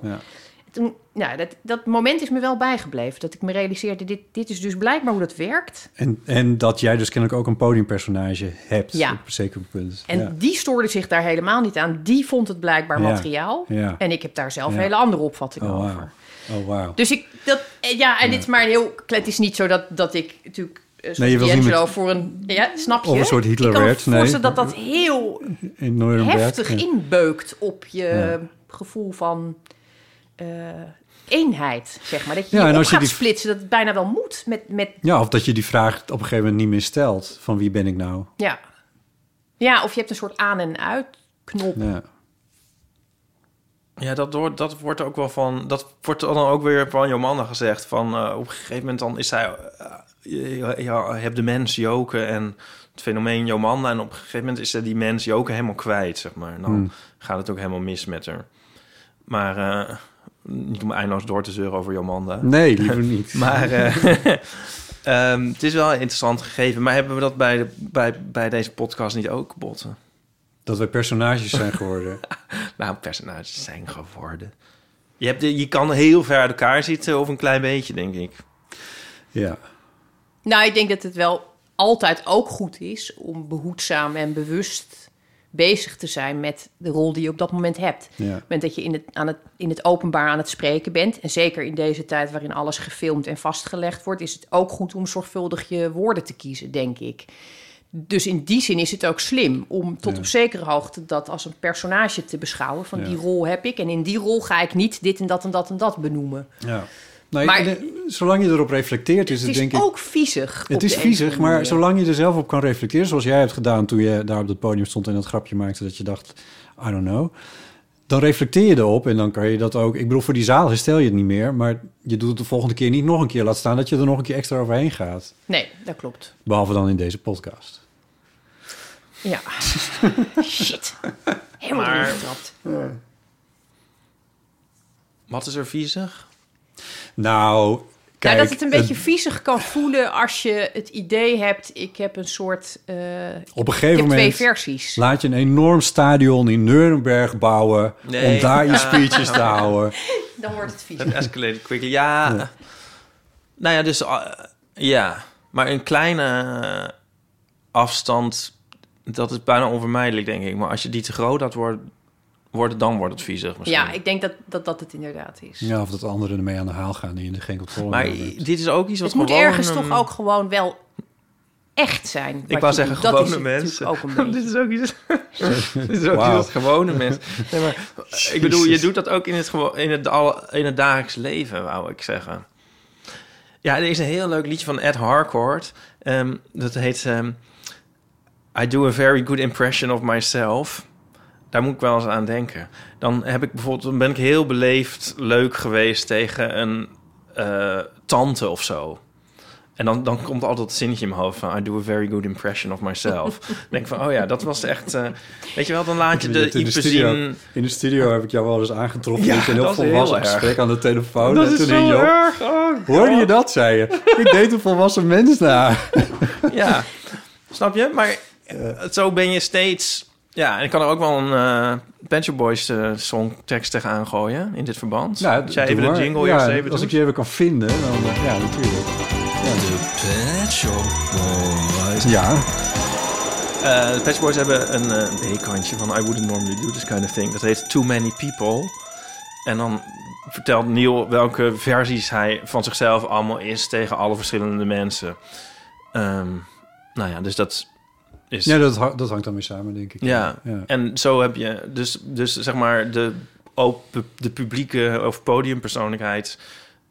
Toen, nou, dat, dat moment is me wel bijgebleven. Dat ik me realiseerde, dit, dit is dus blijkbaar hoe dat werkt. En, en dat jij dus kennelijk ook een podiumpersonage hebt Ja. op een zeker punt. En ja. die stoorde zich daar helemaal niet aan. Die vond het blijkbaar Ja. materiaal. En ik heb daar zelf hele andere opvattingen Oh, over. Oh, wauw. Dus ik, dat, eh, ja, en dit is maar een heel, het is niet zo dat, dat ik natuurlijk, eh, Nee, je was niet met- voor een, ja, snap je? Of een soort Hitler ik kan werd, nee. voorstellen dat dat heel In heftig inbeukt op je gevoel van eh, eenheid, zeg maar. Dat je Ja, je en op als je gaat die- splitsen, dat het bijna wel moet met, met Ja, of dat je die vraag op een gegeven moment niet meer stelt. Van wie ben ik nou? ja. ja, of je hebt een soort aan- en uitknop. Ja. Ja, dat, wordt dat wordt ook wel van... Dat wordt dan ook weer van Jomanda gezegd. Van, eh, op een gegeven moment dan is zij... eh, je, je, je hebt de mens Joke en het fenomeen Jomanda. En op een gegeven moment is ze die mens Joke helemaal kwijt, zeg maar. Dan Hmm. gaat het ook helemaal mis met haar. Maar eh, niet om eindeloos door te zeuren over Jomanda. Nee, liever niet. Maar eh, ehm, het is wel een interessant gegeven. Maar hebben we dat bij, de, bij, bij deze podcast niet ook, Botten? Dat wij personages zijn geworden. Nou, personages zijn geworden. Je, hebt de, je kan heel ver uit elkaar zitten of een klein beetje, denk ik. ja. Nou, ik denk dat het wel altijd ook goed is om behoedzaam en bewust bezig te zijn met de rol die je op dat moment hebt. Op Ja. het moment dat je in het, aan het, in het openbaar aan het spreken bent, en zeker in deze tijd waarin alles gefilmd en vastgelegd wordt, is het ook goed om zorgvuldig je woorden te kiezen, denk ik. Dus in die zin is het ook slim om tot Ja. op zekere hoogte dat als een personage te beschouwen. Van Ja. die rol heb ik en in die rol ga ik niet dit en dat en dat en dat benoemen. ja. Nou, Maar- eh, zolang je erop reflecteert, is Het het, is denk ik... ook viezig. Het is viezig, maar manier. zolang je er zelf op kan reflecteren... zoals jij hebt gedaan toen je daar op het podium stond... en dat grapje maakte dat je dacht, I don't know... dan reflecteer je erop en dan kan je dat ook... Ik bedoel, voor die zaal herstel je het niet meer... maar je doet het de volgende keer niet nog een keer. Laat staan dat je er nog een keer extra overheen gaat. Nee, dat klopt. Behalve dan in deze podcast. Ja. Shit. Helemaal Maar- erin getrapt. Wat is er viezig? Nou, kijk... nou, dat het een beetje het- viezig kan voelen als je het idee hebt... ik heb een soort... eh op een gegeven heb twee moment... versies. Laat je een enorm stadion in Nuremberg bouwen... Nee. om daar je speeches te houden. Dan wordt het vies. Dat escalated quickly. Ja, Ja. nou ja, dus uh, ja. Maar een kleine afstand, dat is bijna onvermijdelijk, denk ik. Maar als je die te groot laat worden, worden dan wordt het viezig misschien. Ja, ik denk dat, dat dat het inderdaad is. Ja, of dat anderen ermee aan de haal gaan... die je geen controle maar meer hebt. dit is ook iets wat het moet gewoon, ergens toch ook gewoon wel echt zijn. Ik wou zeggen. Dat gewone het mensen. Ook een dit is ook iets. dit is ook iets gewone mensen. Nee, maar ik bedoel, je doet dat ook in het, in het, al, in het dagelijks leven, wou ik zeggen. Ja, er is een heel leuk liedje van Ed Harcourt. Ehm, dat heet ehm, I do a very good impression of myself. Daar moet ik wel eens aan denken. Dan heb ik bijvoorbeeld, dan ben ik heel beleefd leuk geweest tegen een eh, tante of zo. En dan, dan komt altijd het zinnetje in mijn hoofd van... I do a very good impression of myself. dan denk ik van, oh ja, dat was echt... eh, weet je wel, dan laat je de in, de Ipe studio, zien... in de studio heb ik jou wel eens aangetroffen. Ja, dat je een heel dat is heel volwassen erg. gesprek aan de telefoon. Dat en is toen zo erg. Oh, Hoorde je dat, zei je? ik deed een volwassen mens na. Ja, snap je? Maar eh, zo ben je steeds... Ja, en ik kan er ook wel een uh, Pet Shop Boys eh, songtekst tegenaan gooien in dit verband. Nou, Als jij even de maar. jingle ja, eerst even Als doet. ik je even kan vinden, dan... eh, ja, natuurlijk. Ja. Eh, de Patch Boys hebben een uh, B-kantje van I wouldn't normally do this kind of thing. Dat heet Too Many People. En dan vertelt Neil welke versies hij van zichzelf allemaal is tegen alle verschillende mensen. Ehm, nou ja, dus dat is... Ja, dat, ha- dat hangt dan weer samen, denk ik. Ja, Ja. en zo heb je dus, dus zeg maar de, open, de publieke of podiumpersoonlijkheid...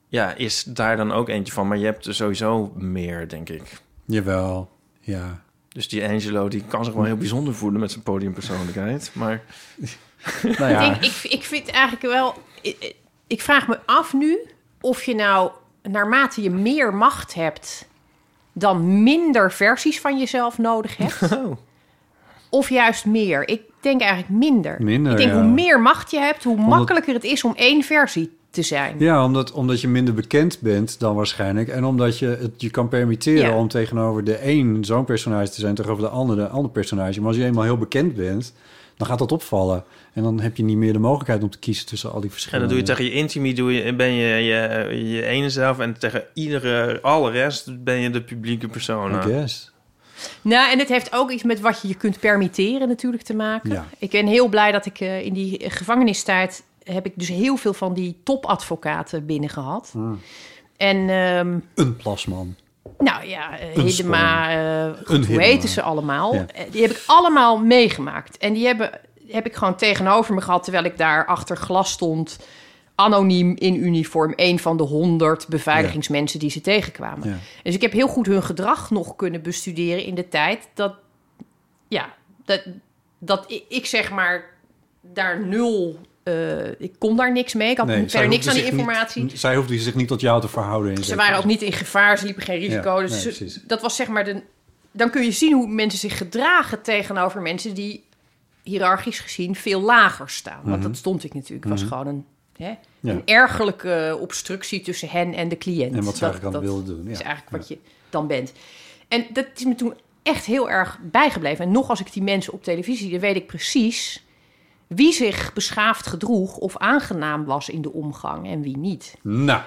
Ja, is daar dan ook eentje van. Maar je hebt er sowieso meer, denk ik. Jawel, ja. Dus die Angelo, die kan zich wel heel bijzonder voelen met zijn podiumpersoonlijkheid. Maar Nou ja, Ik, denk, ik, ik vind eigenlijk wel... Ik, ik vraag me af nu of je nou, naarmate je meer macht hebt... dan minder versies van jezelf nodig hebt. Oh. Of juist meer. Ik denk eigenlijk minder. Minder, ik denk ja. hoe meer macht je hebt... hoe Omdat- makkelijker het is om één versie te zijn. ja omdat, omdat je minder bekend bent dan waarschijnlijk. En omdat je het je kan permitteren Ja. om tegenover de een zo'n personage te zijn... tegenover de andere een ander personage. Maar als je eenmaal heel bekend bent, dan gaat dat opvallen. En dan heb je niet meer de mogelijkheid om te kiezen tussen al die en verschillende... dan doe je tegen je intimie, doe je, ben je, je je ene zelf. En tegen iedere, alle rest ben je de publieke persoon. I guess. Nou, en het heeft ook iets met wat je je kunt permitteren natuurlijk te maken. Ja. Ik ben heel blij dat ik eh, in die gevangenistijd... heb ik dus heel veel van die topadvocaten binnen gehad. Hmm. En ehm, Een plasman. Nou ja, eh, Hidema, eh, hoe heten ze allemaal? Ja. Eh, Die heb ik allemaal meegemaakt. En die hebben, heb ik gewoon tegenover me gehad... terwijl ik daar achter glas stond... anoniem in uniform. Een van de honderd beveiligingsmensen die ze tegenkwamen. Ja. Dus ik heb heel goed hun gedrag nog kunnen bestuderen in de tijd dat, ja, dat, dat ik, ik zeg maar daar nul, eh, ik kon daar niks mee. Ik had Nee, verder niks aan die informatie. Niet, zij hoefde zich niet tot jou te verhouden. in ze waren ook niet in gevaar, ze liepen geen risico. Ja, dus nee, dat was zeg maar de. Dan kun je zien hoe mensen zich gedragen tegenover mensen die hiërarchisch gezien veel lager staan. Want dat stond ik natuurlijk. Was gewoon een, hè, Mhm. Ja. een ergerlijke obstructie tussen hen en de cliënt. En wat ze eigenlijk dat- wilden doen. Ja. is eigenlijk wat je dan bent. En dat is me toen echt heel erg bijgebleven. En nog als ik die mensen op televisie, dan weet ik precies wie zich beschaafd gedroeg of aangenaam was in de omgang en wie niet. Nou,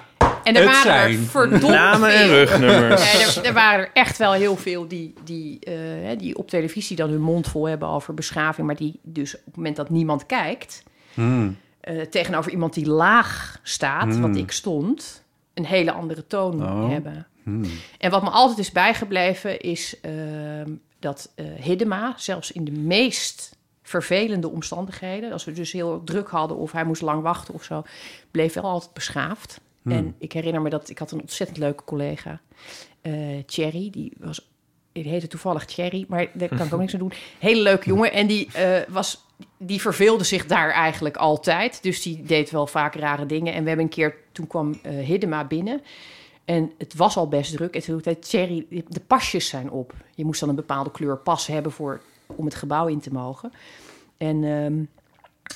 En er Het waren zijn er verdomd Namen en rugnummers. Nee, er, er waren er echt wel heel veel die, die, eh, hè, die op televisie dan hun mond vol hebben over beschaving, maar die dus op het moment dat niemand kijkt, hmm. eh, tegenover iemand die laag staat, wat ik stond, een hele andere toon Oh. hebben. En wat me altijd is bijgebleven is ehm, dat eh Hiddema, zelfs in de meest vervelende omstandigheden, als we dus heel druk hadden of hij moest lang wachten of zo, bleef wel altijd beschaafd. En ik herinner me dat ik had een ontzettend leuke collega, eh Thierry, die was, die heette toevallig Thierry, maar daar kan ik ook niks aan doen. Hele leuke jongen en die eh, was, die verveelde zich daar eigenlijk altijd, dus die deed wel vaak rare dingen. En we hebben een keer, toen kwam eh Hiddema binnen. En het was al best druk. En toen zei Thierry, de pasjes zijn op. Je moest dan een bepaalde kleur pas hebben voor, om het gebouw in te mogen. En ehm,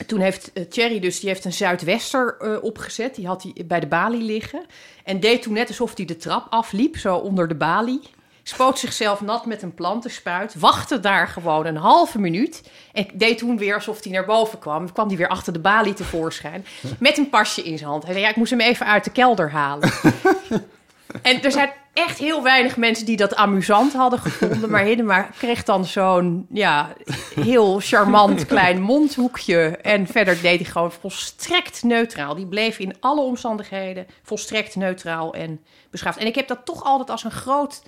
toen heeft eh, Thierry dus, die heeft een Zuidwester eh, opgezet. Die had hij bij de balie liggen. En deed toen net alsof hij de trap afliep, zo onder de balie. Spoot zichzelf nat met een plantenspuit. Wachtte daar gewoon een halve minuut. En deed toen weer alsof hij naar boven kwam. Kwam hij weer achter de balie tevoorschijn. Met een pasje in zijn hand. Hij zei, ja, ik moest hem even uit de kelder halen. En er zijn echt heel weinig mensen die dat amusant hadden gevonden. Maar Hiddema kreeg dan zo'n ja, heel charmant klein mondhoekje. En verder deed hij gewoon volstrekt neutraal. Die bleef in alle omstandigheden volstrekt neutraal en beschaafd. En ik heb dat toch altijd als een groot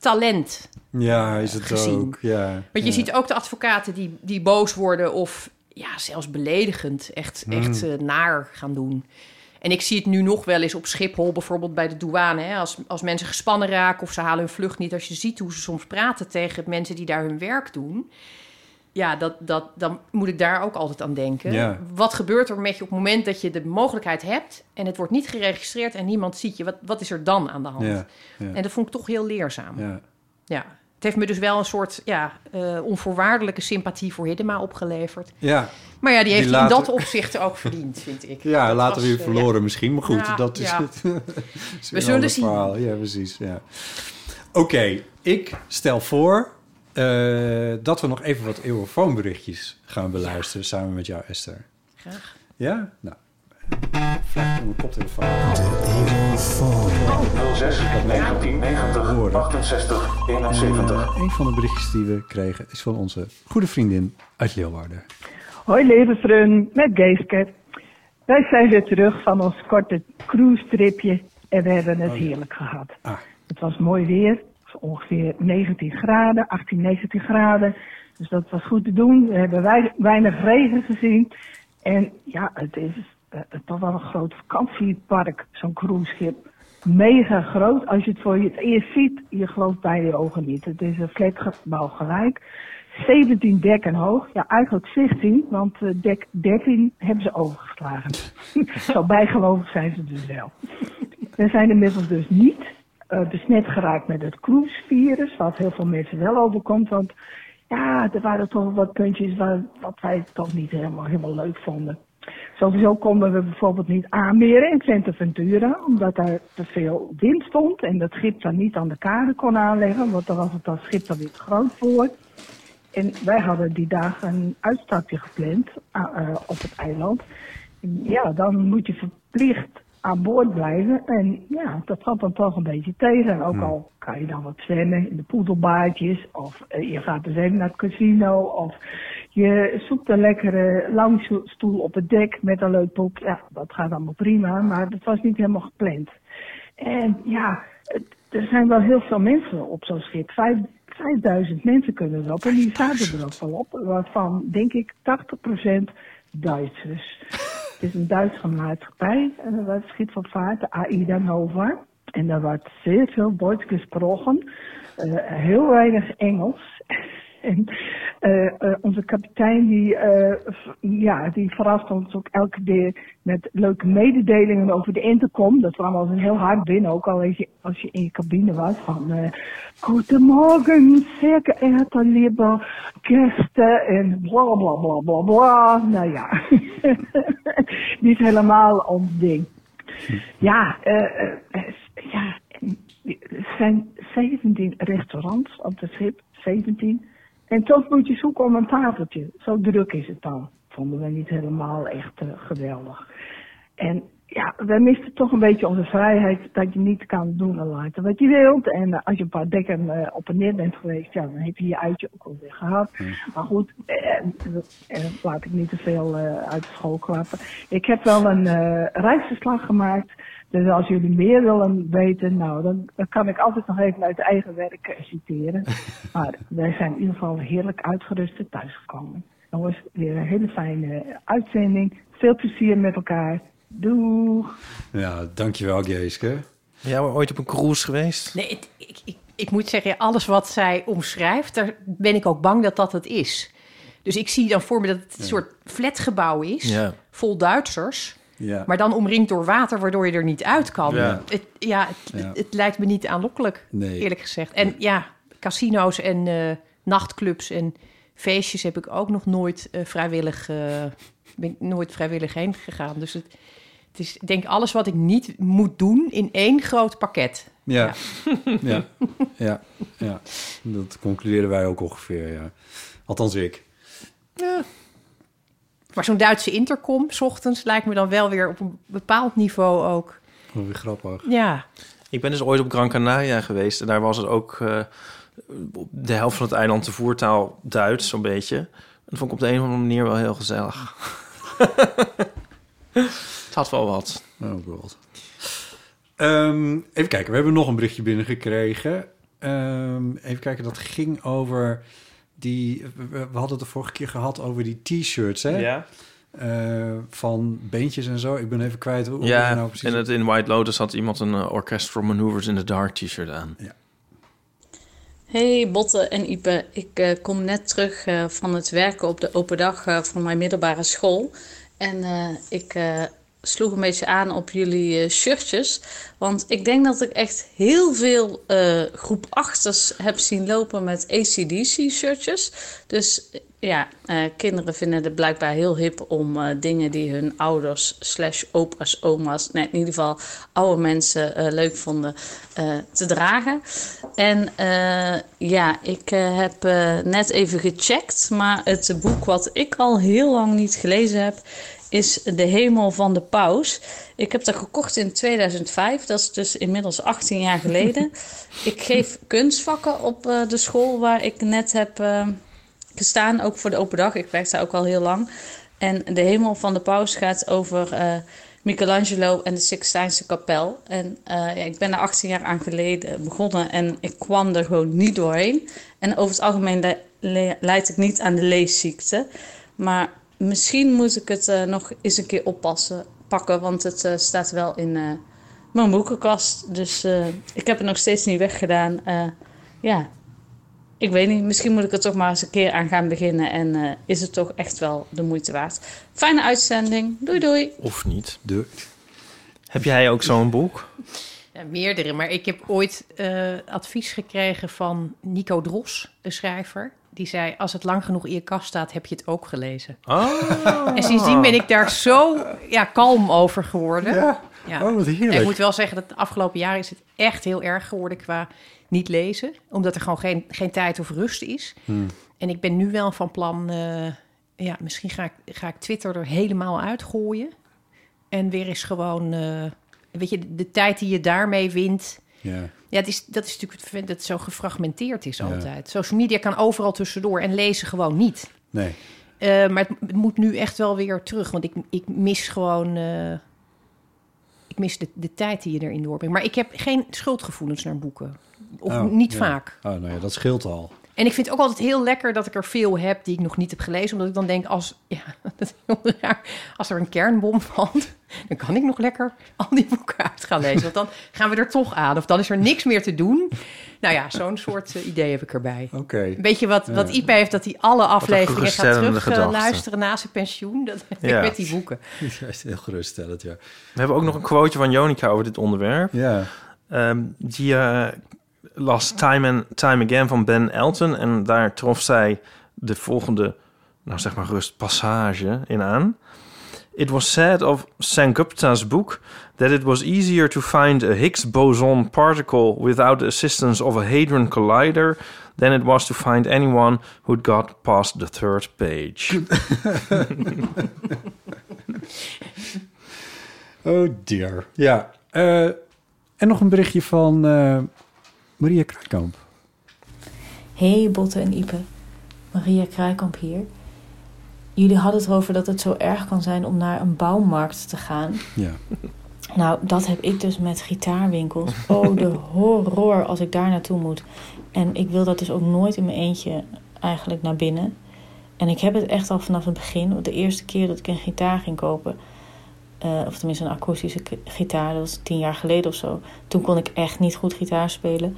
talent. Ja, is het gezien. ook. Ja, Want je ja. ziet ook de advocaten die, die boos worden of ja, zelfs beledigend echt, echt eh, naar gaan doen. En ik zie het nu nog wel eens op Schiphol, bijvoorbeeld bij de douane. Hè? Als, als mensen gespannen raken of ze halen hun vlucht niet. Als je ziet hoe ze soms praten tegen mensen die daar hun werk doen. ja, dat, dat, dan moet ik daar ook altijd aan denken. Ja. Wat gebeurt er met je op het moment dat je de mogelijkheid hebt... en het wordt niet geregistreerd en niemand ziet je? Wat, wat is er dan aan de hand? Ja, ja. En dat vond ik toch heel leerzaam. Ja. Het heeft me dus wel een soort ja, eh, onvoorwaardelijke sympathie voor Hiddema opgeleverd. Ja, Maar ja, die heeft Die in dat opzicht ook verdiend, vind ik. ja Dat later was, weer eh, verloren misschien. Maar goed, Ja, dat is ja. het. is een zullen zien. verhaal. Ja, precies. Ja. Oké, ik stel voor eh, dat we nog even wat eeuwenfoonberichtjes gaan beluisteren samen met jou, Esther. Graag. Ja? Nou, vraag om mijn koptelefoon. 06 1990 68 71. Een van de berichtjes die we kregen is van onze goede vriendin uit Leeuwarden. Hoi levensrun, met Geeske. Wij zijn weer terug van ons korte cruise-tripje en we hebben het heerlijk gehad. Ah. Het was mooi weer, ongeveer 19 graden, 18, 19 graden. Dus dat was goed te doen. We hebben wei- weinig regen gezien. En ja, het is toch wel een groot vakantiepark, zo'n cruiseschip. Mega groot. Als je het voor je het eerst ziet, je gelooft bij je ogen niet. Het is een flatgebouw gelijk. 17 dekken hoog. Ja, eigenlijk 16, want eh, dek 13 hebben ze overgeslagen. Zo bijgelovig zijn ze dus wel. We zijn inmiddels dus niet eh, besmet geraakt met het cruisevirus, wat heel veel mensen wel overkomt. Want ja, er waren toch wat puntjes waar, wat wij toch niet helemaal, helemaal leuk vonden. Sowieso konden we bijvoorbeeld niet aanmeren in Ventura, omdat daar te veel wind stond en dat schip dan niet aan de kade kon aanleggen, want dan was het dat schip dan weer te groot voor. En wij hadden die dagen een uitstapje gepland ah, eh, op het eiland. Ja, dan moet je verplicht aan boord blijven. En ja, dat valt dan toch een beetje tegen. En ook al kan je dan wat zwemmen in de poedelbaardjes. Of eh, je gaat dus even naar het casino. Of je zoekt een lekkere lounge-stoel op het dek met een leuk boek. Ja, dat gaat allemaal prima. Maar dat was niet helemaal gepland. En ja, er zijn wel heel veel mensen op zo'n schip. Vijf, 5000 mensen kunnen erop. En die zaten er ook wel op. Waarvan, denk ik, 80% Duitsers. Het is een Duitse maatschappij, uh, waar het schip van vaart, de AIDA. En daar wordt zeer veel Duits gesproken. Eh, heel weinig Engels. En eh, eh, onze kapitein die, v- ja, die verrast ons ook elke keer met leuke mededelingen over de intercom. Dat kwam een heel hard binnen, ook al als je, als je in je cabine was. Van Goedemorgen, zeer geëerde lieve gasten en bla bla bla bla. Nou ja, niet helemaal ons ding. Ja, ja, er zijn 17 restaurants op het schip, 17. En toch moet je zoeken om een tafeltje. Zo druk is het dan. Vonden we niet helemaal echt eh, geweldig. En ja, we misten toch een beetje onze vrijheid dat je niet kan doen en laten wat je wilt. En eh, als je een paar dekken eh, op en neer bent geweest, ja, dan heb je je uitje ook alweer gehad. Maar goed, eh, eh, laat ik niet te veel uit de school klappen. Ik heb wel een reisverslag gemaakt. Dus als jullie meer willen weten, nou, dan, dan kan ik altijd nog even uit eigen werk eh, citeren. Maar wij zijn in ieder geval heerlijk uitgerust en thuisgekomen. Jongens, weer een hele fijne uitzending. Veel plezier met elkaar. Doeg! Ja, dankjewel Geeske. Ben jij ooit op een cruise geweest? Nee, ik, ik, ik moet zeggen, alles wat zij omschrijft, daar ben ik ook bang dat dat het is. Dus ik zie dan voor me dat het een soort flatgebouw is, Ja. vol Duitsers. Ja. Maar dan omringd door water, waardoor je er niet uit kan. Ja. Het, ja, het, Ja. het, lijkt me niet aanlokkelijk, Nee. eerlijk gezegd. En ja, casino's en eh, nachtclubs en feestjes heb ik ook nog nooit eh, vrijwillig, eh, ben ik nooit vrijwillig heen gegaan. Dus het, het is, ik denk alles wat ik niet moet doen in één groot pakket. Ja. Ja. ja, ja, dat concluderen wij ook ongeveer, ja. Althans ik. Maar zo'n Duitse intercom, s ochtends, lijkt me dan wel weer op een bepaald niveau ook. Wat weer grappig. Ja, Ik ben dus ooit op Gran Canaria geweest en daar was het ook eh, op de helft van het eiland de voertaal Duits, zo'n beetje. En dat vond ik op de een of andere manier wel heel gezellig. het had wel wat. Oh god. Ehm, even kijken, we hebben nog een berichtje binnengekregen. Ehm, even kijken, dat ging over die... We, we hadden het de vorige keer gehad over die t-shirts, hè? Ja, Eh, van beentjes en zo. Ik ben even kwijt hoe ja dat nou precies... en het, in White Lotus had iemand een uh, Orchestral Maneuvers in the Dark t-shirt aan. Hey Botte en Ipe, ik eh, kom net terug eh, van het werken op de open dag eh, van mijn middelbare school. En eh, ik eh, sloeg een beetje aan op jullie eh, shirtjes. Want ik denk dat ik echt heel veel eh, groep achters heb zien lopen met ACDC shirtjes. Dus eh, ja, kinderen vinden het blijkbaar heel hip om dingen die hun ouders slash opa's, oma's, nee, in ieder geval oude mensen leuk vonden te dragen. En ja, ik heb net even gecheckt, maar het boek wat ik al heel lang niet gelezen heb, is De Hemel van de Paus. Ik heb dat gekocht in 2005, dat is dus inmiddels 18 jaar geleden. ik geef kunstvakken op eh, de school waar ik net heb eh, gestaan, ook voor de open dag. Ik werk daar ook al heel lang. En De Hemel van de Paus gaat over eh, Michelangelo en de Sixtijnse kapel. En ja, ik ben er 18 jaar aan geleden begonnen en ik kwam er gewoon niet doorheen. En over het algemeen le- le- leid ik niet aan de leesziekte. Maar misschien moet ik het eh, nog eens een keer oppassen, pakken, want het eh, staat wel in eh, mijn boekenkast. Dus eh, ik heb het nog steeds niet weggedaan. Eh, ja, ik weet niet. Misschien moet ik er toch maar eens een keer aan gaan beginnen. En eh, is het toch echt wel de moeite waard. Fijne uitzending. Doei doei. Of niet. De... Heb jij ook zo'n boek? Ja, meerdere, maar ik heb ooit eh, advies gekregen van Nico Dros, de schrijver. Die zei, als het lang genoeg in je kast staat, heb je het ook gelezen. Oh. En sindsdien ben ik daar zo ja, kalm over geworden. Ja. Ja. Oh, wat heerlijk. En ik moet wel zeggen dat de afgelopen jaren is het echt heel erg geworden qua niet lezen. Omdat er gewoon geen, geen tijd of rust is. Hmm. En ik ben nu wel van plan, eh, ja, misschien ga ik, ga ik Twitter er helemaal uitgooien. En weer eens gewoon, eh, weet je, de, de tijd die je daarmee wint. Ja. Ja, het is, dat is natuurlijk het feit dat het zo gefragmenteerd is altijd. Social media kan overal tussendoor en lezen gewoon niet. Nee. Eh, maar het, het moet nu echt wel weer terug. Want ik, ik mis gewoon. eh, ik mis de, de tijd die je erin doorbrengt. Maar ik heb geen schuldgevoelens naar boeken. Of Oh, niet ja. vaak. Oh, nou ja, dat scheelt al. En ik vind het ook altijd heel lekker dat ik er veel heb die ik nog niet heb gelezen. Omdat ik dan denk, als, ja, dat is heel raar. als er een kernbom valt, dan kan ik nog lekker al die boeken uit gaan lezen. Want dan gaan we er toch aan. Of dan is er niks meer te doen. Nou ja, zo'n soort eh, idee heb ik erbij. Oké. Een beetje wat, wat Ipe heeft, dat hij alle afleveringen gaat terug luisteren na zijn pensioen. Dat heb Ja. ik met die boeken. Ja, is heel geruststellend, ja. We hebben ook nog een quoteje van Jonica over dit onderwerp. Ja. Ehm, die eh, las Time and Time Again van Ben Elton. En daar trof zij de volgende, nou zeg maar rust, passage in aan. It was said of Sengupta's book that it was easier to find a Higgs boson particle without the assistance of a hadron collider than it was to find anyone who'd got past the third page. Oh dear. Ja. eh, en nog een berichtje van eh, Maria Kruikamp. Hey Botte en Ipe, Maria Kruikamp hier. Jullie hadden het erover dat het zo erg kan zijn om naar een bouwmarkt te gaan. Ja. Nou, dat heb ik dus met gitaarwinkels. Oh, de horror als ik daar naartoe moet. En ik wil dat dus ook nooit in mijn eentje eigenlijk naar binnen. En ik heb het echt al vanaf het begin. De eerste keer dat ik een gitaar ging kopen, eh, of tenminste een akoestische gitaar, dat was tien jaar geleden of zo. Toen kon ik echt niet goed gitaar spelen.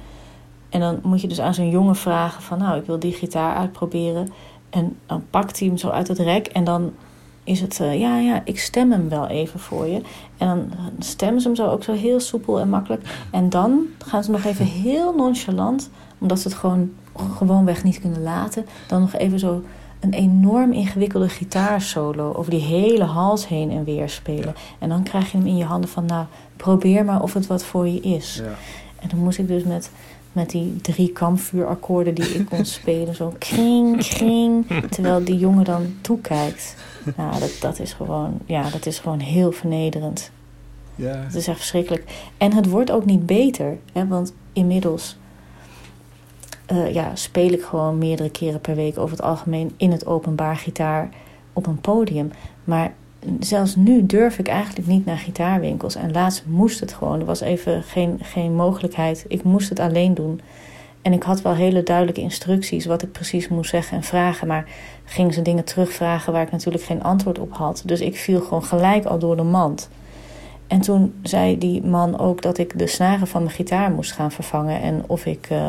En dan moet je dus aan zo'n jongen vragen van, nou, ik wil die gitaar uitproberen. En dan pakt hij hem zo uit het rek en dan is het, eh, ja, ja, ik stem hem wel even voor je. En dan stemmen ze hem zo ook zo heel soepel en makkelijk. En dan gaan ze nog even heel nonchalant, omdat ze het gewoon gewoonweg niet kunnen laten, dan nog even zo een enorm ingewikkelde gitaarsolo over die hele hals heen en weer spelen. En dan krijg je hem in je handen van, nou, probeer maar of het wat voor je is. Ja. En dan moest ik dus met, met die drie kampvuurakkoorden die ik kon spelen, zo kring, kring, terwijl die jongen dan toekijkt. Nou, dat, dat, is gewoon, ja, dat is gewoon heel vernederend. Ja. Het is echt verschrikkelijk. En het wordt ook niet beter, hè, want inmiddels eh, ja, speel ik gewoon meerdere keren per week over het algemeen in het openbaar gitaar op een podium. Maar zelfs nu durf ik eigenlijk niet naar gitaarwinkels. En laatst moest het gewoon. Er was even geen, geen mogelijkheid. Ik moest het alleen doen. En ik had wel hele duidelijke instructies wat ik precies moest zeggen en vragen. Maar gingen ze dingen terugvragen waar ik natuurlijk geen antwoord op had. Dus ik viel gewoon gelijk al door de mand. En toen zei die man ook dat ik de snaren van mijn gitaar moest gaan vervangen. En of ik, eh,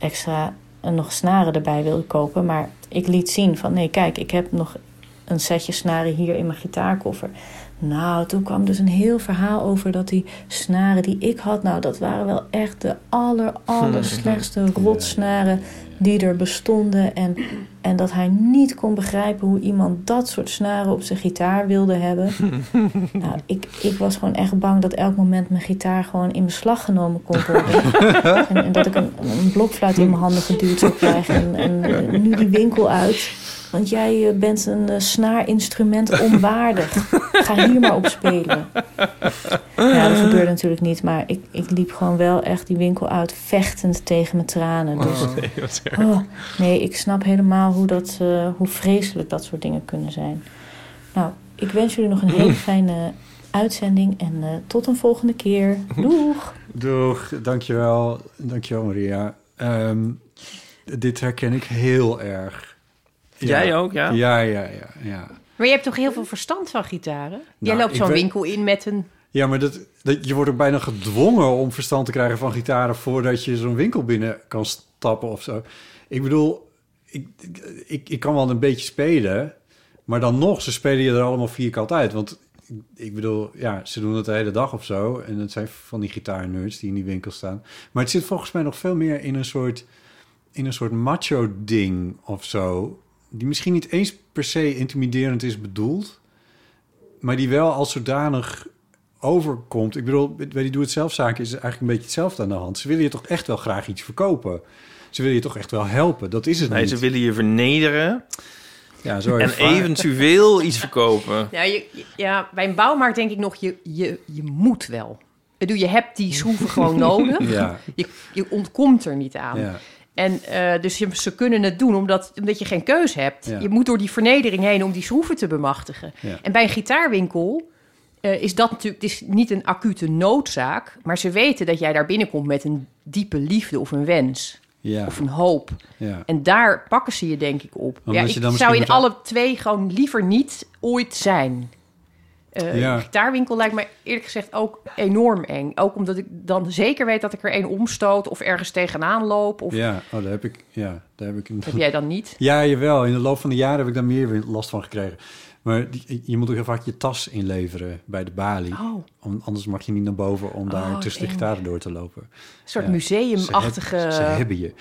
extra nog snaren erbij wilde kopen. Maar ik liet zien van nee, kijk, ik heb nog een setje snaren hier in mijn gitaarkoffer. Nou, toen kwam dus een heel verhaal over dat die snaren die ik had, nou, dat waren wel echt de aller, aller slechtste rotsnaren die er bestonden. En, en dat hij niet kon begrijpen hoe iemand dat soort snaren op zijn gitaar wilde hebben. Nou, ik, ik was gewoon echt bang dat elk moment mijn gitaar gewoon in beslag genomen kon worden. en, en dat ik een, een blokfluit in mijn handen geduwd zou krijgen. En, en nu die winkel uit. Want jij eh, bent een eh, snaarinstrument onwaardig. Ga hier maar op spelen. Ja, dat gebeurde natuurlijk niet. Maar ik, ik liep gewoon wel echt die winkel uit vechtend tegen mijn tranen. Dus, Oh, nee, wat oh, nee, ik snap helemaal hoe, dat, eh, hoe vreselijk dat soort dingen kunnen zijn. Nou, ik wens jullie nog een hele fijne uitzending. En eh, tot een volgende keer. Doeg! Doeg, dankjewel. Dankjewel Maria. Ehm, dit herken ik heel erg. Jij ook, ja? Ja, ja, ja. ja. Maar je hebt toch heel veel verstand van gitaren? Jij Nou, loopt ik zo'n winkel in met een... Ja, maar dat, dat, je wordt ook bijna gedwongen om verstand te krijgen van gitaren voordat je zo'n winkel binnen kan stappen of zo. Ik bedoel, ik, ik, ik kan wel een beetje spelen, maar dan nog, ze spelen je er allemaal vierkant uit. Want ik bedoel, ja, ze doen het de hele dag of zo. En het zijn van die gitaarnerds die in die winkel staan. Maar het zit volgens mij nog veel meer in een soort, in een soort macho-ding of zo. Die misschien niet eens per se intimiderend is bedoeld maar die wel als zodanig overkomt. Ik bedoel, bij die doe-het-zelf-zaken is eigenlijk een beetje hetzelfde aan de hand. Ze willen je toch echt wel graag iets verkopen. Ze willen je toch echt wel helpen. Dat is het Nee, niet. ze willen je vernederen. Ja, zo en eventueel iets verkopen. Ja, je, ja, bij een bouwmarkt denk ik nog, je, je, je moet wel. Ik bedoel, je hebt die schroeven gewoon nodig. Ja. Je, je ontkomt er niet aan. Ja. En eh, dus ze kunnen het doen omdat, omdat je geen keus hebt. Ja. Je moet door die vernedering heen om die schroeven te bemachtigen. Ja. En bij een gitaarwinkel eh, is dat natuurlijk het is niet een acute noodzaak. Maar ze weten dat jij daar binnenkomt met een diepe liefde of een wens. Ja. Of een hoop. En daar pakken ze je denk ik op. Omdat ja, ik zou in alle twee gewoon liever niet ooit zijn. Eh, Ja. Gitaarwinkel lijkt me eerlijk gezegd ook enorm eng. Ook omdat ik dan zeker weet dat ik er één omstoot of ergens tegenaan loop. Of Ja, oh, daar heb ik... Ja, daar heb ik een... heb jij dan niet? Ja, jawel. In de loop van de jaren heb ik daar meer weer last van gekregen. Maar die- je moet ook heel vaak je tas inleveren bij de balie. Oh. Om, anders mag je niet naar boven om daar Oh, tussen de gitaren door te lopen. Een soort Ja. museumachtige Ze, heb- ze hebben je.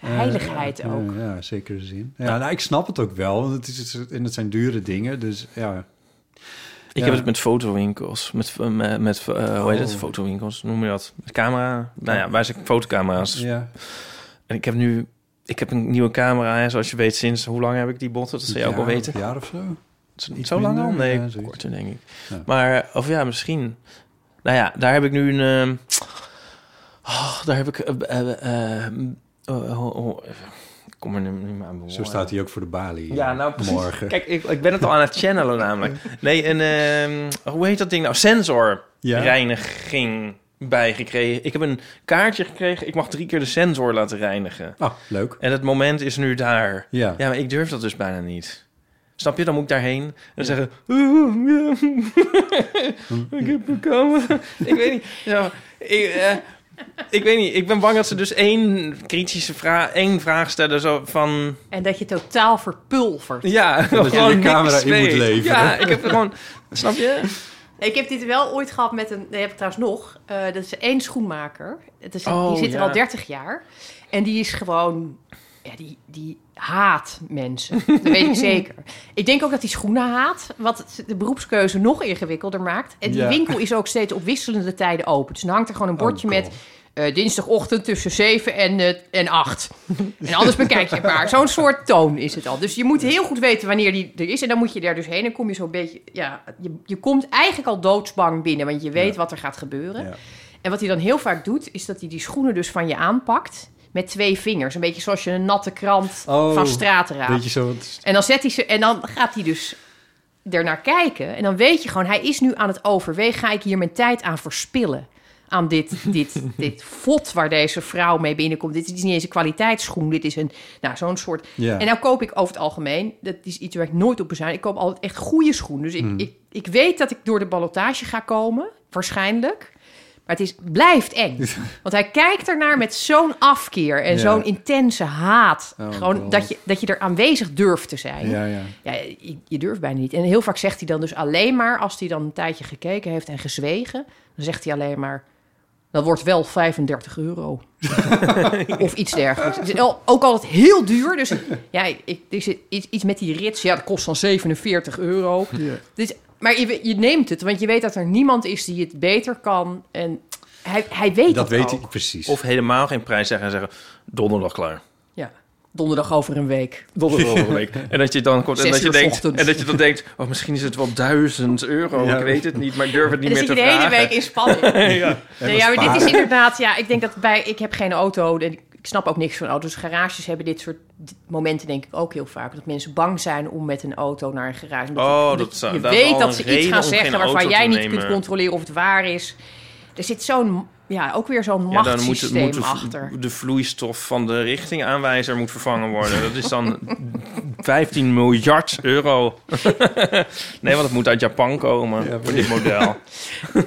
heiligheid Eh, ook. Ja, ja, zeker zin. Ja, nou, ik snap het ook wel. Want het, is, en het zijn dure dingen. Dus ja. Ik heb het met fotowinkels. Met, eh, met, met eh, hoe heet het? Oh. Fotowinkels, noem je dat? Met camera. Nou ja, wij zijn fotocamera's. Ja. En ik heb nu... Ik heb een nieuwe camera, hè, zoals je weet, sinds... Hoe lang heb ik die botten? Dat zou je ook wel jaar weten. een jaar of zo. Zo, Iets zo lang al? Nee, ja, korter denk ik. Ja. Maar, of ja, misschien. Nou ja, daar heb ik nu een... ehm, oh, daar heb ik... eh, eh, kom er niet meer aan. Zo staat hij ook voor de balie. Ja, eh, nou precies. Morgen. Kijk, ik, ik ben het al aan het channelen namelijk. Nee, een... ehm, hoe heet dat ding nou? Sensorreiniging bijgekregen. Ik heb een kaartje gekregen. Ik mag drie keer de sensor laten reinigen. Oh, leuk. En het moment is nu daar. Ja. Ja, maar ik durf dat dus bijna niet. Snap je? Dan moet ik daarheen en zeggen... ik heb camera. ik weet niet. Ja, ik, eh, ik weet niet. Ik ben bang dat ze dus één kritische vraag, één vraag stellen zo van... En dat je totaal verpulvert. Ja, dat je gewoon de camera in moet leveren. Ja, ik heb gewoon... Snap je? Ik heb dit wel ooit gehad met een... Dat heb ik trouwens nog. Eh, dat is één schoenmaker. Het is, Oh, die zit er al 30 jaar. En die is gewoon... Ja, die, die haat mensen. Dat weet ik zeker. Ik denk ook dat hij schoenen haat. Wat het- de beroepskeuze nog ingewikkelder maakt. En die Ja. winkel is ook steeds op wisselende tijden open. Dus dan hangt er gewoon een bordje Oh, met... eh, dinsdagochtend tussen 7 en, eh, en 8. En anders bekijk je maar. Zo'n soort toon is het al. Dus je moet heel goed weten wanneer die er is. En dan moet je daar dus heen. En kom je zo'n beetje... Ja, je, je komt eigenlijk al doodsbang binnen. Want je weet Ja. wat er gaat gebeuren. En wat hij dan heel vaak doet... is dat hij die schoenen dus van je aanpakt... met twee vingers. Een beetje zoals je een natte krant Oh, van straat raapt. Beetje zo. En dan, zet hij ze, en dan gaat hij dus ernaar kijken. En dan weet je gewoon, hij is nu aan het overwegen. Ga ik hier mijn tijd aan verspillen? Aan dit, dit, dit vod waar deze vrouw mee binnenkomt. Dit is niet eens een kwaliteitsschoen. Dit is een, nou, zo'n soort... Ja. En nou koop ik over het algemeen... Dat is iets waar ik nooit op bezuin. Ik koop altijd echt goede schoenen. Dus ik, Hmm. ik, ik weet dat ik door de ballotage ga komen. Waarschijnlijk. Maar het is, blijft eng. Want hij kijkt ernaar met zo'n afkeer en Ja. zo'n intense haat. Oh, Gewoon God. dat je, dat je er aanwezig durft te zijn. Ja, ja. Ja, je, je durft bijna niet. En heel vaak zegt hij dan dus alleen maar... als hij dan een tijdje gekeken heeft en gezwegen... dan zegt hij alleen maar... dat wordt wel 35 euro. of iets dergelijks. Het is al- ook altijd heel duur. Dus ja, ik, er zit iets, iets met die rits. Ja, dat kost dan 47 euro. Dus, maar je, je neemt het, want je weet dat er niemand is die het beter kan. En hij, hij weet dat, Dat weet ook. hij precies. Of helemaal geen prijs zeggen en zeggen, donderdag klaar. Ja, donderdag over een week. Donderdag over een week. En dat je dan komt en dat je denkt, en dat je dan denkt, oh, misschien is het wel duizend euro. Ja. Ik weet het niet, maar ik durf het niet En dan meer zit te je de hele vragen. week in spanning. ja. Nee, ja, maar dit is inderdaad, ja, ik denk dat bij, ik heb geen auto en ik snap ook niks van auto's. Garages hebben dit soort momenten denk ik ook heel vaak. Dat mensen bang zijn om met een auto naar een garage. Oh, je- dat zou- je dat is weet dat ze iets gaan zeggen waarvan jij niet nemen. kunt controleren of het waar is. Er zit zo'n, ja, ook weer zo'n Ja, dan moet, moet de, achter. de vloeistof van de richtingaanwijzer moet vervangen worden. Dat is dan 15 miljard euro. nee, want het moet uit Japan komen voor dit model.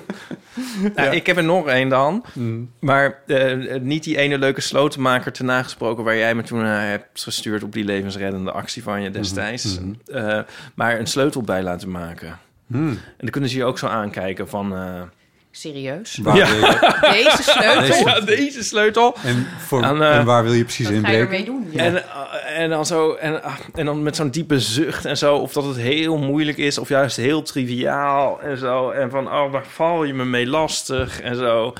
Nou, Ik heb er nog één dan. Mm. Maar eh, niet die ene leuke slotenmaker te nagesproken... waar jij me toen naar hebt gestuurd op die levensreddende actie van je destijds. Eh, maar een sleutel bij laten maken. Hmm. En dan kunnen ze je ook zo aankijken van... Serieus? Waar Ja. wil je- Deze sleutel? Deze- ja, deze sleutel. En, voor, En, eh, en waar wil je precies inbreken? ermee doen? Ja. En, eh, en dan zo en, ah, en dan met zo'n diepe zucht en zo, of dat het heel moeilijk is, of juist heel triviaal en zo. En van, oh, waar val je me mee lastig en zo.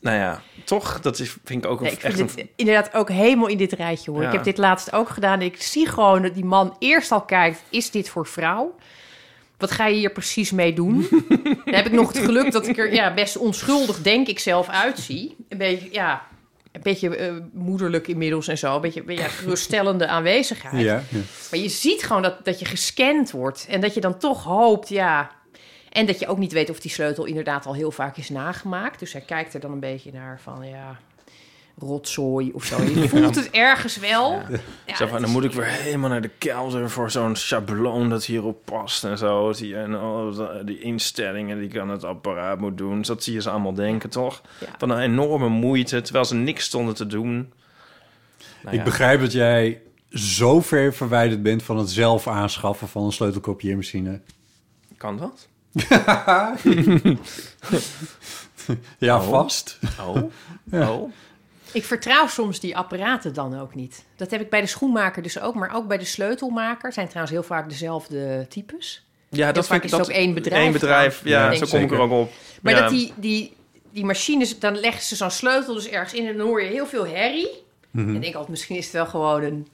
Nou ja, toch, dat is, vind ik ook een, Nee, ik echt vind een. inderdaad ook helemaal in dit rijtje hoor. Ja. Ik heb dit laatst ook gedaan. Ik zie gewoon dat die man eerst al kijkt: is dit voor vrouw? Wat ga je hier precies mee doen? Dan heb ik nog het geluk dat ik er ja, best onschuldig, denk ik zelf, uitzie. Een beetje, ja, een beetje eh, moederlijk inmiddels en zo. Een beetje, ja, geruststellende aanwezigheid. Ja, ja. Maar je ziet gewoon dat, dat je gescand wordt. En dat je dan toch hoopt, ja... En dat je ook niet weet of die sleutel inderdaad al heel vaak is nagemaakt. Dus hij kijkt er dan een beetje naar van, ja... Rotzooi of zo. Je voelt het ergens wel. Ja, zo van, dat dan moet ik weer helemaal naar de kelder voor zo'n schabloon dat hierop past en zo. Die, en die instellingen die ik aan het apparaat moet doen. Dus dat zie je ze allemaal denken, toch? Ja. Van een enorme moeite, terwijl ze niks stonden te doen. Nou Ik ja. begrijp dat jij zo ver verwijderd bent van het zelf aanschaffen van een sleutelkopieermachine. Kan dat? Ja, Oh. vast. Oh, oh. Ik vertrouw soms die apparaten dan ook niet. Dat heb ik bij de schoenmaker dus ook. Maar ook bij de sleutelmaker zijn trouwens heel vaak dezelfde types. Ja, Heel dat vaak vind is ik het ook één bedrijf Één bedrijf, ja, zo kom ik er ook op. Maar ja. dat die, die, die machines, dan leggen ze zo'n sleutel dus ergens in en dan hoor je heel veel herrie. Mhm. En ik denk altijd, misschien is het wel gewoon een,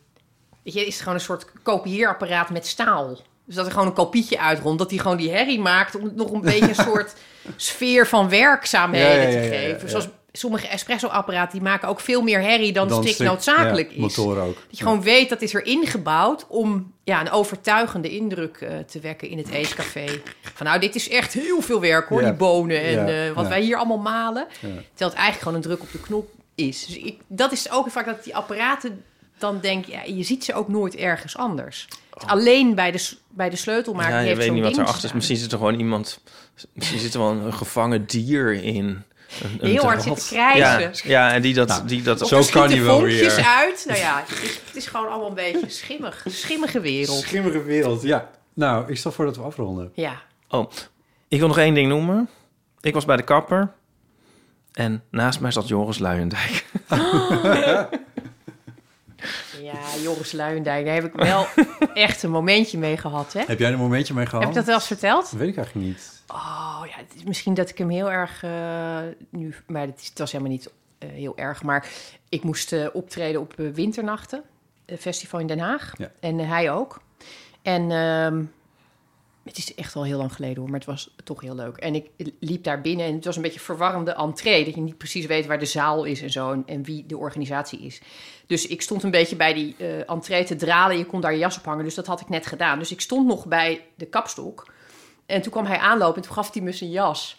weet je, is het gewoon een soort kopieerapparaat met staal. Dus dat er gewoon een kopietje uitrolt, dat die gewoon die herrie maakt om nog een beetje een soort sfeer van werkzaamheden Ja, te geven. Zoals sommige espresso-apparaten, die maken ook veel meer herrie dan, Dan strikt noodzakelijk ja, is. ook. Dat je gewoon weet dat is er ingebouwd om ja, een overtuigende indruk eh, te wekken in het eetcafé. Van nou, dit is echt heel veel werk hoor, Ja. die bonen en Ja, eh, wat ja. wij hier allemaal malen. Ja. Terwijl het eigenlijk gewoon een druk op de knop is. Dus ik, dat is ook vaak dat die apparaten dan denk ja, je ziet ze ook nooit ergens anders. Is Alleen bij de, bij de sleutelmaker Ja, je heeft weet niet wat erachter is. Misschien zit er gewoon iemand... Misschien zit er wel een gevangen dier in. Een, een Heel hard draad. zit te krijsen. Ja, ja, en die dat... die dat Zo er kan wel weer. uit. Nou ja, het is, het is gewoon allemaal een beetje schimmig. Schimmige wereld. Schimmige wereld, ja. Nou, ik stel voor dat we afronden. Ja. Oh, ik wil nog één ding noemen. Ik was bij de kapper. En naast mij zat Joris Luijendijk. Ja, Joris Luijendijk, daar heb ik wel echt een momentje mee gehad. Hè? Heb jij een momentje mee gehad? Heb ik dat wel eens verteld? Dat weet ik eigenlijk niet. Oh ja, het is misschien dat ik hem heel erg eh, nu, maar het, is, het was helemaal niet eh, heel erg. Maar ik moest eh, optreden op Winternachten, een festival in Den Haag. Ja. En hij ook. En ehm, het is echt al heel lang geleden hoor, maar het was toch heel leuk. En ik liep daar binnen en het was een beetje verwarrende entree. Dat je niet precies weet waar de zaal is en zo en, en wie de organisatie is. Dus ik stond een beetje bij die entree te dralen. Je kon daar je jas op hangen, dus dat had ik net gedaan. Dus ik stond nog bij de kapstok. En toen kwam hij aanlopen en toen gaf hij me zijn jas.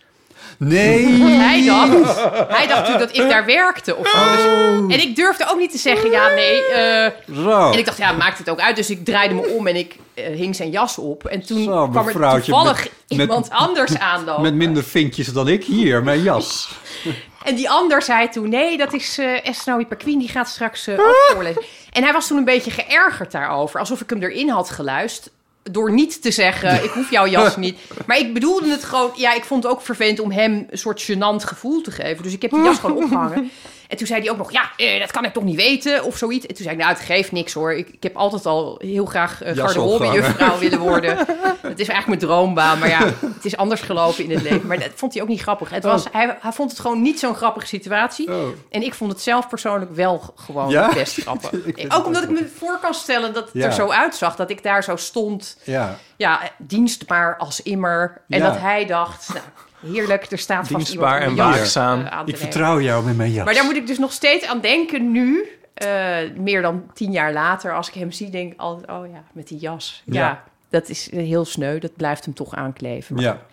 Nee! Want hij dacht, hij dacht natuurlijk dat ik daar werkte of zo. Dus- Oh. en ik durfde ook niet te zeggen, ja, nee. eh, Zo. en ik dacht, ja, maakt het ook uit. Dus ik draaide me om en ik eh, hing zijn jas op. En toen Zo, kwam er mevrouwtje, toevallig met- iemand anders aanlopen. Met minder vinkjes dan ik hier, mijn jas. En die ander zei toen, nee, dat is eh Esnaoui Perquin, die gaat straks eh, ook voorlezen. En hij was toen een beetje geërgerd daarover, alsof ik hem erin had geluisterd. Door niet te zeggen, ik hoef jouw jas niet. Maar ik bedoelde het gewoon... Ja, ik vond het ook vervelend om hem een soort gênant gevoel te geven. Dus ik heb die jas gewoon opgehangen. En toen zei hij ook nog, ja, eh, dat kan ik toch niet weten of zoiets. En toen zei ik, nou, het geeft niks hoor. Ik, ik heb altijd al heel graag uh, Jas garderobejuffrouw willen worden. Het is eigenlijk mijn droombaan. Maar ja, het is anders gelopen in het leven. Maar dat vond hij ook niet grappig. Het was, hij, hij vond het gewoon niet zo'n grappige situatie. Oh. En ik vond het zelf persoonlijk wel gewoon Ja? best grappig. Ook omdat ik me voor kan stellen dat het Ja. er zo uitzag. Dat ik daar zo stond Ja. ja, dienstbaar als immer. En dat hij dacht, nou, heerlijk, er staat vast Dienstbaar en waakzaam. eh, Ik vertrouw jou met mijn jas. Maar daar moet ik dus nog steeds aan denken nu, eh, meer dan tien jaar later, als ik hem zie, denk ik altijd, oh ja, met die jas. Ja, Ja. dat is heel sneu, dat blijft hem toch aankleven. Maar Ja.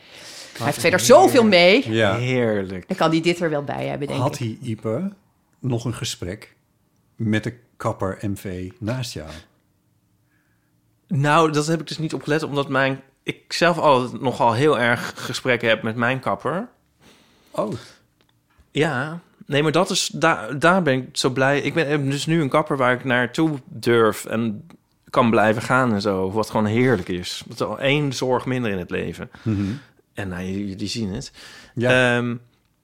Hij heeft verder zoveel mee. Ja. Heerlijk. Dan kan hij dit er wel bij hebben, denk Had ik. hij, Ipe, nog een gesprek met de kapper MV naast jou? Nou, dat heb ik dus niet opgelet, omdat mijn, ik zelf altijd nogal heel erg gesprekken heb met mijn kapper. Oh. Ja, nee, maar dat is, daar, daar ben ik zo blij. Ik ben dus nu een kapper waar ik naartoe durf en kan blijven gaan en zo. Wat gewoon heerlijk is. Dat is al één zorg minder in het leven. Mhm. En nou, jullie zien het. Ja. Ehm,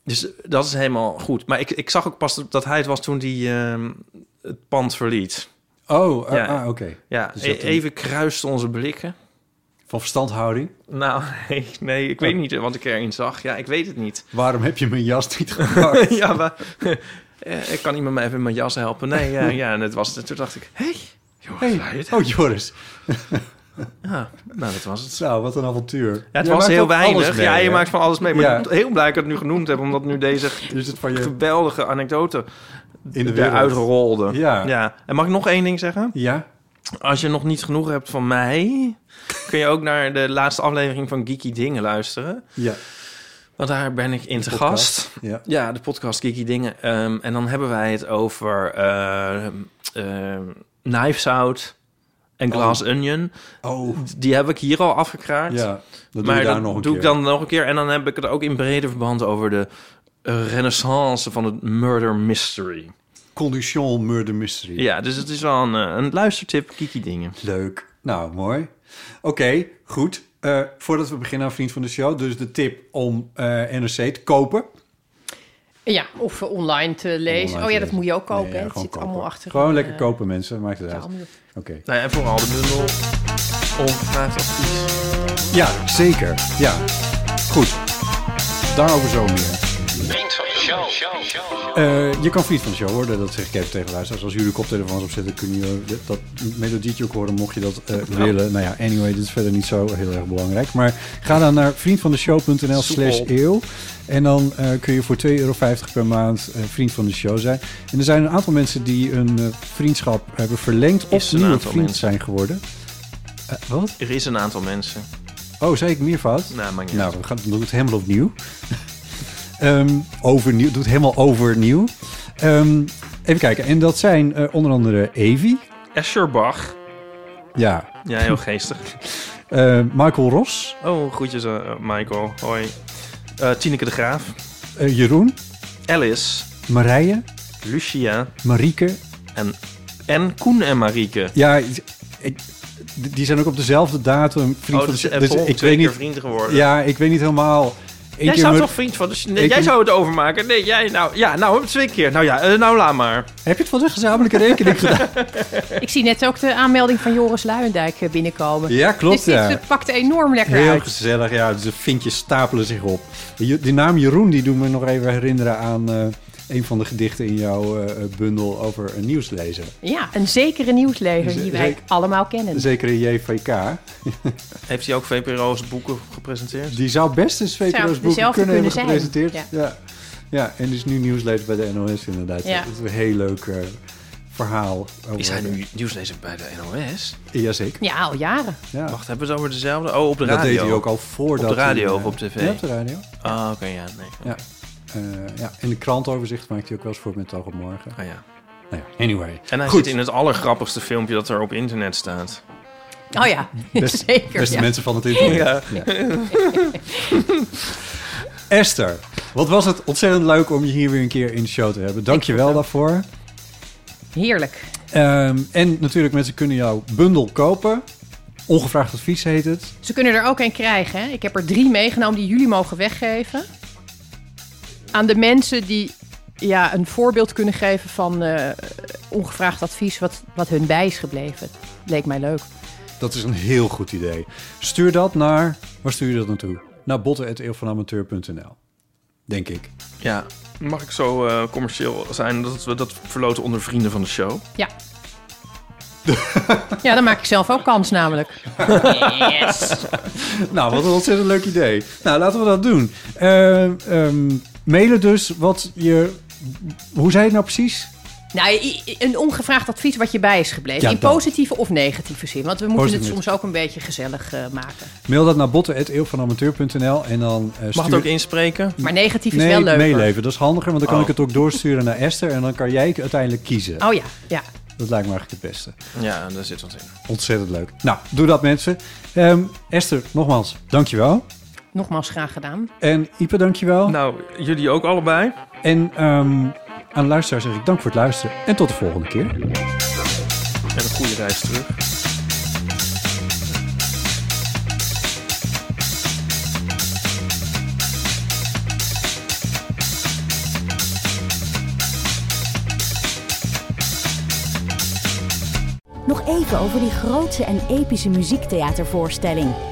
dus dat is helemaal goed. Maar ik, ik zag ook pas dat hij het was toen hij ehm, het pand verliet. Oh, ah, ah, oké. Ja, Dus e- even kruisten onze blikken. Van verstandhouding? Nou, nee, nee ik weet niet wat ik erin zag. Ja, ik weet het niet. Waarom heb je mijn jas niet gepakt? ja, maar eh, ik kan iemand me even in mijn jas helpen. Nee, ja, ja en het was, toen dacht ik, hé, hey, Joris, Hey. Oh, Joris. Ja, nou, dat was het. Zo, wat een avontuur. Ja, het Jij was heel weinig. mee, ja, je hè? maakt van alles mee. Maar Ja. ik ben heel blij dat ik het nu genoemd heb, omdat nu deze Dus het van je... geweldige anekdote In de wereld. eruit rolde. Ja. ja. En mag ik nog één ding zeggen? Ja? Als je nog niet genoeg hebt van mij, kun je ook naar de laatste aflevering van Geeky Dingen luisteren. Ja. Want daar ben ik in De te podcast, gast. ja. de podcast Geeky Dingen. Ehm, en dan hebben wij het over eh eh, Knives Out en Glass Onion. Oh. Die heb ik hier al afgekraakt. Ja, dat doe maar je daar dat nog een doe ik dan nog een keer. En dan heb ik het ook in breder verband over de eh, renaissance van het murder mystery. Condition Murder Mystery. Ja, dus het is wel een, eh, een luistertip, Kiki Dingen. Leuk. Nou, mooi. Oké, goed. Eh, voordat we beginnen aan Vriend van de Show... dus de tip om eh, NRC te kopen. Ja, of online te lezen. Online oh ja, dat lezen. moet je ook kopen. Nee, ja, hè? het gewoon zit kopen. allemaal achter. Gewoon een, lekker kopen, mensen. Maakt het uit. Oké. Nou ja, en vooral de bundel ongevraagd advies. Ja, zeker. Ja. Goed. Daarover zo meer. Vriend van de show. Eh, je kan vriend van de show worden, dat zeg ik even tegen luisteraars. Als jullie koptelefoons opzetten, kun je dat, melodietje ook horen, mocht je dat eh, willen. Nou ja, anyway, dit is verder niet zo heel erg belangrijk. Maar ga dan naar vriendvandeshow.nl slash eeuw. En dan eh, kun je voor 2,50 euro per maand vriend van de show zijn. En er zijn een aantal mensen die een vriendschap hebben verlengd of nieuwe vriend mensen. zijn geworden. Wat? Er is een aantal mensen. Oh, zei ik meer fout? Nou, niet Nou, we gaan doen het helemaal opnieuw. Ehm overnieuw, doe het helemaal overnieuw. Ehm, even kijken, en dat zijn eh, onder andere Evi. Escherbach. Ja. Ja, heel geestig. Eh, Michael Ros. Oh, groetjes eh, Michael. Hoi. Tineke de Graaf. Jeroen. Alice. Marije. Lucia. Marieke. En, en Koen en Marieke. Ja, ik, die zijn ook op dezelfde datum vriend Oh, van dus de dus ik twee weet keer niet, vrienden geworden. Ja, ik weet niet helemaal. Jij zou toch vriend van de... Nee, jij zou het overmaken. Nee, jij nou... Ja, nou, twee keer. Nou ja, eh, nou laat maar. Heb je het van de gezamenlijke rekening gedaan? Ik zie net ook de aanmelding van Joris Luijendijk eh, binnenkomen. Ja, klopt, Dus dit ja. pakt enorm lekker Heel uit. gezellig, ja. Dus de vinkjes stapelen zich op. Die, die naam Jeroen, die doet me nog even herinneren aan eh, een van de gedichten in jouw eh, bundel over een nieuwslezer. Ja, een zekere nieuwslezer die wij allemaal kennen. Zeker in JVK. Heeft hij ook VPRO's boeken gepresenteerd? Die zou best eens Zou VPRO's boeken kunnen hebben zijn, gepresenteerd. Ja. Ja. en is nu nieuwslezer bij de NOS inderdaad. Ja. Dat is een heel leuk eh, verhaal. Over Is hij nu nieuwslezer bij de NOS? Jazeker. Ja, al jaren. Ja. Wacht, hebben we het over dezelfde? Oh, op de Dat radio. deed hij ook al voordat Op de radio hij, of eh, op tv? Ja, op de radio. Ah, oké, ja, nee. Ja. Eh, ja. In de krantoverzicht maakt hij ook wel eens voor met Toog op Morgen. Ah, ja. Nou ja, anyway. En hij Goed. zit in het allergrappigste filmpje dat er op internet staat. Oh ja, Best- zeker. Beste ja. mensen van het internet. Ja. Esther, Wat was het ontzettend leuk om je hier weer een keer in de show te hebben. Dank je wel daarvoor. Heerlijk. Ehm, en natuurlijk, mensen kunnen jouw bundel kopen. Ongevraagd advies heet het. Ze kunnen er ook een krijgen. Hè? Ik heb er drie meegenomen die jullie mogen weggeven. Aan de mensen die ja, een voorbeeld kunnen geven van eh, ongevraagd advies wat, wat hun bij is gebleven. Leek mij leuk. Dat is een heel goed idee. Stuur dat naar... Waar stuur je dat naartoe? Naar botten.eeuwvanamateur.nl Denk ik. Ja, mag ik zo eh, commercieel zijn dat we dat verloten onder vrienden van de show? Ja. ja, dan maak ik zelf ook kans namelijk. Yes. nou, wat een ontzettend leuk idee. Nou, laten we dat doen. Eh, ehm, mailen dus wat je... Hoe zei je het nou precies? Nou, een ongevraagd advies wat je bij is gebleven. Ja, in dat. positieve of negatieve zin. Want we moeten Positief. het soms ook een beetje gezellig eh, maken. Mail dat naar botten.eeuwvanamateur.nl en dan eh, Mag stuur... het ook inspreken? Maar negatief is wel leuker. meeleven. Dat is handiger, want dan kan Oh. ik het ook doorsturen naar Esther... en dan kan jij uiteindelijk kiezen. Oh ja, ja. Dat lijkt me eigenlijk het beste. Ja, daar zit wat in. Ontzettend leuk. Nou, doe dat mensen. Ehm, Esther, nogmaals, dankjewel. Nogmaals graag gedaan. En Ipe, dankjewel. Nou, jullie ook allebei. En ehm, aan de luisteraar zeg ik dank voor het luisteren. En tot de volgende keer. En een goede reis terug. Nog even over die grootse en epische muziektheatervoorstelling.